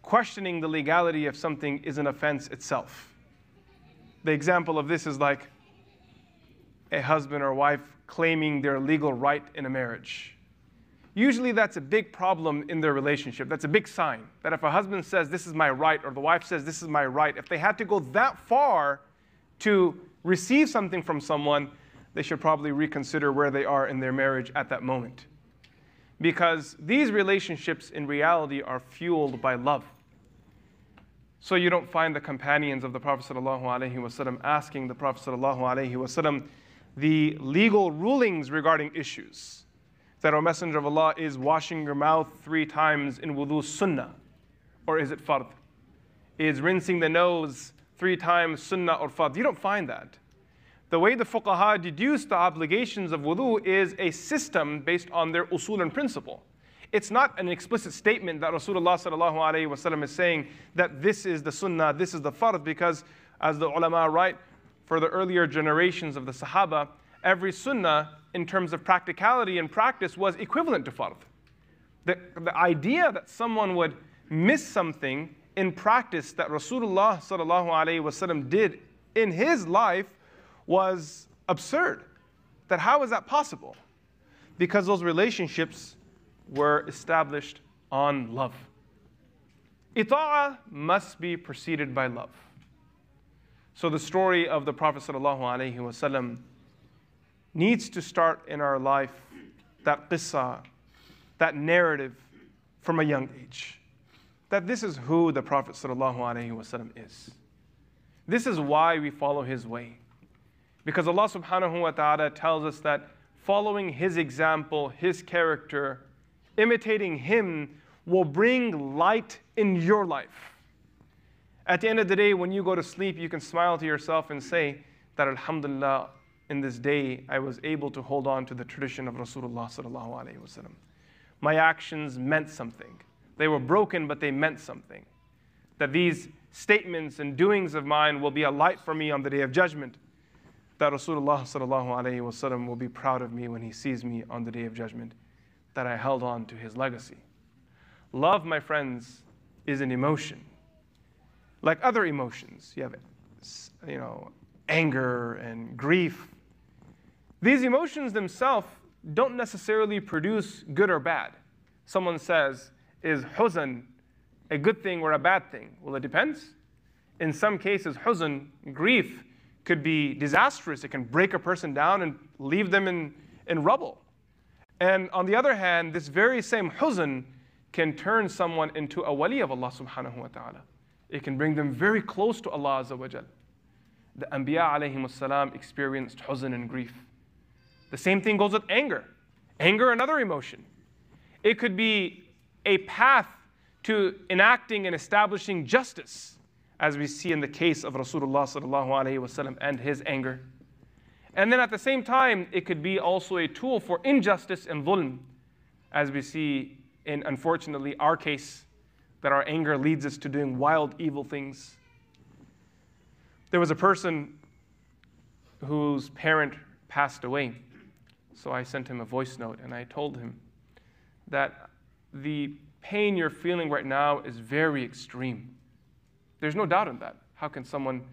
questioning the legality of something is an offense itself. The example of this is like a husband or wife claiming their legal right in a marriage. Usually, that's a big problem in their relationship. That's a big sign that if a husband says, This is my right, or the wife says, This is my right, if they had to go that far to receive something from someone, they should probably reconsider where they are in their marriage at that moment. Because these relationships in reality are fueled by love. So you don't find the companions of the Prophet ﷺ asking the Prophet ﷺ the legal rulings regarding issues. That our Messenger of Allah is washing your mouth three times in wudu sunnah, or is it fard? Is rinsing the nose three times sunnah or fard? You don't find that. The way the fuqaha deduce the obligations of wudu is a system based on their usul and principle. It's not an explicit statement that Rasulullah sallallahu is saying that this is the sunnah, this is the fard, because as the ulama write, for the earlier generations of the Sahaba, every sunnah in terms of practicality and practice was equivalent to fard. The, the idea that someone would miss something in practice that Rasulullah sallallahu did in his life was absurd. That how is that possible? Because those relationships were established on love. Ita'ah must be preceded by love. So the story of the Prophet ﷺ needs to start in our life, that qissa, that narrative from a young age. That this is who the Prophet ﷺ is. This is why we follow his way. Because Allah subhanahu wa ta'ala tells us that following His example, His character, imitating Him will bring light in your life. At the end of the day, when you go to sleep, you can smile to yourself and say that Alhamdulillah, in this day, I was able to hold on to the tradition of Rasulullah sallallahu alaihi wasallam. My actions meant something. They were broken, but they meant something. That these statements and doings of mine will be a light for me on the day of judgment that Rasulullah sallallahu alayhi wasallam will be proud of me when he sees me on the day of judgment, that I held on to his legacy. Love, my friends, is an emotion. Like other emotions, you have, you know, anger and grief. These emotions themselves don't necessarily produce good or bad. Someone says, is huzn a good thing or a bad thing? Well, it depends. In some cases, huzn, grief, could be disastrous. It can break a person down and leave them in, in rubble. And on the other hand, this very same huzn can turn someone into a wali of Allah subhanahu wa ta'ala. It can bring them very close to Allah Azza wa Jal. The Anbiya alayhim salam experienced huzn and grief. The same thing goes with anger. Anger, another emotion. It could be a path to enacting and establishing justice, as we see in the case of Rasulullah sallallahu wasallam and his anger. And then at the same time, it could be also a tool for injustice and dhulm, as we see in, unfortunately, our case, that our anger leads us to doing wild, evil things. There was a person whose parent passed away. So I sent him a voice note and I told him that the pain you're feeling right now is very extreme. There's no doubt in that. How can someone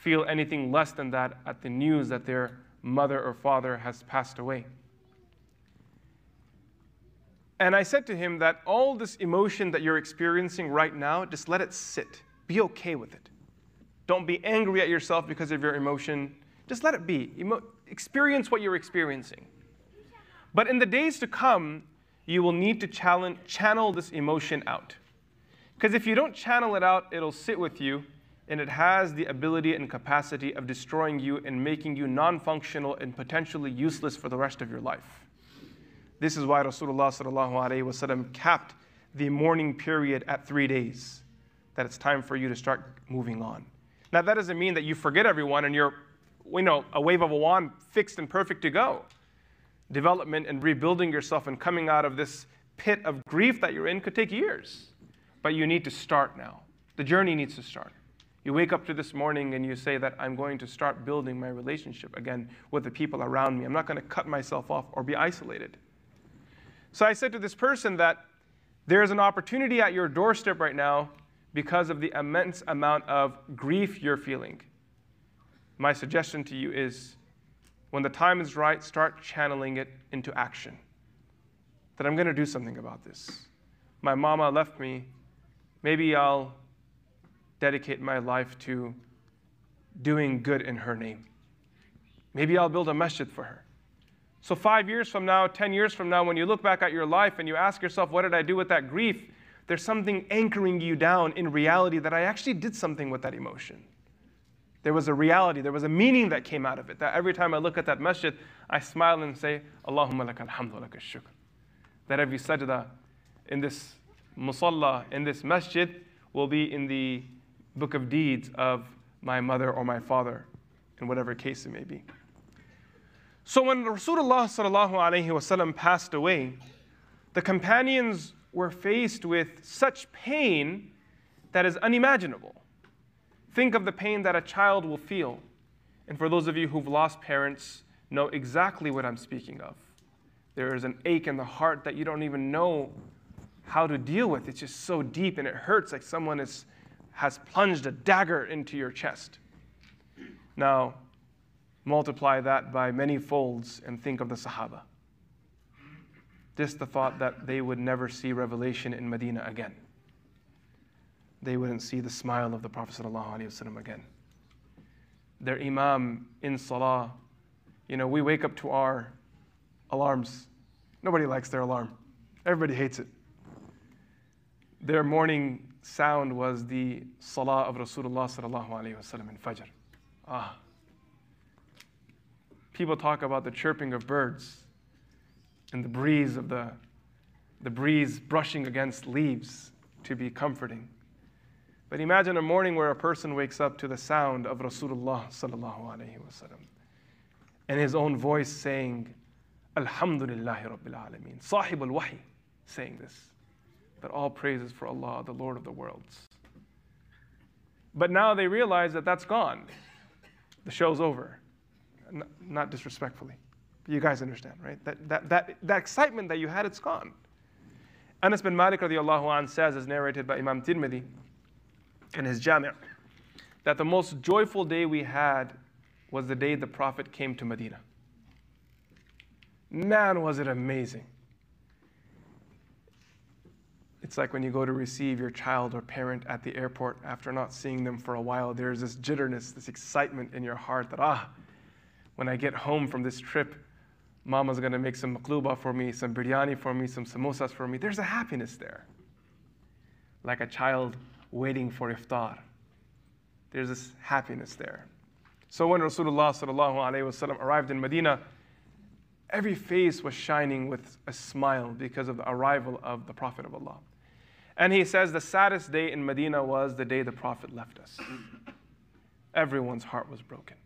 feel anything less than that at the news that their mother or father has passed away? And I said to him that all this emotion that you're experiencing right now, just let it sit. Be okay with it. Don't be angry at yourself because of your emotion. Just let it be. Emo- experience what you're experiencing. But in the days to come, you will need to channel this emotion out. Because if you don't channel it out, it'll sit with you and it has the ability and capacity of destroying you and making you non functional and potentially useless for the rest of your life. This is why Rasulullah capped the mourning period at three days, that it's time for you to start moving on. Now, that doesn't mean that you forget everyone and you're, you know, a wave of a wand fixed and perfect to go development and rebuilding yourself and coming out of this pit of grief that you're in could take years. But you need to start now. The journey needs to start. You wake up to this morning and you say that I'm going to start building my relationship again with the people around me. I'm not going to cut myself off or be isolated. So I said to this person that there's an opportunity at your doorstep right now because of the immense amount of grief you're feeling. My suggestion to you is when the time is right, start channeling it into action. That I'm going to do something about this. My mama left me. Maybe I'll dedicate my life to doing good in her name. Maybe I'll build a masjid for her. So, five years from now, 10 years from now, when you look back at your life and you ask yourself, what did I do with that grief? There's something anchoring you down in reality that I actually did something with that emotion. There was a reality, there was a meaning that came out of it. That every time I look at that masjid, I smile and say, Allahumma laka alhamdu laka shukr. That every sajda in this musalla, in this masjid, will be in the book of deeds of my mother or my father, in whatever case it may be. So when Rasulullah wasallam passed away, the companions were faced with such pain that is unimaginable. Think of the pain that a child will feel. And for those of you who've lost parents, know exactly what I'm speaking of. There is an ache in the heart that you don't even know how to deal with. It's just so deep and it hurts like someone is, has plunged a dagger into your chest. Now, multiply that by many folds and think of the Sahaba. Just the thought that they would never see revelation in Medina again they wouldn't see the smile of the Prophet ﷺ again. Their Imam in Salah, you know, we wake up to our alarms. Nobody likes their alarm, everybody hates it. Their morning sound was the Salah of Rasulullah ﷺ in Fajr. Ah. People talk about the chirping of birds and the breeze of the, the breeze brushing against leaves to be comforting. But imagine a morning where a person wakes up to the sound of Rasulullah sallallahu alaihi wasallam and his own voice saying, Alhamdulillahi Rabbil Alameen. Sahib al Wahi saying this. That all praises for Allah, the Lord of the worlds. But now they realize that that's gone. The show's over. not disrespectfully. But you guys understand, right? That, that, that, that excitement that you had, it's gone. Anas bin Malik radiallahu anh says, as narrated by Imam Tirmidhi, in his Jami' that the most joyful day we had was the day the Prophet came to Medina. Man, was it amazing! It's like when you go to receive your child or parent at the airport after not seeing them for a while, there's this jitterness, this excitement in your heart that, ah, when I get home from this trip, mama's gonna make some makluba for me, some biryani for me, some samosas for me. There's a happiness there. Like a child waiting for iftar. There's this happiness there. So when Rasulullah wasallam arrived in Medina, every face was shining with a smile because of the arrival of the Prophet of Allah. And he says the saddest day in Medina was the day the Prophet left us. Everyone's heart was broken.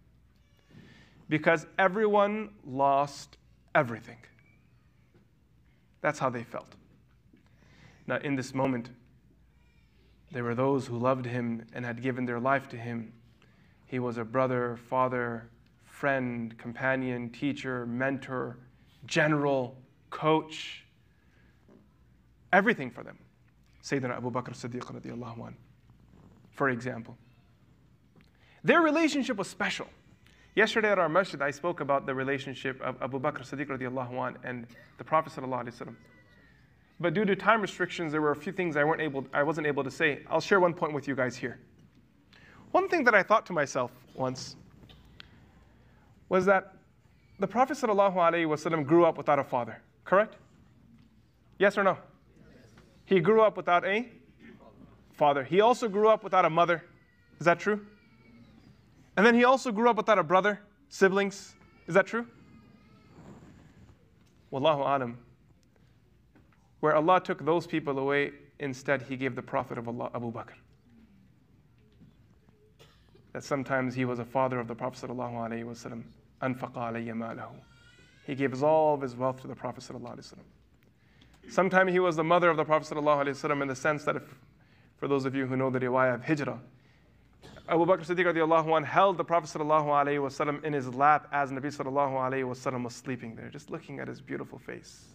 Because everyone lost everything. That's how they felt. Now, in this moment, there were those who loved him and had given their life to him. He was a brother, father, friend, companion, teacher, mentor, general, coach, everything for them. Sayyidina Abu Bakr Siddiq radiallahu anh, for example. Their relationship was special. Yesterday at our masjid, I spoke about the relationship of Abu Bakr Siddiq radiallahu anh and the Prophet sallallahu alaihi wasallam. But due to time restrictions, there were a few things I, weren't able, I wasn't able to say. I'll share one point with you guys here. One thing that I thought to myself once was that the Prophet ﷺ grew up without a father, correct? Yes or no? He grew up without a father. He also grew up without a mother. Is that true? And then he also grew up without a brother, siblings. Is that true? Wallahu alam. Where Allah took those people away, instead He gave the Prophet of Allah, Abu Bakr. That sometimes he was a father of the Prophet ﷺ. He gave all of his wealth to the Prophet ﷺ. Sometimes he was the mother of the Prophet ﷺ in the sense that, if, for those of you who know the riwayah of Hijrah, Abu Bakr Siddiq radiallahu anh held the Prophet ﷺ in his lap as Nabi ﷺ was sleeping there, just looking at his beautiful face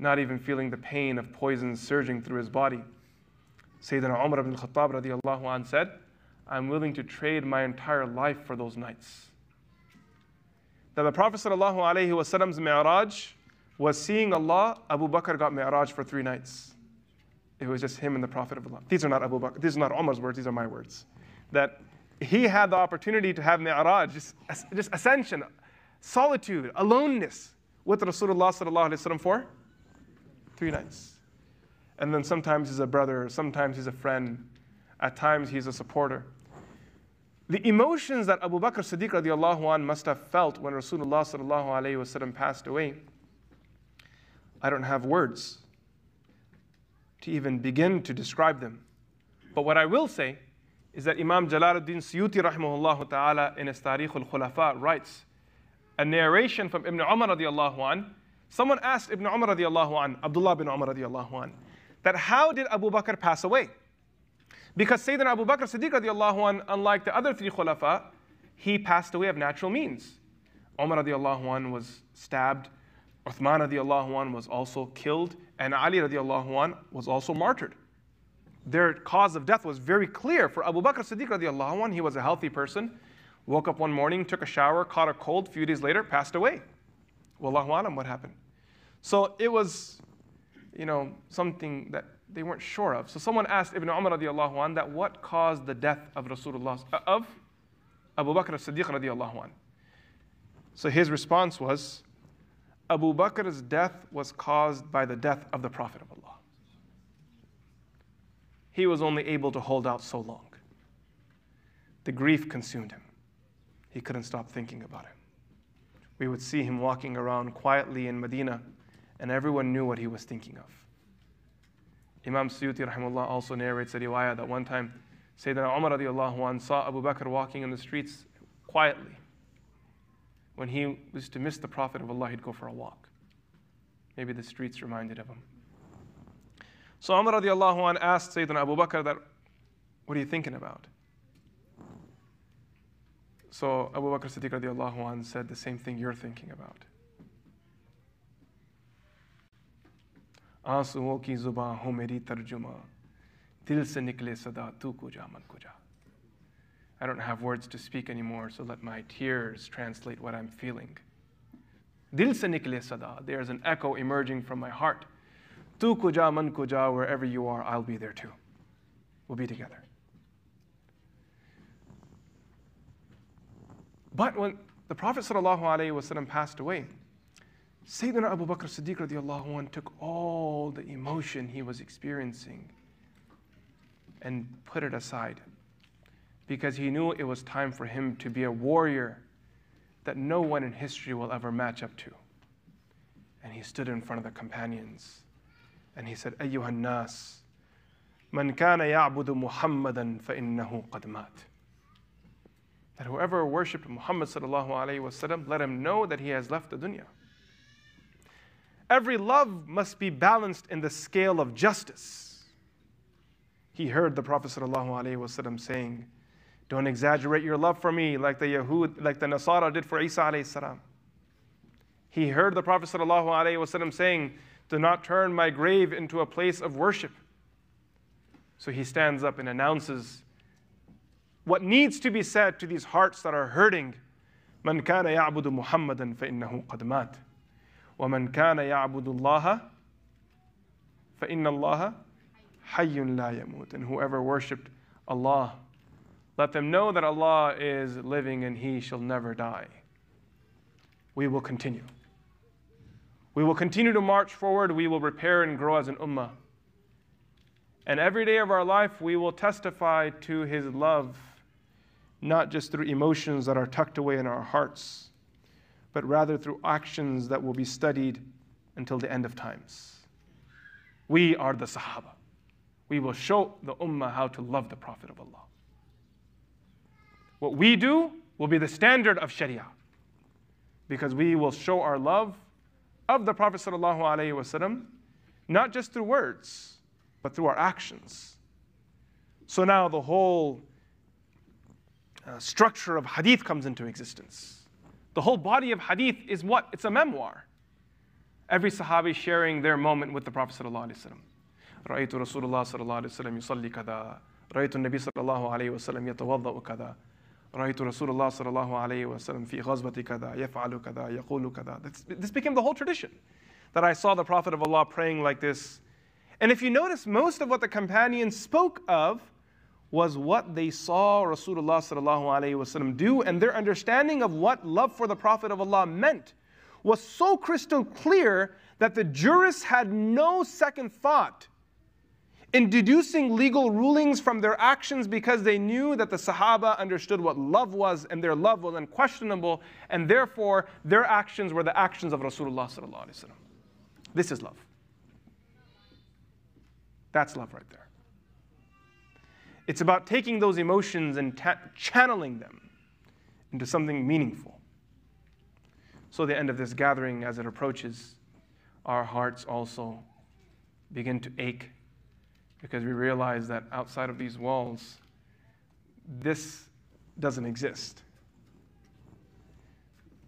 not even feeling the pain of poison surging through his body. Sayyidina Umar ibn Khattab radiallahu anh said, I'm willing to trade my entire life for those nights. That the Prophet sallallahu alaihi wasallam's mi'raj was seeing Allah, Abu Bakr got mi'raj for three nights. It was just him and the Prophet of Allah. These are not Abu Bakr, these are not Umar's words, these are my words. That he had the opportunity to have mi'raj, just, just ascension, solitude, aloneness with Rasulullah for three nights. And then sometimes he's a brother, sometimes he's a friend, at times he's a supporter. The emotions that Abu Bakr Siddiq radiallahu anh must have felt when Rasulullah sallallahu alayhi wasallam passed away, I don't have words to even begin to describe them. But what I will say is that Imam Jalaluddin Suyuti rahimahullah ta'ala in his Tarikh al-Khulafa writes, a narration from Ibn Umar radiallahu anh Someone asked Ibn Umar radiallahu an, Abdullah bin Umar radiallahu an, that how did Abu Bakr pass away? Because Sayyidina Abu Bakr Siddiq radiallahu an, unlike the other three khulafa, he passed away of natural means. Umar radiallahu an was stabbed, Uthman radiallahu an was also killed, and Ali radiallahu an was also martyred. Their cause of death was very clear. For Abu Bakr Siddiq radiallahu an, he was a healthy person, woke up one morning, took a shower, caught a cold, a few days later, passed away. Wallahu alam, what happened? So it was, you know, something that they weren't sure of. So someone asked Ibn Umar radiallahu anh that what caused the death of Rasulullah, uh, of Abu Bakr as-Siddiq radiallahu anh. So his response was, Abu Bakr's death was caused by the death of the Prophet of Allah. He was only able to hold out so long. The grief consumed him. He couldn't stop thinking about him we would see him walking around quietly in Medina, and everyone knew what he was thinking of. Imam Suyuti rahimahullah also narrates a riwayah that one time Sayyidina Umar radiallahu anh saw Abu Bakr walking in the streets quietly When he was to miss the Prophet of Allah, he'd go for a walk. Maybe the streets reminded of him. So Umar radiallahu anh asked Sayyidina Abu Bakr that, what are you thinking about? So Abu Bakr Siddiq radiallahu anh said the same thing you're thinking about. आंसुओं की जुबां हो मेरी तर्जुमा दिल से निकले सदा तू कुजा मन कुजा I don't have words to speak anymore, so let my tears translate what I'm feeling. Dil se nikle sada. There's an echo emerging from my heart. Tu kuja man kuja, wherever you are, I'll be there too. We'll be together. But when the Prophet ﷺ passed away, Sayyidina Abu Bakr Siddiq took all the emotion he was experiencing and put it aside because he knew it was time for him to be a warrior that no one in history will ever match up to. And he stood in front of the companions and he said, أيها الناس من كان يعبد محمدا فإنه قد مات. That whoever worshipped Muhammad sallallahu alayhi wasallam, let him know that he has left the dunya. Every love must be balanced in the scale of justice. He heard the Prophet sallallahu alayhi wasallam saying, "Don't exaggerate your love for me like the Yahud, like the Nasara did for Isa alayhi salam." He heard the Prophet sallallahu alayhi wasallam saying, "Do not turn my grave into a place of worship." So he stands up and announces what needs to be said to these hearts that are hurting. من كان يعبد محمدا فإنه قد مات ومن كان يعبد الله فإن الله حي لا يموت and whoever worshipped Allah let them know that Allah is living and he shall never die we will continue we will continue to march forward we will repair and grow as an ummah and every day of our life we will testify to his love not just through emotions that are tucked away in our hearts, but rather through actions that will be studied until the end of times. We are the Sahaba. We will show the Ummah how to love the Prophet of Allah. What we do will be the standard of Sharia because we will show our love of the Prophet ﷺ, not just through words, but through our actions. So now the whole uh, structure of hadith comes into existence. The whole body of hadith is what? It's a memoir. Every Sahabi sharing their moment with the Prophet ﷺ. رأيت رسول الله صلى الله عليه وسلم يصلي كذا رأيت النبي صلى الله عليه وسلم يتوضأ كذا رأيت رسول الله صلى الله عليه وسلم في غزوة كذا يفعل كذا يقول كذا This became the whole tradition that I saw the Prophet of Allah praying like this. And if you notice, most of what the companions spoke of was what they saw Rasulullah wasallam do, and their understanding of what love for the Prophet of Allah meant was so crystal clear that the jurists had no second thought in deducing legal rulings from their actions because they knew that the Sahaba understood what love was and their love was unquestionable, and therefore their actions were the actions of Rasulullah. This is love. That's love right there. It's about taking those emotions and ta- channeling them into something meaningful. So, the end of this gathering, as it approaches, our hearts also begin to ache because we realize that outside of these walls, this doesn't exist.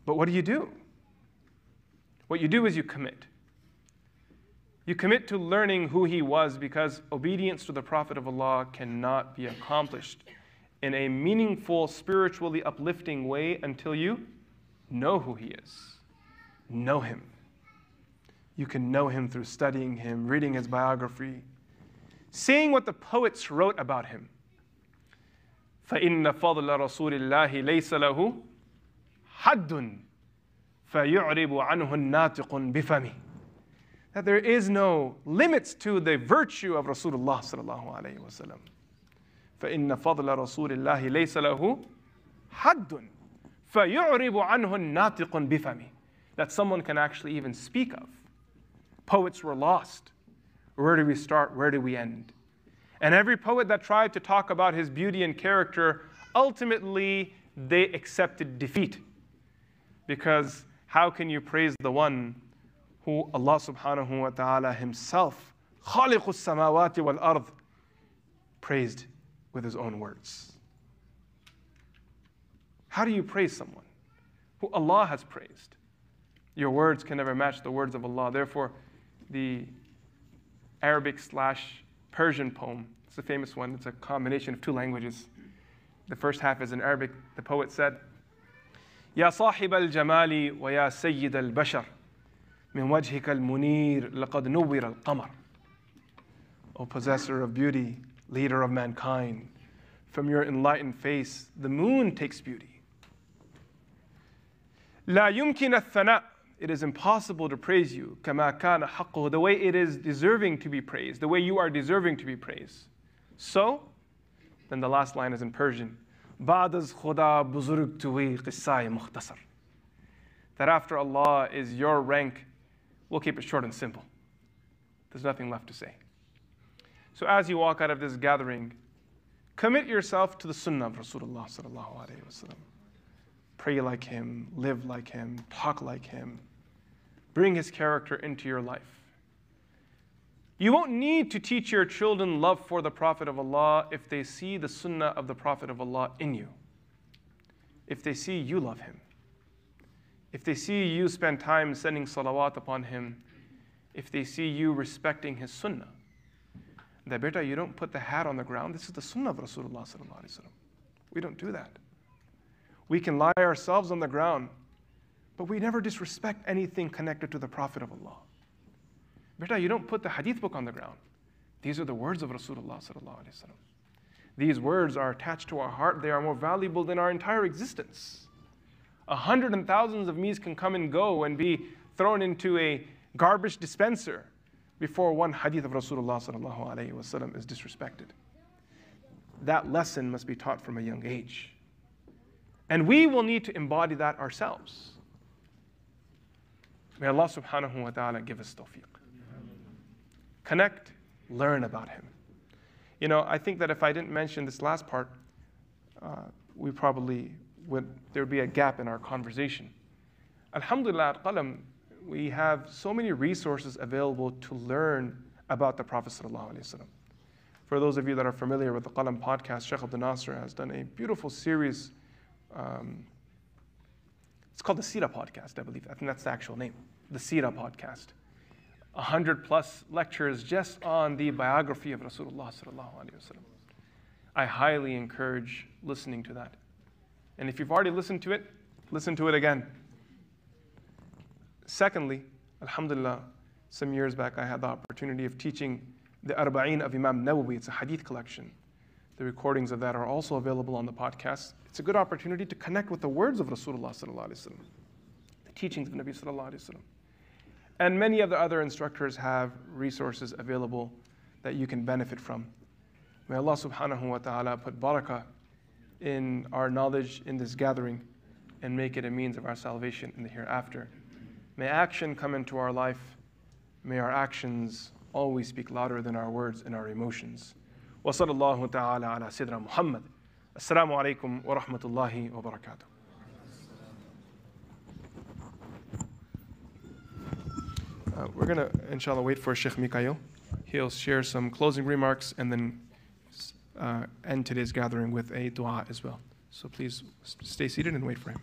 But what do you do? What you do is you commit. You commit to learning who he was because obedience to the Prophet of Allah cannot be accomplished in a meaningful, spiritually uplifting way until you know who he is. Know him. You can know him through studying him, reading his biography, seeing what the poets wrote about him. فإن فضل رسول الله ليس له حد فيعرب عنه الناطق بفمه that there is no limits to the virtue of Rasulullah sallallahu alayhi wasallam. فإن فضل رسول الله ليس له حد فيعرب عنه الناطق بفمه that someone can actually even speak of. Poets were lost. Where do we start? Where do we end? And every poet that tried to talk about his beauty and character, ultimately they accepted defeat. Because how can you praise the one who Allah subhanahu wa ta'ala himself, خالق السماوات والأرض, praised with his own words. How do you praise someone who Allah has praised? Your words can never match the words of Allah. Therefore, the Arabic slash Persian poem, it's a famous one, it's a combination of two languages. The first half is in Arabic. The poet said, يا صاحب الجمال ويا سيد البشر من وجهك المنير لقد نور القمر O possessor of beauty, leader of mankind, from your enlightened face, the moon takes beauty. لا يمكن الثناء It is impossible to praise you كما كان حقه the way it is deserving to be praised, the way you are deserving to be praised. So, then the last line is in Persian. بعد از خدا بزرگ توی قصه مختصر. That after Allah is your rank, we'll keep it short and simple. There's nothing left to say. So as you walk out of this gathering, commit yourself to the sunnah of Rasulullah sallallahu alaihi wasallam. Pray like him, live like him, talk like him. Bring his character into your life. You won't need to teach your children love for the Prophet of Allah if they see the sunnah of the Prophet of Allah in you. If they see you love him. If they see you spend time sending salawat upon him. If they see you respecting his sunnah. That beta, you don't put the hat on the ground. This is the sunnah of Rasulullah. We don't do that. We can lie ourselves on the ground, but we never disrespect anything connected to the Prophet of Allah. Beta, you don't put the hadith book on the ground. These are the words of Rasulullah. These words are attached to our heart. They are more valuable than our entire existence. A hundred and thousands of me's can come and go and be thrown into a garbage dispenser before one hadith of Rasulullah is disrespected. That lesson must be taught from a young age. And we will need to embody that ourselves. May Allah subhanahu wa ta'ala give us tawfiq. Connect, learn about Him. You know, I think that if I didn't mention this last part, uh, we probably would, there would be a gap in our conversation. Alhamdulillah, at Qalam, we have so many resources available to learn about the Prophet. For those of you that are familiar with the Qalam podcast, Sheikh Abdul Nasser has done a beautiful series. Um, it's called the Sira podcast, I believe. I think that's the actual name, the Sira podcast. 100 plus lectures just on the biography of Rasulullah. I highly encourage listening to that. And if you've already listened to it, listen to it again. Secondly, Alhamdulillah, some years back I had the opportunity of teaching the Arba'in of Imam Nawawi. It's a hadith collection. The recordings of that are also available on the podcast. It's a good opportunity to connect with the words of Rasulullah, sallallahu alaihi wasallam, the teachings of Nabi. And many of the other instructors have resources available that you can benefit from. May Allah subhanahu wa ta'ala put barakah in our knowledge in this gathering and make it a means of our salvation in the hereafter. May action come into our life. May our actions always speak louder than our words and our emotions. وصلى الله تعالى على سيدنا محمد السلام عليكم ورحمة الله وبركاته Uh, we're going to, inshallah, wait for Sheikh Mikhail. He'll share some closing remarks and then uh, end today's gathering with a dua as well. So please stay seated and wait for him.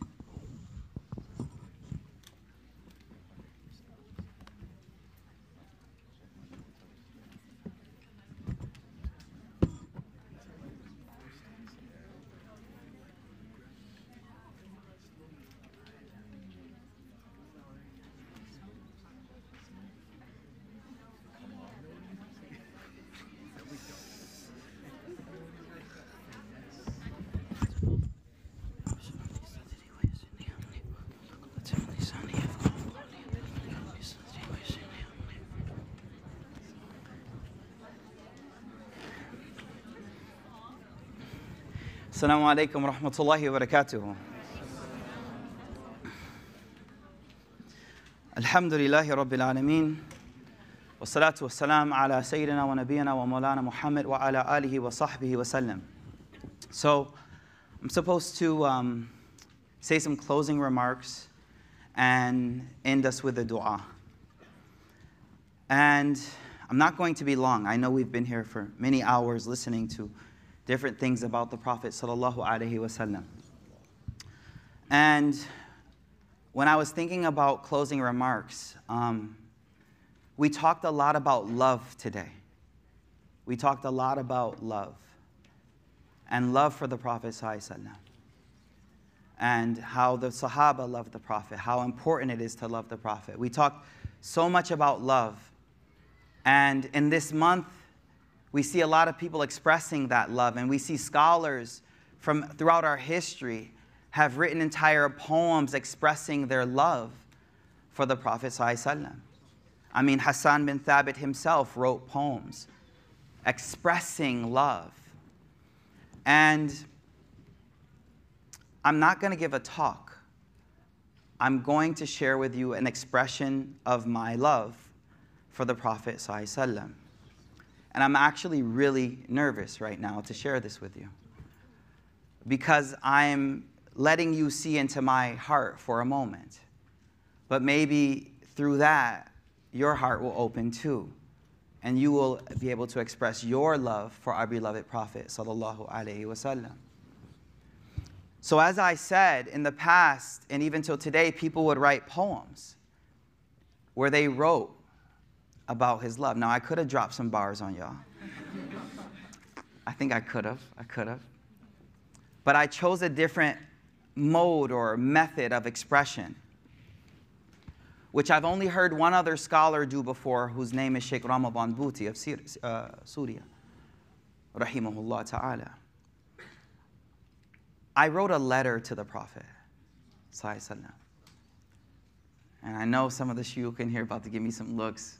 السلام عليكم ورحمة الله وبركاته. الحمد لله رب العالمين والصلاة والسلام على سيدنا ونبينا ومولانا محمد وعلى آله وصحبه وسلم. So I'm supposed to um, say some closing remarks and end us with a dua. And I'm not going to be long. I know we've been here for many hours listening to different things about the Prophet sallallahu alaihi wasallam. And when I was thinking about closing remarks, um, we talked a lot about love today. We talked a lot about love and love for the Prophet sallallahu and how the Sahaba loved the Prophet, how important it is to love the Prophet. We talked so much about love. And in this month, we see a lot of people expressing that love, and we see scholars from throughout our history have written entire poems expressing their love for the Prophet. I mean, Hassan bin Thabit himself wrote poems expressing love. And I'm not going to give a talk. I'm going to share with you an expression of my love for the Prophet. ﷺ. And I'm actually really nervous right now to share this with you because I'm letting you see into my heart for a moment. But maybe through that, your heart will open too. And you will be able to express your love for our beloved Prophet. So, as I said in the past, and even till today, people would write poems where they wrote about his love. Now, I could have dropped some bars on y'all. I think I could have. I could have. But I chose a different mode or method of expression, which I've only heard one other scholar do before, whose name is Sheikh Ramadan Bhuti of uh, Surya, rahimahullah ta'ala. I wrote a letter to the Prophet, and I know some of the shuyukh in here about to give me some looks.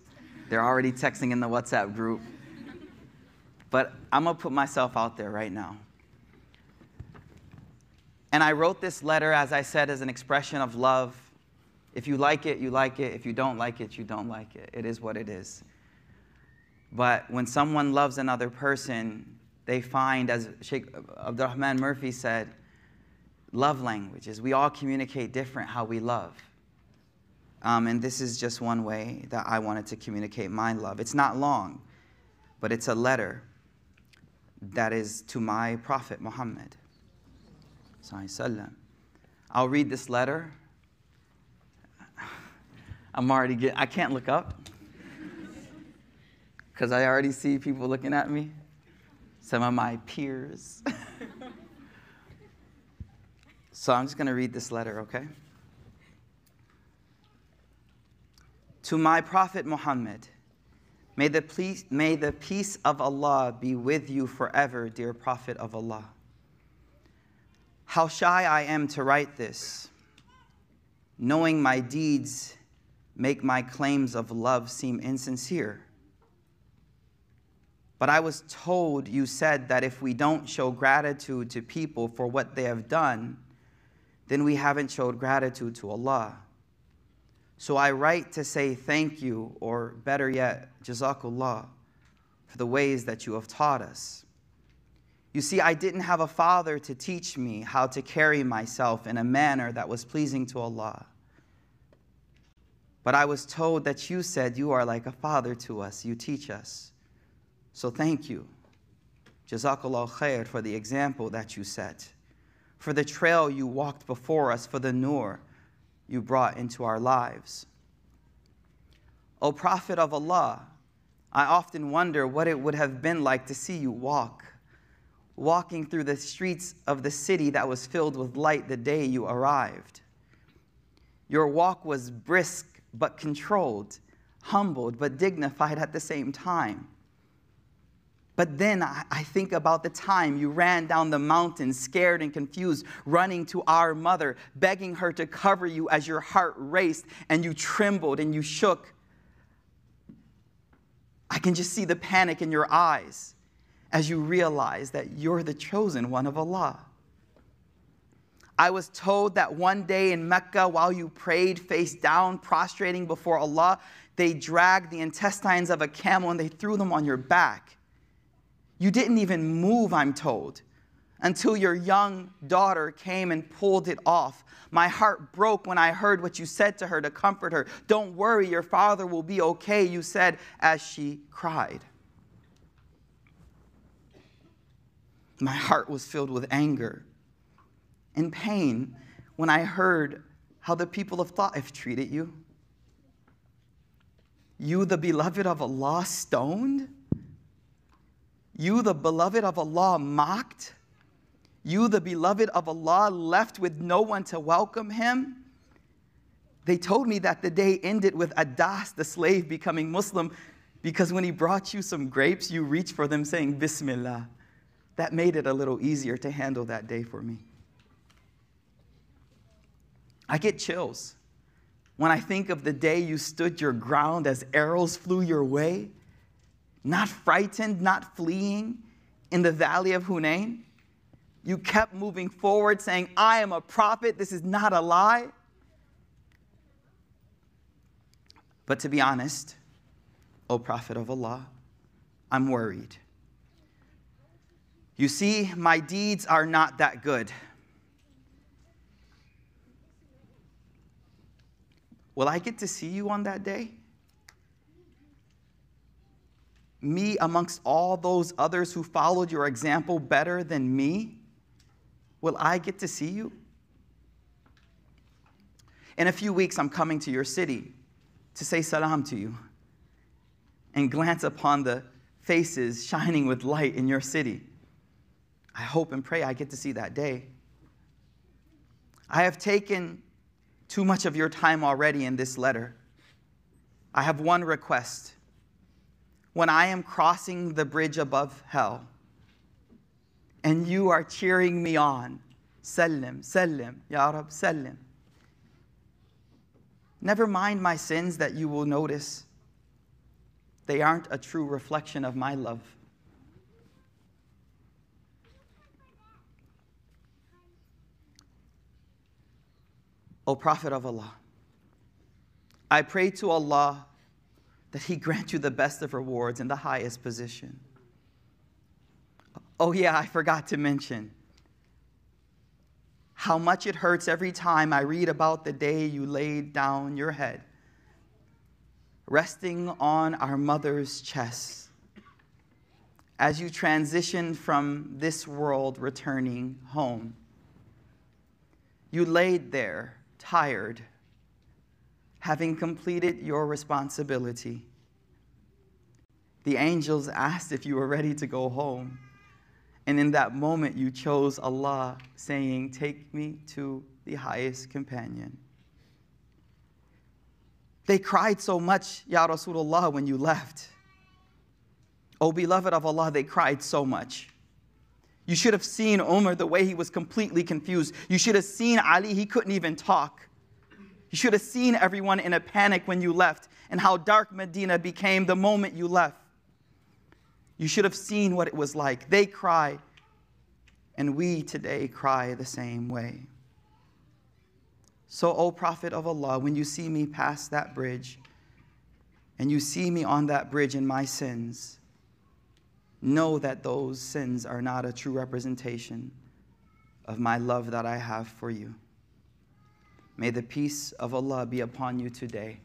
They're already texting in the WhatsApp group. But I'm going to put myself out there right now. And I wrote this letter, as I said, as an expression of love. If you like it, you like it. If you don't like it, you don't like it. It is what it is. But when someone loves another person, they find, as Sheikh Abdurrahman Murphy said, love languages. We all communicate different how we love. Um, and this is just one way that I wanted to communicate my love. It's not long, but it's a letter that is to my Prophet Muhammad. I'll read this letter. I'm already getting, I can't look up because I already see people looking at me, some of my peers. so I'm just going to read this letter, okay? To my Prophet Muhammad, may the, peace, may the peace of Allah be with you forever, dear Prophet of Allah. How shy I am to write this, knowing my deeds make my claims of love seem insincere. But I was told you said that if we don't show gratitude to people for what they have done, then we haven't showed gratitude to Allah. So I write to say thank you, or better yet, Jazakallah, for the ways that you have taught us. You see, I didn't have a father to teach me how to carry myself in a manner that was pleasing to Allah. But I was told that you said you are like a father to us, you teach us. So thank you. Jazakallah khair for the example that you set, for the trail you walked before us, for the nur you brought into our lives. O Prophet of Allah, I often wonder what it would have been like to see you walk walking through the streets of the city that was filled with light the day you arrived. Your walk was brisk but controlled, humbled but dignified at the same time. But then I think about the time you ran down the mountain, scared and confused, running to our mother, begging her to cover you as your heart raced and you trembled and you shook. I can just see the panic in your eyes as you realize that you're the chosen one of Allah. I was told that one day in Mecca, while you prayed face down, prostrating before Allah, they dragged the intestines of a camel and they threw them on your back. You didn't even move, I'm told, until your young daughter came and pulled it off. My heart broke when I heard what you said to her to comfort her. Don't worry, your father will be okay, you said as she cried. My heart was filled with anger and pain when I heard how the people of Ta'if treated you. You, the beloved of Allah, stoned? You, the beloved of Allah, mocked? You, the beloved of Allah, left with no one to welcome him? They told me that the day ended with Adas, the slave, becoming Muslim because when he brought you some grapes, you reached for them saying, Bismillah that made it a little easier to handle that day for me. I get chills when I think of the day you stood your ground as arrows flew your way, not frightened, not fleeing in the valley of Hunain. You kept moving forward, saying, I am a prophet, this is not a lie. But to be honest, O Prophet of Allah, I'm worried. You see, my deeds are not that good. Will I get to see you on that day? Me amongst all those others who followed your example better than me? Will I get to see you? In a few weeks, I'm coming to your city to say salam to you and glance upon the faces shining with light in your city. I hope and pray I get to see that day. I have taken too much of your time already in this letter. I have one request. When I am crossing the bridge above hell, and you are cheering me on, Sallim, Sallim, Ya Rab, Sallim. Never mind my sins that you will notice. They aren't a true reflection of my love. O Prophet of Allah, I pray to Allah that He grant you the best of rewards and the highest position. Oh, yeah, I forgot to mention how much it hurts every time I read about the day you laid down your head, resting on our mother's chest as you transitioned from this world returning home. You laid there tired, having completed your responsibility. The angels asked if you were ready to go home. And in that moment, you chose Allah, saying, Take me to the highest companion. They cried so much, Ya Rasulullah, when you left. O beloved of Allah, they cried so much. You should have seen Umar the way he was completely confused. You should have seen Ali, he couldn't even talk. You should have seen everyone in a panic when you left and how dark Medina became the moment you left. You should have seen what it was like. They cry, and we today cry the same way. So, O Prophet of Allah, when you see me pass that bridge, and you see me on that bridge in my sins, know that those sins are not a true representation of my love that I have for you. May the peace of Allah be upon you today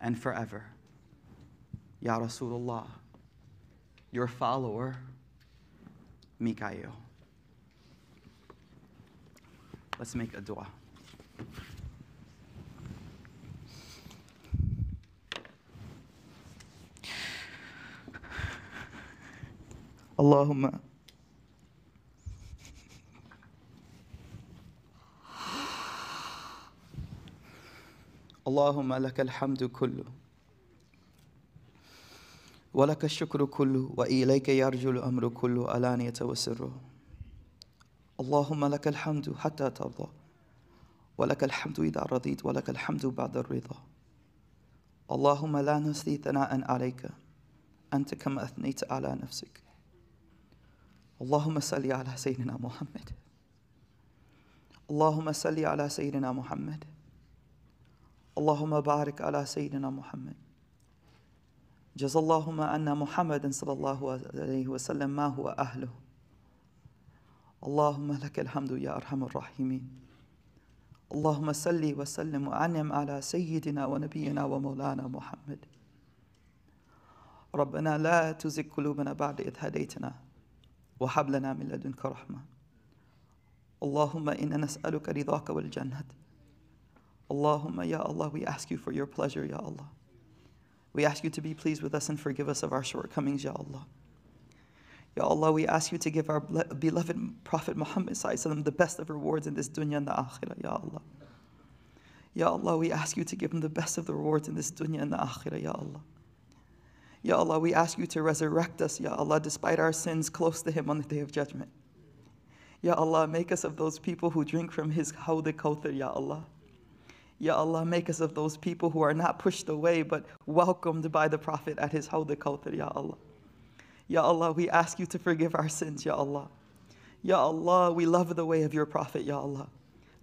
and forever. Ya Rasulullah, your follower, Mikael. Let's make a dua. اللهم اللهم لك الحمد كله ولك الشكر كله وإليك يرجو الأمر كله علانية وسره. اللهم لك الحمد حتى ترضى ولك الحمد إذا رضيت ولك الحمد بعد الرضا. اللهم لا نسي ثناء عليك أنت كما أثنيت على نفسك. اللهم صل على سيدنا محمد. اللهم صل على سيدنا محمد. اللهم بارك على سيدنا محمد. جزا اللهم أن محمدا صلى الله عليه وسلم ما هو أهله. اللهم لك الحمد يا أرحم الراحمين. اللهم صل وسلم وأنعم على سيدنا ونبينا ومولانا محمد. ربنا لا تزغ قلوبنا بعد إذ هديتنا وهب لنا من لدنك رحمة. اللهم إنا نسألك رضاك والجنة. Allahumma, Ya Allah, we ask you for your pleasure, Ya Allah. We ask you to be pleased with us and forgive us of our shortcomings, Ya Allah. Ya Allah, we ask you to give our beloved Prophet Muhammad the best of rewards in this dunya and the akhirah, Ya Allah. Ya Allah, we ask you to give him the best of the rewards in this dunya and the akhirah, Ya Allah. Ya Allah, we ask you to resurrect us, Ya Allah, despite our sins close to him on the day of judgment. Ya Allah, make us of those people who drink from his hawd al Ya Allah. Ya Allah, make us of those people who are not pushed away but welcomed by the Prophet at his Hawd al Ya Allah. Ya Allah, we ask you to forgive our sins, Ya Allah. Ya Allah, we love the way of your Prophet, Ya Allah.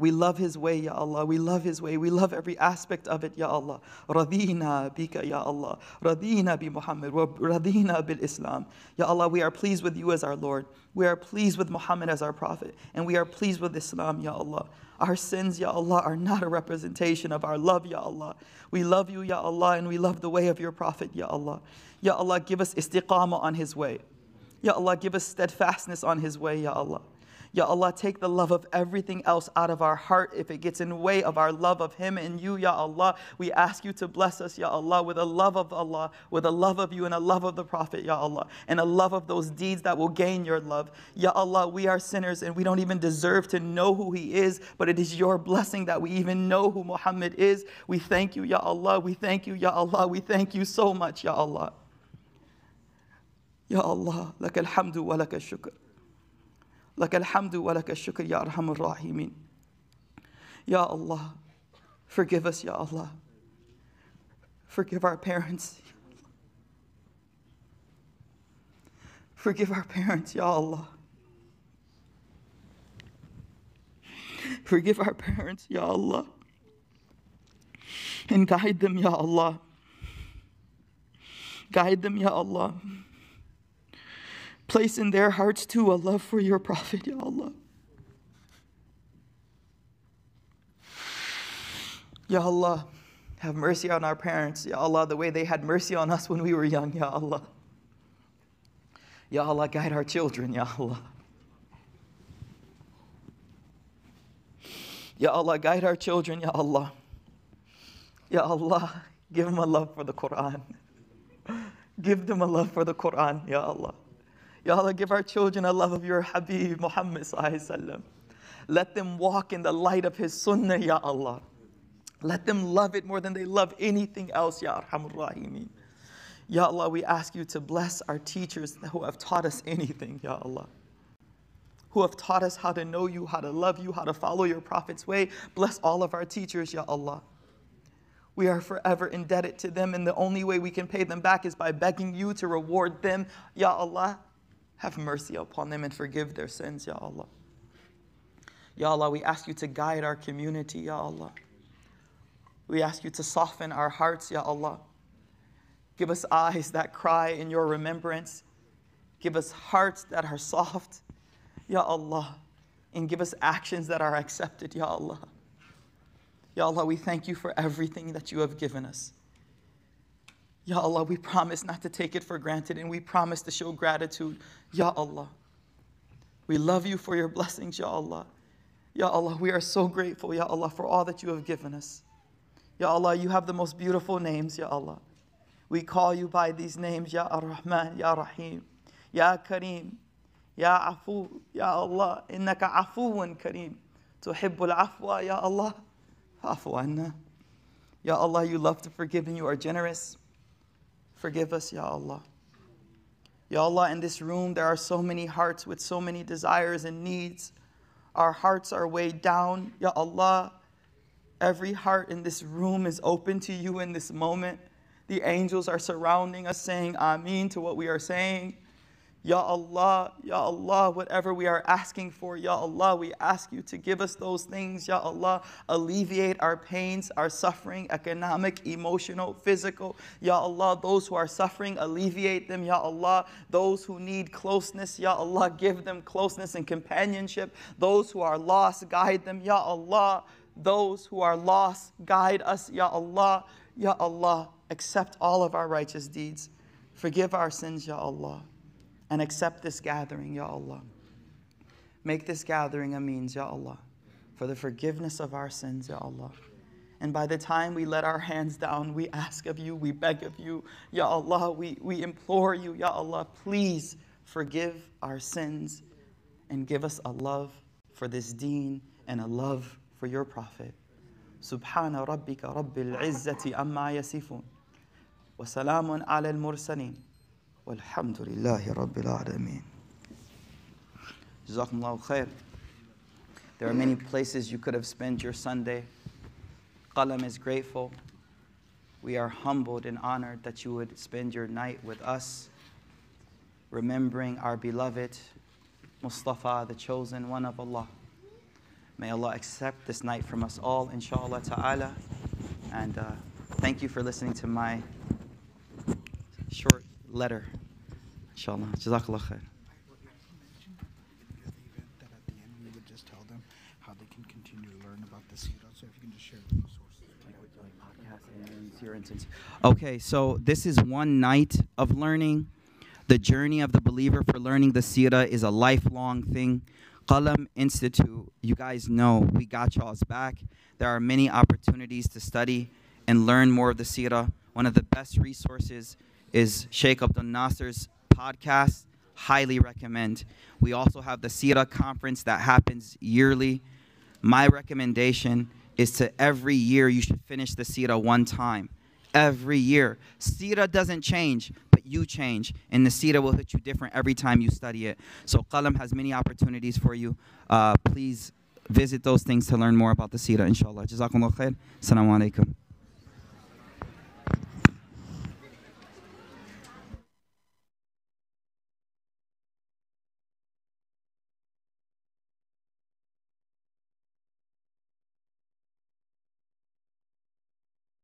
We love his way, Ya Allah. We love his way. We love every aspect of it, Ya Allah. Radina bika, Ya Allah. Radina bi Muhammad. Radina bil Islam. Ya Allah, we are pleased with you as our Lord. We are pleased with Muhammad as our Prophet. And we are pleased with Islam, Ya Allah. Our sins, Ya Allah, are not a representation of our love, Ya Allah. We love you, Ya Allah, and we love the way of your Prophet, Ya Allah. Ya Allah, give us istiqamah on his way. Ya Allah, give us steadfastness on his way, Ya Allah. Ya Allah, take the love of everything else out of our heart if it gets in the way of our love of Him and you, Ya Allah. We ask you to bless us, Ya Allah, with a love of Allah, with a love of you and a love of the Prophet, Ya Allah, and a love of those deeds that will gain your love. Ya Allah, we are sinners and we don't even deserve to know who He is, but it is your blessing that we even know who Muhammad is. We thank you, Ya Allah. We thank you, Ya Allah. We thank you so much, Ya Allah. Ya Allah, لك الحمد ولك الشكر. لك الحمد ولك الشكر يا أرحم الراحمين Ya Allah forgive us Ya Allah forgive our parents forgive our parents Ya Allah forgive our parents Ya Allah and guide them Ya Allah guide them Ya Allah Place in their hearts too a love for your Prophet, Ya Allah. Ya Allah, uh, have mercy on our parents, Ya Allah, uh, the way they had mercy on us when we were young, Ya Allah. Ya Allah, uh, guide our children, Ya Allah. Ya Allah, guide our children, Ya Allah. Ya Allah, give them a love for the Quran. Give them a love for the Quran, Ya Allah. Ya Allah, give our children a love of your Habib Muhammad. Let them walk in the light of his sunnah, Ya Allah. Let them love it more than they love anything else, Ya Arhamur Rahimeen. Ya Allah, we ask you to bless our teachers who have taught us anything, Ya Allah. Who have taught us how to know you, how to love you, how to follow your Prophet's way. Bless all of our teachers, Ya Allah. We are forever indebted to them, and the only way we can pay them back is by begging you to reward them, Ya Allah. Have mercy upon them and forgive their sins, Ya Allah. Ya Allah, we ask you to guide our community, Ya Allah. We ask you to soften our hearts, Ya Allah. Give us eyes that cry in your remembrance. Give us hearts that are soft, Ya Allah. And give us actions that are accepted, Ya Allah. Ya Allah, we thank you for everything that you have given us. Ya Allah, we promise not to take it for granted and we promise to show gratitude. Ya Allah. We love you for your blessings, Ya Allah. Ya Allah, we are so grateful, Ya Allah, for all that you have given us. Ya Allah, you have the most beautiful names, Ya Allah. We call you by these names, Ya Ar-Rahman, Ya Rahim, Ya Kareem, Ya Afu, Ya Allah, innaka afuwan kareem. Tuhibbul afwa, Ya Allah, fa'afu anna. Ya Allah, you love to forgive and you are generous. Forgive us, Ya Allah. Ya Allah, in this room, there are so many hearts with so many desires and needs. Our hearts are weighed down. Ya Allah, every heart in this room is open to you in this moment. The angels are surrounding us, saying Ameen to what we are saying. Ya Allah, Ya Allah, whatever we are asking for, Ya Allah, we ask you to give us those things, Ya Allah. Alleviate our pains, our suffering, economic, emotional, physical. Ya Allah, those who are suffering, alleviate them, Ya Allah. Those who need closeness, Ya Allah, give them closeness and companionship. Those who are lost, guide them, Ya Allah. Those who are lost, guide us, Ya Allah. Ya Allah, accept all of our righteous deeds. Forgive our sins, Ya Allah and accept this gathering, Ya Allah. Make this gathering a means, Ya Allah, for the forgiveness of our sins, Ya Allah. And by the time we let our hands down, we ask of you, we beg of you, Ya Allah, we, we implore you, Ya Allah, please forgive our sins and give us a love for this deen and a love for your Prophet. سبحان ربك رب العزة أما يصفون وسلام على المرسلين والحمد لله رب العالمين جزاكم الله خير There are many places you could have spent your Sunday. Qalam is grateful. We are humbled and honored that you would spend your night with us, remembering our beloved Mustafa, the chosen one of Allah. May Allah accept this night from us all, inshallah ta'ala. And uh, thank you for listening to my short letter. Inshallah. Jazakallah khair. Okay, so this is one night of learning. The journey of the believer for learning the seerah is a lifelong thing. Qalam Institute, you guys know we got y'all's back. There are many opportunities to study and learn more of the seerah. One of the best resources is Sheikh Abdul Nasser's podcast. Highly recommend. We also have the Sira conference that happens yearly. My recommendation is to every year you should finish the Sira one time. Every year. Sira doesn't change, but you change. And the Sira will hit you different every time you study it. So Qalam has many opportunities for you. Uh, please visit those things to learn more about the Sira, inshallah. Jazakumullah khair. Assalamu alaikum.